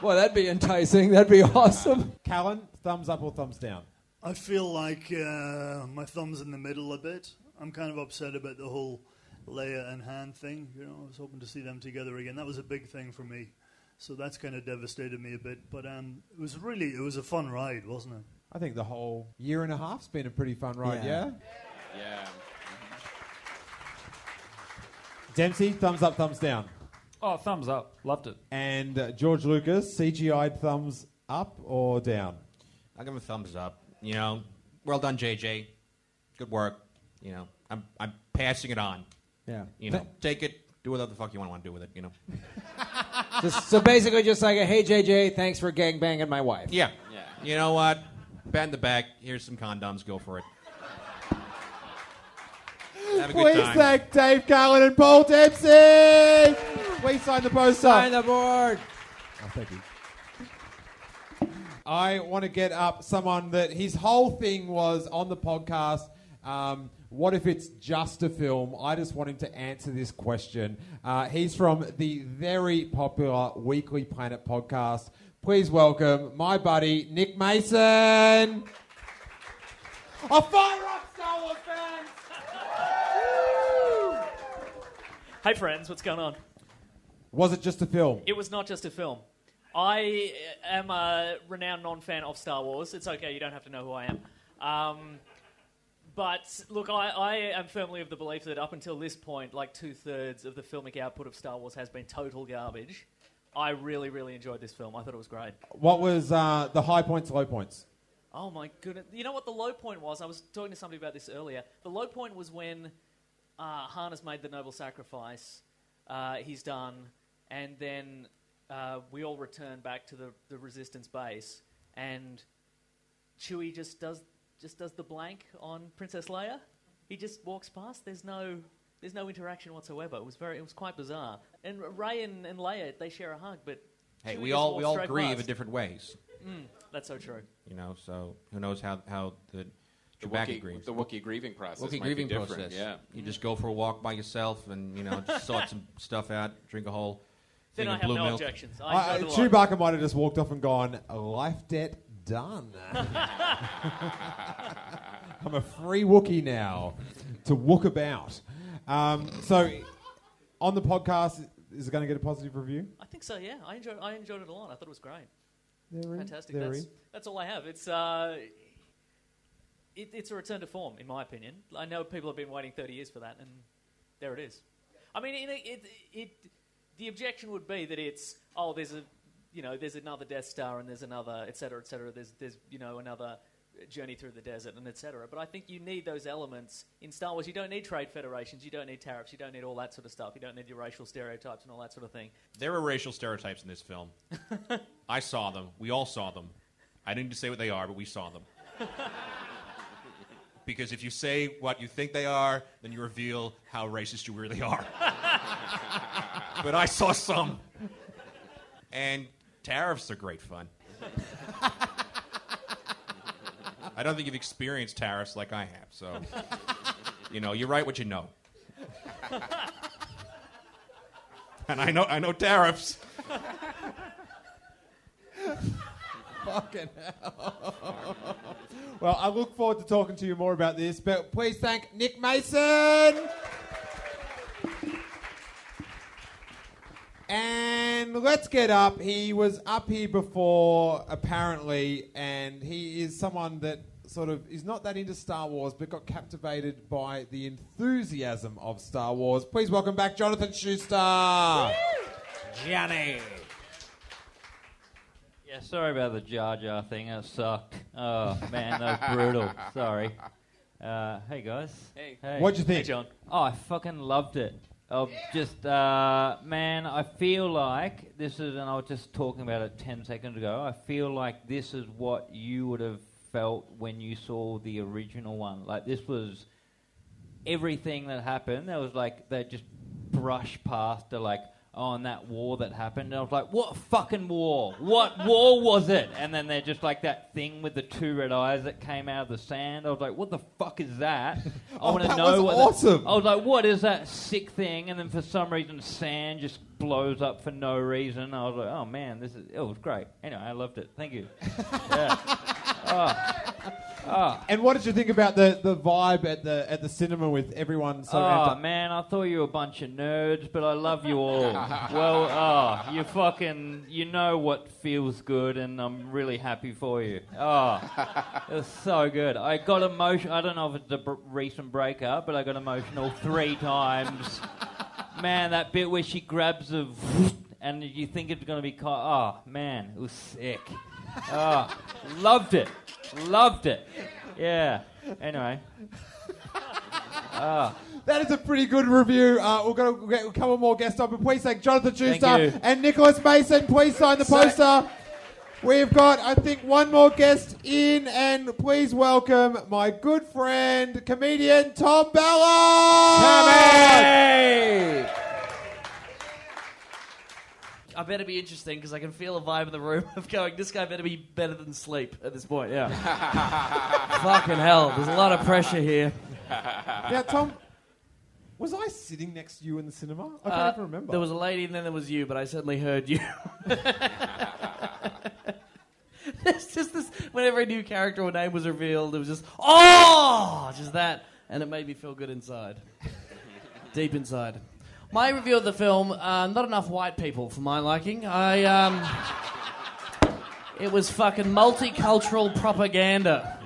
Boy, that'd be enticing. That'd be awesome. Callan, thumbs up or thumbs down? I feel like uh, my thumb's in the middle a bit. I'm kind of upset about the whole Leia and Han thing. You know, I was hoping to see them together again. That was a big thing for me. So that's kind of devastated me a bit. But um, it was really, it was a fun ride, wasn't it? I think the whole year and a half's been a pretty fun ride. Yeah. Yeah. Yeah. Dempsey, thumbs up, thumbs down. Oh, thumbs up. Loved it. And uh, George Lucas, CGI thumbs up or down? I'll give him a thumbs up. You know, well done, JJ. Good work. You know, I'm I'm passing it on. Yeah. You know, take it. Do whatever the fuck you want to do with it. You know. Just, so basically, just like a hey JJ, thanks for gang banging my wife. Yeah. Yeah. You know what? Bend the back. Here's some condoms. Go for it. Have Please thank Dave Callan and Paul Dempsey. We sign the poster. Sign the board. Oh, thank you. I want to get up someone that his whole thing was on the podcast. Um, what if it's just a film? I just want him to answer this question. Uh, he's from the very popular Weekly Planet podcast. Please welcome my buddy Nick Mason. A fire up, Star Wars fans! Hey friends, what's going on? Was it just a film? It was not just a film. I am a renowned non-fan of Star Wars. It's okay, you don't have to know who I am. Um, but look, I, I am firmly of the belief that up until this point, like two thirds of the filmic output of Star Wars has been total garbage. I really, really enjoyed this film. I thought it was great. What was uh, the high points, low points? Oh my goodness! You know what the low point was? I was talking to somebody about this earlier. The low point was when uh, Han has made the noble sacrifice. Uh, he's done, and then uh, we all return back to the, the Resistance base, and Chewie just does just does the blank on Princess Leia. He just walks past. There's no there's no interaction whatsoever. It was very it was quite bizarre. And Rey and, and Leia they share a hug, but Hey, Chewie we all we all grieve past. in different ways. Mm, that's so true. You know, so who knows how how the The Chewbacca Wookiee- grieves. the Wookiee grieving process Wookiee might be grieving process. yeah. You just go for a walk by yourself and you know just sort some stuff out, drink a whole Then I of have blue no milk. objections. I I, enjoyed it a. Chewbacca might have just walked off and gone, life debt done. I'm a free Wookiee now to wook about. Um, so, on the podcast, is it going to get a positive review? I think so. Yeah, I enjoyed. I enjoyed it a lot. I thought it was great. Therein, Fantastic. therein. That's, that's all I have. It's uh, it, it's a return to form, in my opinion. I know people have been waiting thirty years for that, and there it is. I mean, it, it, it the objection would be that it's oh, there's a you know, there's another Death Star, and there's another, et cetera, et cetera. There's there's you know another journey through the desert, and et cetera. But I think you need those elements in Star Wars. You don't need trade federations. You don't need tariffs. You don't need all that sort of stuff. You don't need your racial stereotypes and all that sort of thing. There are racial stereotypes in this film. I saw them. We all saw them. I didn't need to say what they are, but we saw them. because if you say what you think they are, then you reveal how racist you really are. but I saw some. And tariffs are great fun. I don't think you've experienced tariffs like I have, so you know, you write what you know. And I know I know tariffs. Fucking hell. well, I look forward to talking to you more about this, but please thank Nick Mason. And let's get up. He was up here before, apparently, and he is someone that sort of is not that into Star Wars, but got captivated by the enthusiasm of Star Wars. Please welcome back Jonathan Schuster. Johnny. Yeah, sorry about the Jar Jar thing. That sucked. Oh man, that was brutal. Sorry. Uh, hey guys. Hey. hey. What'd you think? Hey, John. Oh, I fucking loved it. Oh, just uh, man, I feel like this is, and I was just talking about it ten seconds ago. I feel like this is what you would have felt when you saw the original one. Like this was everything that happened. There was like they just brushed past the like. Oh, and that war that happened, and I was like, "What fucking war? What war was it?" And then they're just like that thing with the two red eyes that came out of the sand. I was like, "What the fuck is that?" I Oh, want to that know was what. awesome. The, I was like, "What is that sick thing?" And then for some reason, sand just blows up for no reason. I was like, "Oh man, this is it was great." Anyway, I loved it. Thank you. yeah. Oh. Oh. And what did you think about the, the vibe at the at the cinema with everyone so ah, amped Oh up? man, I thought you were a bunch of nerds, but I love you all. well, oh, you fucking, you know what feels good, and I'm really happy for you. Oh, it was so good. I got emotional. I don't know if it's a br- recent breakup, but I got emotional three times. Man, that bit where she grabs a, and you think it's gonna be caught. Oh man, it was sick. Oh, loved it, loved it. Yeah. Anyway. Ah. That is a pretty good review. Uh, we're going to get a couple more guests on, but please thank Jonathan Schuster and Nicholas Mason. Please sign the poster. We've got, I think, one more guest in, and please welcome my good friend, comedian Tom Ballard. Tommy! I better be interesting because I can feel a vibe in the room of going, this guy better be better than sleep at this point, yeah. Fucking hell, there's a lot of pressure here. Now, Tom, was I sitting next to you in the cinema? I can't Uh, even remember. There was a lady and then there was you, but I certainly heard you. There's just this, whenever a new character or name was revealed, it was just, oh, just that. And it made me feel good inside. Deep inside. My review of the film, uh, not enough white people for my liking. I, um, it was fucking multicultural propaganda.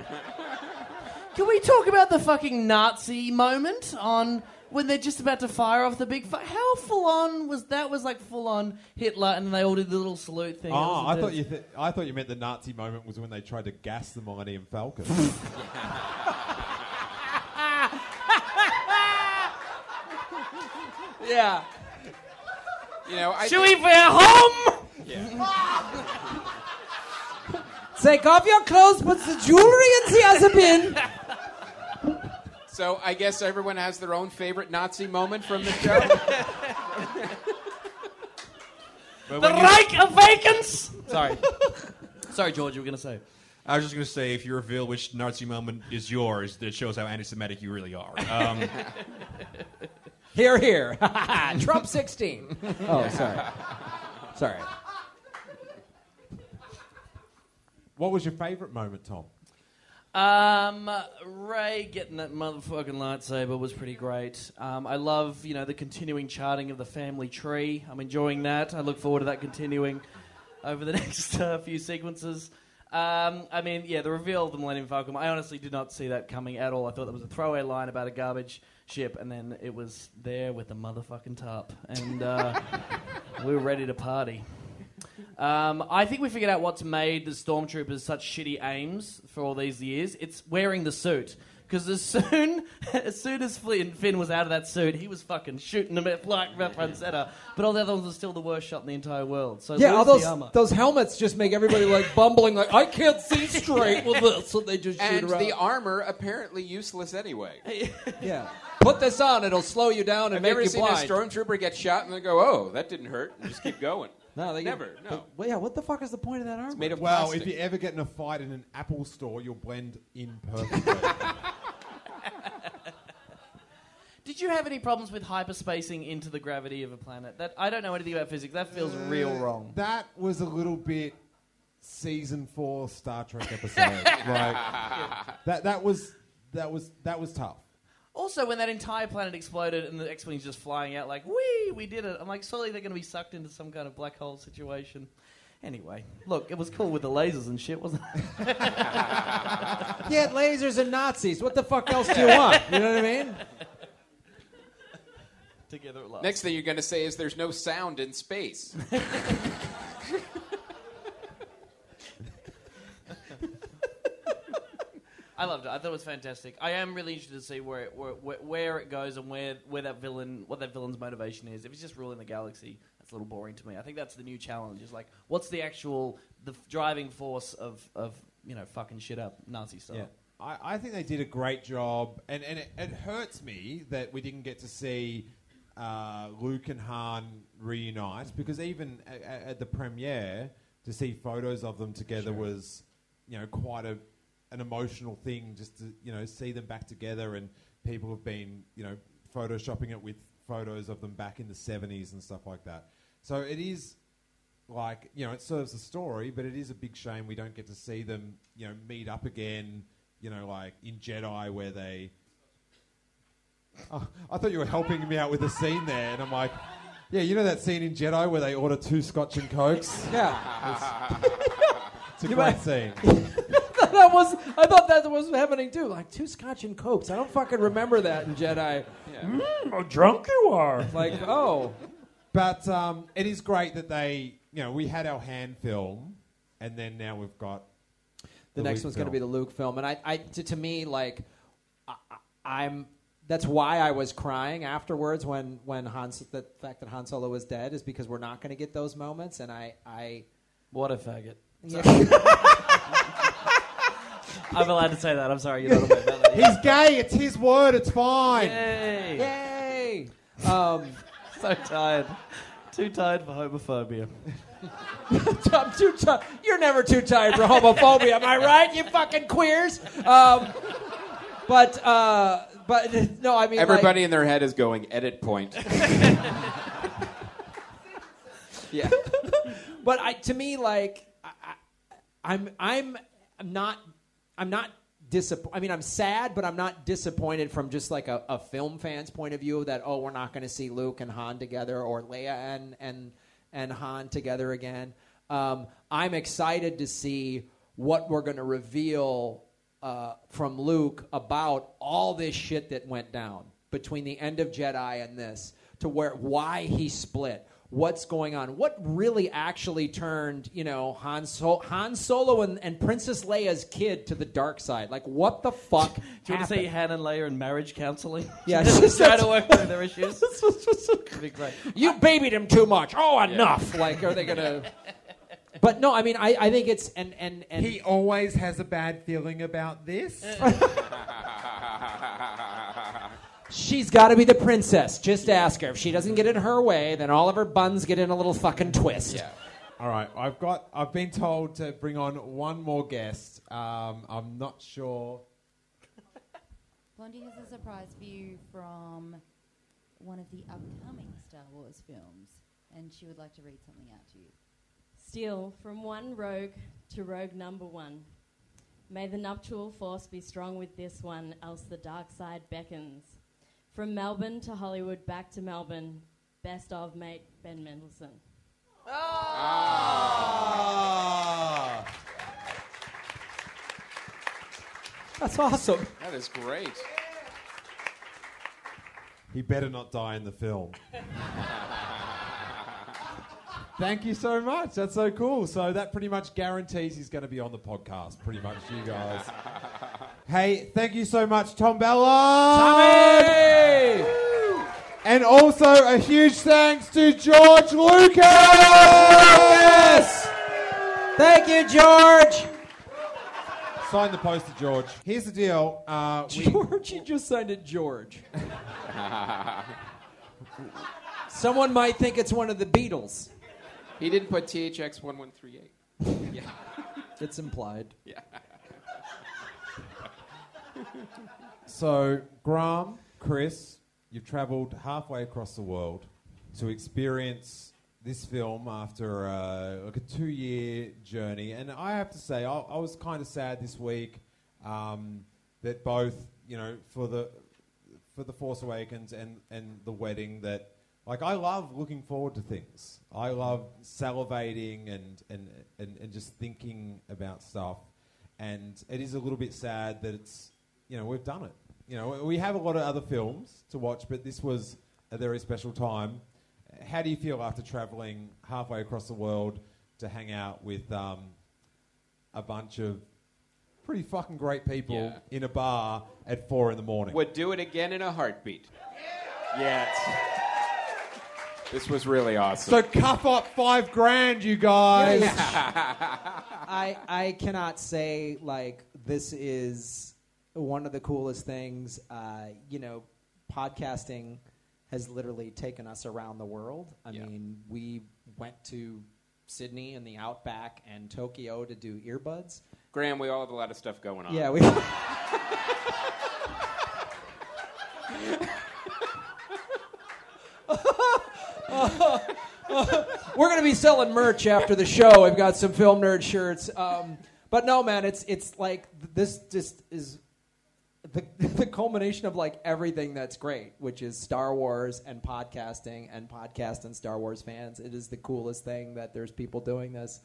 Can we talk about the fucking Nazi moment on when they're just about to fire off the big? Fu- How full on was that? Was like full on Hitler, and they all did the little salute thing. Oh, I thought you. Th- I thought you meant the Nazi moment was when they tried to gas the Millennium Falcon. yeah. You know, I Should we be home? Yeah. Take off your clothes, put the jewelry in the other bin. So I guess everyone has their own favorite Nazi moment from the show. The Reich Awakens. Sorry, sorry, George. You were gonna say. I was just going to say, if you reveal which Nazi moment is yours, that shows how anti-Semitic you really are. Um, Here, here. Trump 16. Oh, sorry. Sorry. what was your favourite moment, Tom? Um, Rey getting that motherfucking lightsaber was pretty great. Um, I love, you know, the continuing charting of the family tree. I'm enjoying that. I look forward to that continuing over the next uh, few sequences. Um, I mean, yeah, the reveal of the Millennium Falcon. I honestly did not see that coming at all. I thought that was a throwaway line about a garbage ship, and then it was there with the motherfucking top, and uh, we were ready to party. Um, I think we figured out what's made the stormtroopers such shitty aims for all these years. It's wearing the suit. Because as soon as soon as Finn, Finn was out of that suit, he was fucking shooting them at like left, front, center. But all the other ones were still the worst shot in the entire world. So Yeah, all those the armor? those helmets just make everybody like bumbling, like I can't see straight with this, so they just shoot and around. the armor apparently useless anyway. yeah, put this on; it'll slow you down and Have make you ever you seen blind. a stormtrooper get shot and they go, "Oh, that didn't hurt," and just keep going? no, they get- never. No. but- well, yeah, what the fuck is the point of that armor? It's made of Well, plastic. if you ever get in a fight in an Apple store, you'll blend in perfectly. Did you have any problems with hyperspacing into the gravity of a planet? That I don't know anything about physics. That feels uh, real wrong. that was a little bit season four Star Trek episode. like that. That was that was that was tough. Also, when that entire planet exploded and the X-wings just flying out, like, "Wee, we did it!" I'm like, surely they're going to be sucked into some kind of black hole situation. Anyway, look, it was cool with the lasers and shit, wasn't it? Yeah, lasers and Nazis. What the fuck else do you want? You know what I mean? Together at last. Next thing you're going to say is there's no sound in space. I loved it. I thought it was fantastic. I am really interested to see where it, where, where, it goes and where, where that villain, what that villain's motivation is. If it's just ruling the galaxy, that's a little boring to me. I think that's the new challenge. Is like, what's the actual the f- driving force of of you know fucking shit up Nazi stuff? Yeah. I, I think they did a great job, and, and it, it hurts me that we didn't get to see uh, Luke and Han reunite because even at, at the premiere, to see photos of them together was, you know, quite a an emotional thing. Just to you know see them back together, and people have been you know photoshopping it with photos of them back in the seventies and stuff like that. So it is like you know it serves the story, but it is a big shame we don't get to see them you know meet up again. You know, like in Jedi where they. Oh, I thought you were helping me out with the scene there, and I'm like, yeah, you know that scene in Jedi where they order two Scotch and Cokes. Yeah. It's a You great scene. that was. I thought that was happening too. Like two Scotch and cokes. I don't fucking remember that in Jedi. Mm, how drunk you are. Like oh. But um, it is great that they, you know, we had our hand film, and then now we've got The, next one's going to be the Luke film, and I, I to, to me, like, I, I- I'm. That's why I was crying afterwards when when Han. The fact that Han Solo was dead is because we're not going to get those moments, and I, I. What a faggot. Yeah. I'm allowed to say that. I'm sorry. You're not allowed that. He's gay. It's his word. It's fine. Yay! Yay! Um, so tired. Too tired for homophobia. I'm too tired. You're never too tired for homophobia, am I right? You fucking queers. Um, but uh, but no, I mean like- Everybody in their head is going edit point. Yeah. but I, to me, like, I, I, I'm, I'm, I'm not, I'm not disappointed. I mean, I'm sad, but I'm not disappointed from just like a, a film fan's point of view that oh, we're not going to see Luke and Han together or Leia and and and Han together again. Um, I'm excited to see what we're going to reveal uh, from Luke about all this shit that went down between the end of Jedi and this, to where why he split, what's going on, what really actually turned you know Han, so- Han Solo and, and Princess Leia's kid to the dark side. Like what the fuck? Do you want to see Han and Leia in marriage counseling? Yeah, just try to work through their issues. It'd be great. you babied him too much. Oh, enough. Like, are they gonna? But no, I mean, I, I think it's and and and He always has a bad feeling about this. She's got to be the princess. Just ask her. If she doesn't get it her way, then all of her buns get in a little fucking twist. Yeah. All right, I've got. I've been told to bring on one more guest. Um, I'm not sure. Blondie has a surprise for you from one of the upcoming Star Wars films, and she would like to read something out to you. Still, from one rogue to rogue number one. May the nuptial force be strong with this one, else the dark side beckons. From Melbourne to Hollywood, back to Melbourne. Best of mate Ben Mendelsohn. Ah. That's awesome. That is great. He better not die in the film. Thank you so much. That's so cool. So that pretty much guarantees he's going to be on the podcast. Pretty much, you guys. Hey, thank you so much, Tom Bella. Tommy! And also a huge thanks to George Lucas. Thank you, George. Sign the poster, George. Here's the deal. Uh, we- George, you just signed it, George. Someone might think it's one of the Beatles. He didn't put THX 1138. yeah. It's implied. Yeah. So, Graham, Chris, you've travelled halfway across the world to experience this film after uh, like a two-year journey, and I have to say, I, I was kind of sad this week um, that both, you know, for the for the Force Awakens and and the wedding that. Like I love looking forward to things. I love salivating and, and, and, and just thinking about stuff. And it is a little bit sad that it's you know, we've done it. You know, we have a lot of other films to watch, but this was a very special time. How do you feel after traveling halfway across the world to hang out with um, a bunch of pretty fucking great people Yeah. in a bar at four in the morning? We'd do it again in a heartbeat. Yes. This was really awesome. So cuff up five grand, you guys. I I cannot say like this is one of the coolest things. Uh, you know, podcasting has literally taken us around the world. I mean, we went to Sydney and the Outback and Tokyo to do earbuds. Graham, we all have a lot of stuff going on. Yeah, we. We're gonna be selling merch after the show. I've got some film nerd shirts. Um, but no, man, it's it's like this just is the the culmination of like everything that's great, which is Star Wars and podcasting and podcast and Star Wars fans. It is the coolest thing that there's people doing this.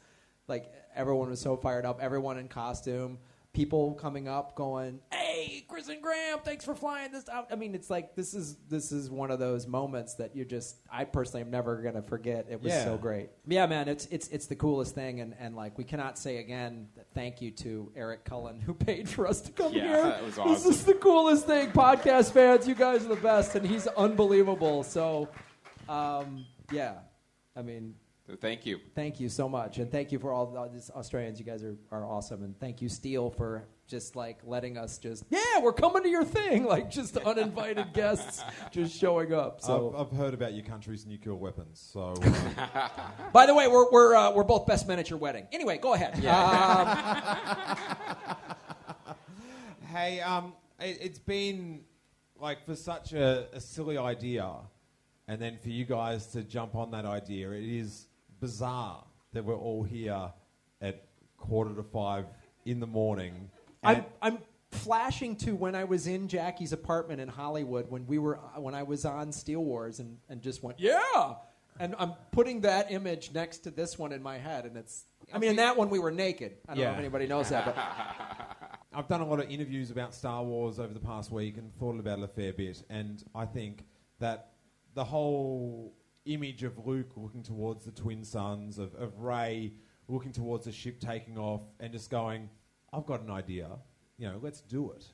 Like everyone was so fired up. Everyone in costume. People coming up going, "Hey, Chris and Graham, thanks for flying this out." I mean, it's like this is this is one of those moments that you just I personally am never gonna forget. It was Yeah. so great. Yeah, man, it's it's it's the coolest thing, and and like we cannot say again that thank you to Eric Cullen who paid for us to come Yeah, here. that was awesome. This is the coolest thing, podcast fans. You guys are the best, and he's unbelievable. So, um, yeah, I mean, So thank you. thank you so much, and thank you for all, all these Australians. You guys are, are awesome, and thank you, Steele, for just like letting us just yeah, we're coming to your thing, like just uninvited guests just showing up. So, I've, I've heard about your country's nuclear weapons, so. by the way, we're we're uh, we're both best men at your wedding. Anyway, go ahead. hey, um, it, it's been like for such a, a silly idea, and then for you guys to jump on that idea, it is bizarre that we're all here at quarter to five in the morning. I'm I'm flashing to when I was in Jackie's apartment in Hollywood when we were uh, when I was on Steele Wars and, and just went yeah, and I'm putting that image next to this one in my head, and it's I mean in that one we were naked. I don't know if anybody knows that, but I've done a lot of interviews about Star Wars over the past week and thought about it a fair bit. And I think that the whole image of Luke looking towards the twin suns, of, of Rey looking towards the ship taking off, and just going, I've got an idea, you know, let's do it,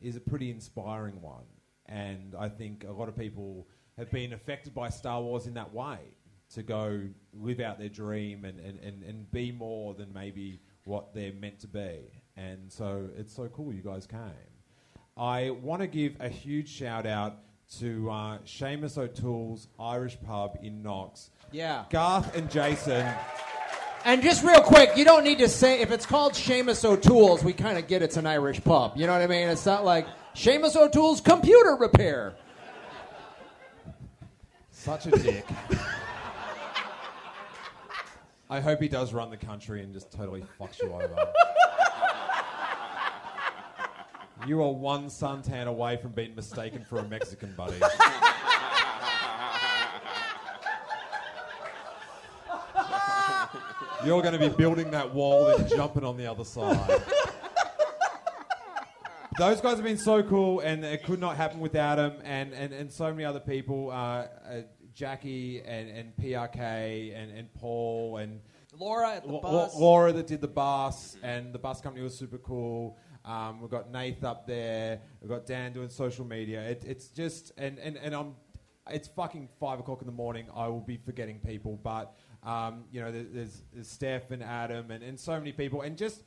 is a pretty inspiring one. And I think a lot of people have been affected by Star Wars in that way to go live out their dream and, and, and, and be more than maybe what they're meant to be. And so it's so cool you guys came. I want to give a huge shout out to uh, Seamus O'Toole's Irish Pub in Knox. Yeah. Garth and Jason. And just real quick, you don't need to say if it's called Seamus O'Toole's, we kind of get it's an Irish pub. You know what I mean? It's not like Seamus O'Toole's computer repair. Such a dick. I hope he does run the country and just totally fucks you over. You are one suntan away from being mistaken for a Mexican, buddy. You're going to be building that wall and jumping on the other side. Those guys have been so cool, and it could not happen without them, and, and, and so many other people. Uh, uh, Jackie and, and PRK and, and Paul and Laura at the Lo- bus. Laura that did the bus, and the bus company was super cool. Um, we've got Nath up there. We've got Dan doing social media. It, it's just and, and, and I'm. It's fucking five o'clock in the morning. I will be forgetting people, but um, you know, there's, there's Steph and Adam and, and so many people, and just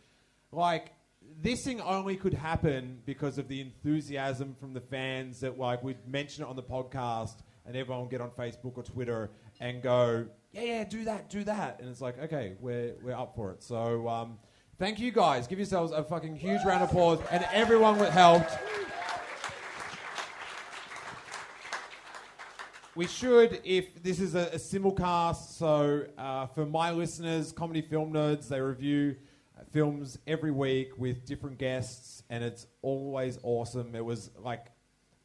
like this thing only could happen because of the enthusiasm from the fans that like we'd mention it on the podcast and everyone would get on Facebook or Twitter and go, yeah, yeah, do that, do that. And it's like, okay, we're, we're up for it. So um, thank you guys. Give yourselves a fucking huge round of applause and everyone that helped. We should, if this is a, a simulcast, so uh, for my listeners, comedy film nerds, they review uh, films every week with different guests, and it's always awesome. It was like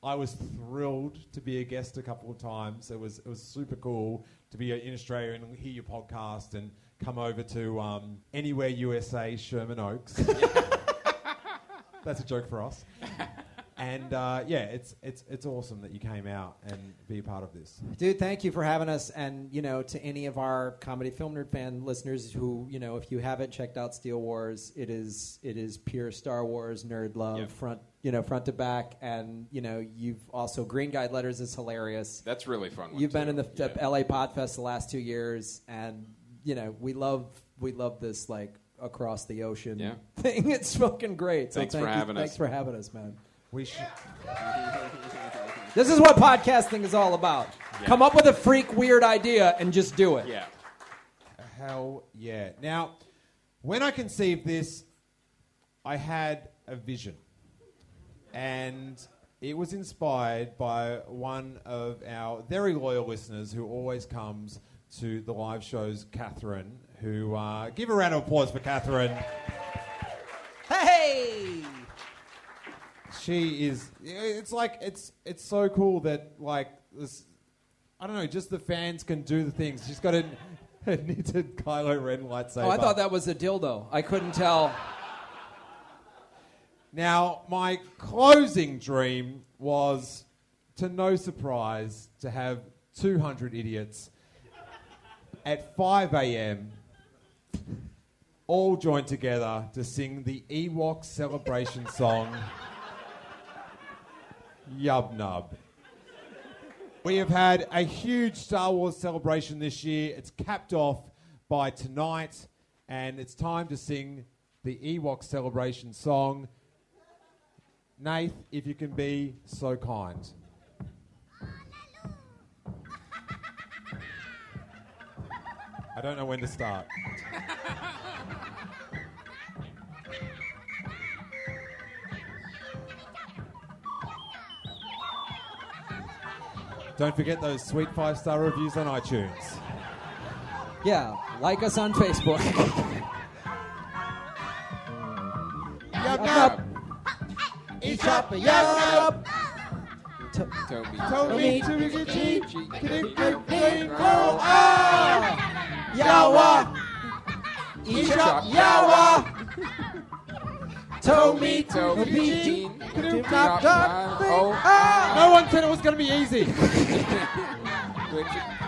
I was thrilled to be a guest a couple of times. It was it was super cool to be in Australia and hear your podcast and come over to um, anywhere USA Sherman Oaks. That's a joke for us. And uh, yeah, it's it's it's awesome that you came out and be a part of this. Dude, thank you for having us. And, you know, to any of our comedy film nerd fan listeners who, you know, if you haven't checked out Steele Wars, it is it is pure Star Wars nerd love Yep. front you know, front to back. And, you know, you've also Green Guide Letters is hilarious. That's really fun. one, You've been too. in the, the LA Podfest the last two years, and you know we love we love this like across the ocean Yeah. thing. It's fucking great. So Thanks thank for you- having us. Thanks for having us, man. We should. This is what podcasting is all about. Yeah. Come up with a freak weird idea and just do it. Yeah. Hell yeah. Now, when I conceived this, I had a vision. And it was inspired by one of our very loyal listeners who always comes to the live shows, Catherine, who, uh, give a round of applause for Catherine. Hey! She is. It's like it's it's so cool that like this. I don't know. Just the fans can do the things. She's got a, a knitted Kylo Ren lightsaber. Oh, I thought that was a dildo. I couldn't tell. Now, my closing dream was, to no surprise, to have 200 idiots at 5 a.m. all join together to sing the Ewok celebration song, Yub Nub. We have had a huge Star Wars celebration this year. It's capped off by tonight, and it's time to sing the Ewok celebration song. Nath, if you can be so kind. I don't know when to start. Don't forget those sweet five star reviews on iTunes. Yeah, like us on Facebook. Yup, yup. Each up, yup. Toby. Toby, Toby, Toby, Yawa. Each up, Yawa. Toe Yawa. toe me, knock, knock, ah. No one said it was going to be easy.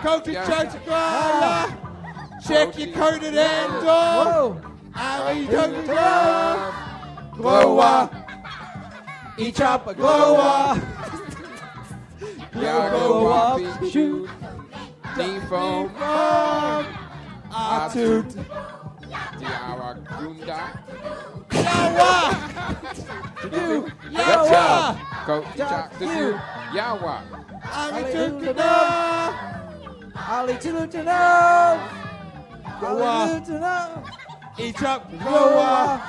Coach and church, check your coated end door. Ali, don't go. Glowa. Each up a glowa. Ya go up, shoot, the foam, Toot. Diara Gunda. Do Yawa. Go to do. Yawa. Ali Tutana. Ali. Ali Tutana. Each up glowa.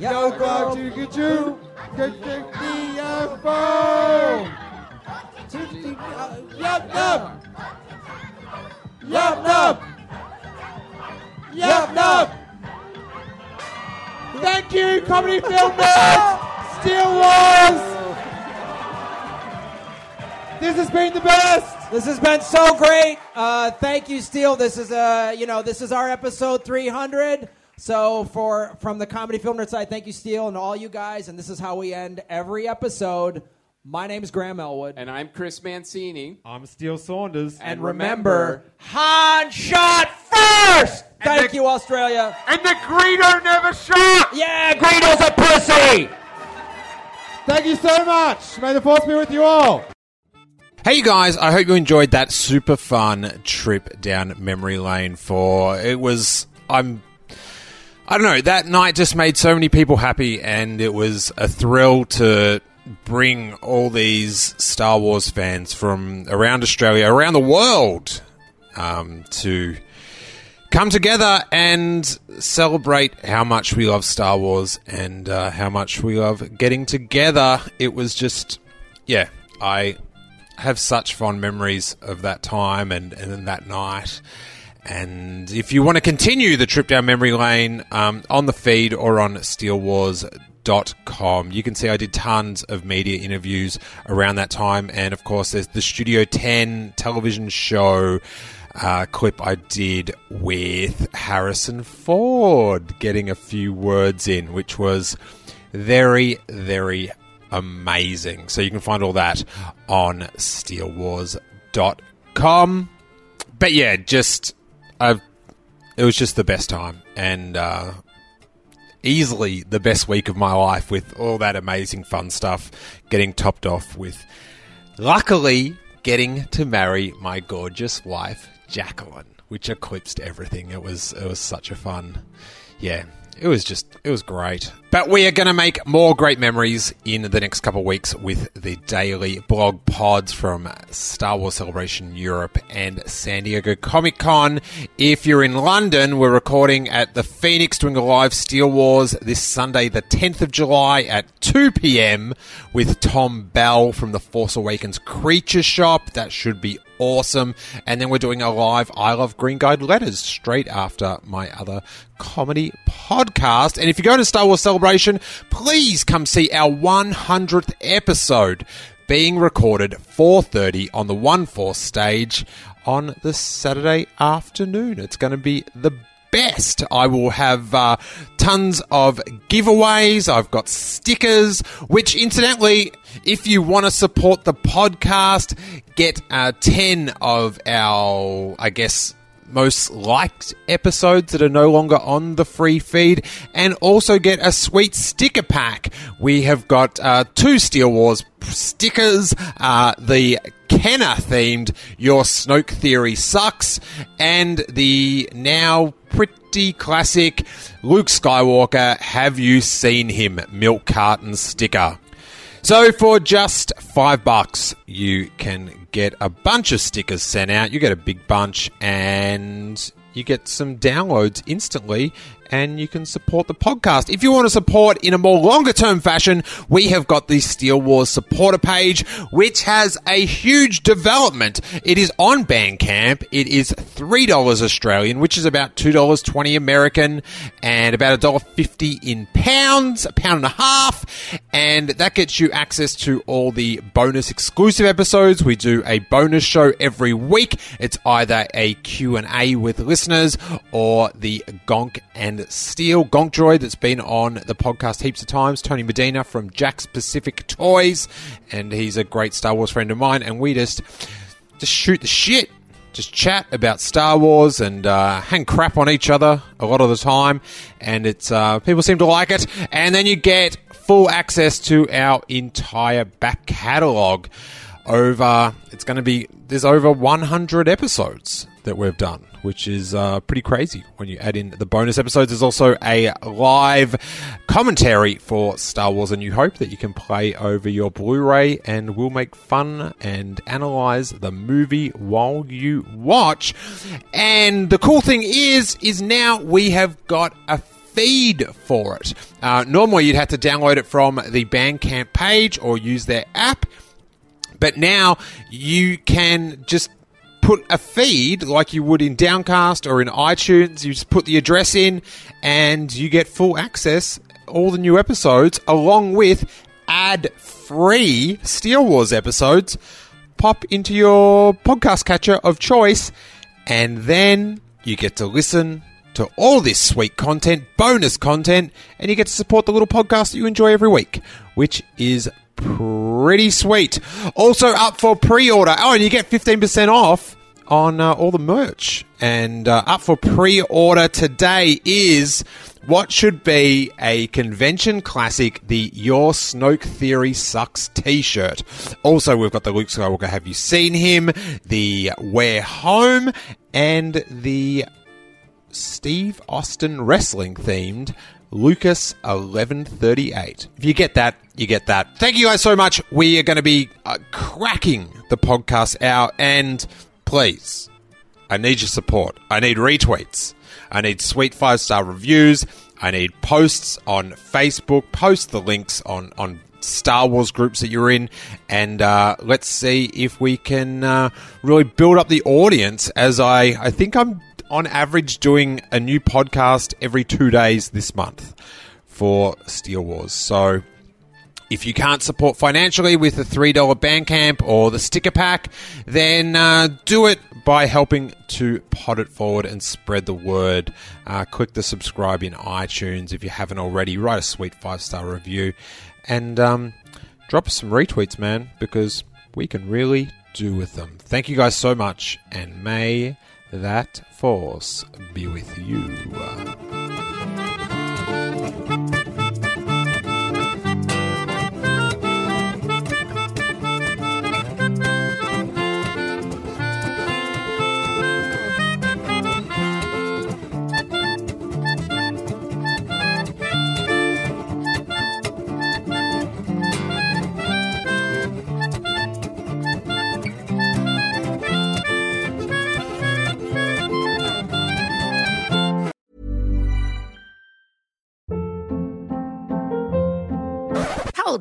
Yo go to get you. Get the. Yup, yup. Yup, yup. Yup. Thank you, Comedy Film Nerds. Steele Wars. This has been the best. This has been so great. Uh, thank you, Steele. This is uh, you know, this is our episode 300. So for from the Comedy Film Nerd side, thank you, Steele, and all you guys. And this is how we end every episode. My name is Graham Elwood, and I'm Chris Mancini. I'm Steele Saunders. And remember, Han shot first. Thank you, Australia. And the Greedo never shot. Yeah, Greedo's a pussy. Thank you so much. May the force be with you all. Hey, you guys, I hope you enjoyed that super fun trip down memory lane for it was I'm I don't know, that night just made so many people happy and it was a thrill to bring all these Star Wars fans from around Australia, around the world, um, to come together and celebrate how much we love Star Wars and uh, how much we love getting together. It was just, yeah, I have such fond memories of that time and, and that night. And if you want to continue the trip down memory lane um, on the feed or on steelewars.com, you can see I did tons of media interviews around that time. And of course, there's the Studio 10 television show uh, clip I did with Harrison Ford getting a few words in, which was very, very amazing. So you can find all that on steelewars.com. But yeah, just I've it was just the best time and uh, easily the best week of my life with all that amazing fun stuff getting topped off with luckily getting to marry my gorgeous wife Jacqueline which eclipsed everything. It was it was such a fun yeah it was just it was great but we are going to make more great memories in the next couple of weeks with the daily blog pods from Star Wars Celebration Europe and San Diego Comic Con. If you're in London, we're recording at the Phoenix doing a live Steele Wars this Sunday, the 10th of July at 2 p.m. with Tom Bell from the Force Awakens Creature Shop. That should be awesome. And then we're doing a live I Love Green Guide letters straight after my other comedy podcast. And if you're going to Star Wars Celebration, please come see our 100th episode being recorded 4:30 on the One Force stage on the Saturday afternoon. It's going to be the best. I will have uh, tons of giveaways. I've got stickers, which incidentally, if you want to support the podcast, get uh, 10 of our, I guess, most liked episodes that are no longer on the free feed, and also get a sweet sticker pack. We have got uh, two Steele Wars stickers, uh, the Kenner themed Your Snoke Theory Sucks, and the now pretty classic Luke Skywalker Have You Seen Him milk carton sticker. So for just five bucks, you can get a bunch of stickers sent out. You get a big bunch, and you get some downloads instantly. And you can support the podcast. If you want to support in a more longer term fashion, we have got the Steele Wars supporter page, which has a huge development. It is on Bandcamp. It is $3 Australian, which is about $2.20 American and about $1.50 in pounds, a pound and a half. And that gets you access to all the bonus exclusive episodes. We do a bonus show every week. It's either a Q&A with listeners or the Gonk and and Steel Gonkdroid that's been on the podcast heaps of times. Tony Medina from Jakks Pacific Toys, and he's a great Star Wars friend of mine. And we just just shoot the shit, just chat about Star Wars and uh, hang crap on each other a lot of the time. And it's uh, people seem to like it. And then you get full access to our entire back catalogue. Over, it's going to be there's over 100 episodes that we've done, which is uh, pretty crazy when you add in the bonus episodes. There's also a live commentary for Star Wars A New Hope that you can play over your Blu ray, and we'll make fun and analyze the movie while you watch. And the cool thing is, is now we have got a feed for it. Uh, normally, you'd have to download it from the Bandcamp page or use their app. But now you can just put a feed like you would in Downcast or in iTunes. You just put the address in and you get full access, all the new episodes, along with ad free Steele Wars episodes. Pop into your podcast catcher of choice, and then you get to listen to all this sweet content, bonus content, and you get to support the little podcast that you enjoy every week, which is pretty sweet. Also up for pre-order. Oh, and you get 15% off on uh, all the merch. And uh, up for pre-order today is what should be a convention classic, the Your Snoke Theory Sucks t-shirt. Also, we've got the Luke Skywalker Have You Seen Him, the We're Home, and the Steve Austin wrestling themed Lucas 1138. If you get that, you get that. Thank you guys so much. We are going to be uh, cracking the podcast out and please, I need your support. I need retweets. I need sweet five star reviews. I need posts on Facebook. Post the links on, on Star Wars groups that you're in, and uh, let's see if we can uh, really build up the audience. As I, I think I'm on average doing a new podcast every two days this month for Steele Wars. So if you can't support financially with the $3 Bandcamp or the sticker pack, then uh, do it by helping to pot it forward and spread the word. Uh, click the subscribe in iTunes if you haven't already. Write a sweet five star review and um, drop us some retweets, man, because we can really do with them. Thank you guys so much, and may that force be with you.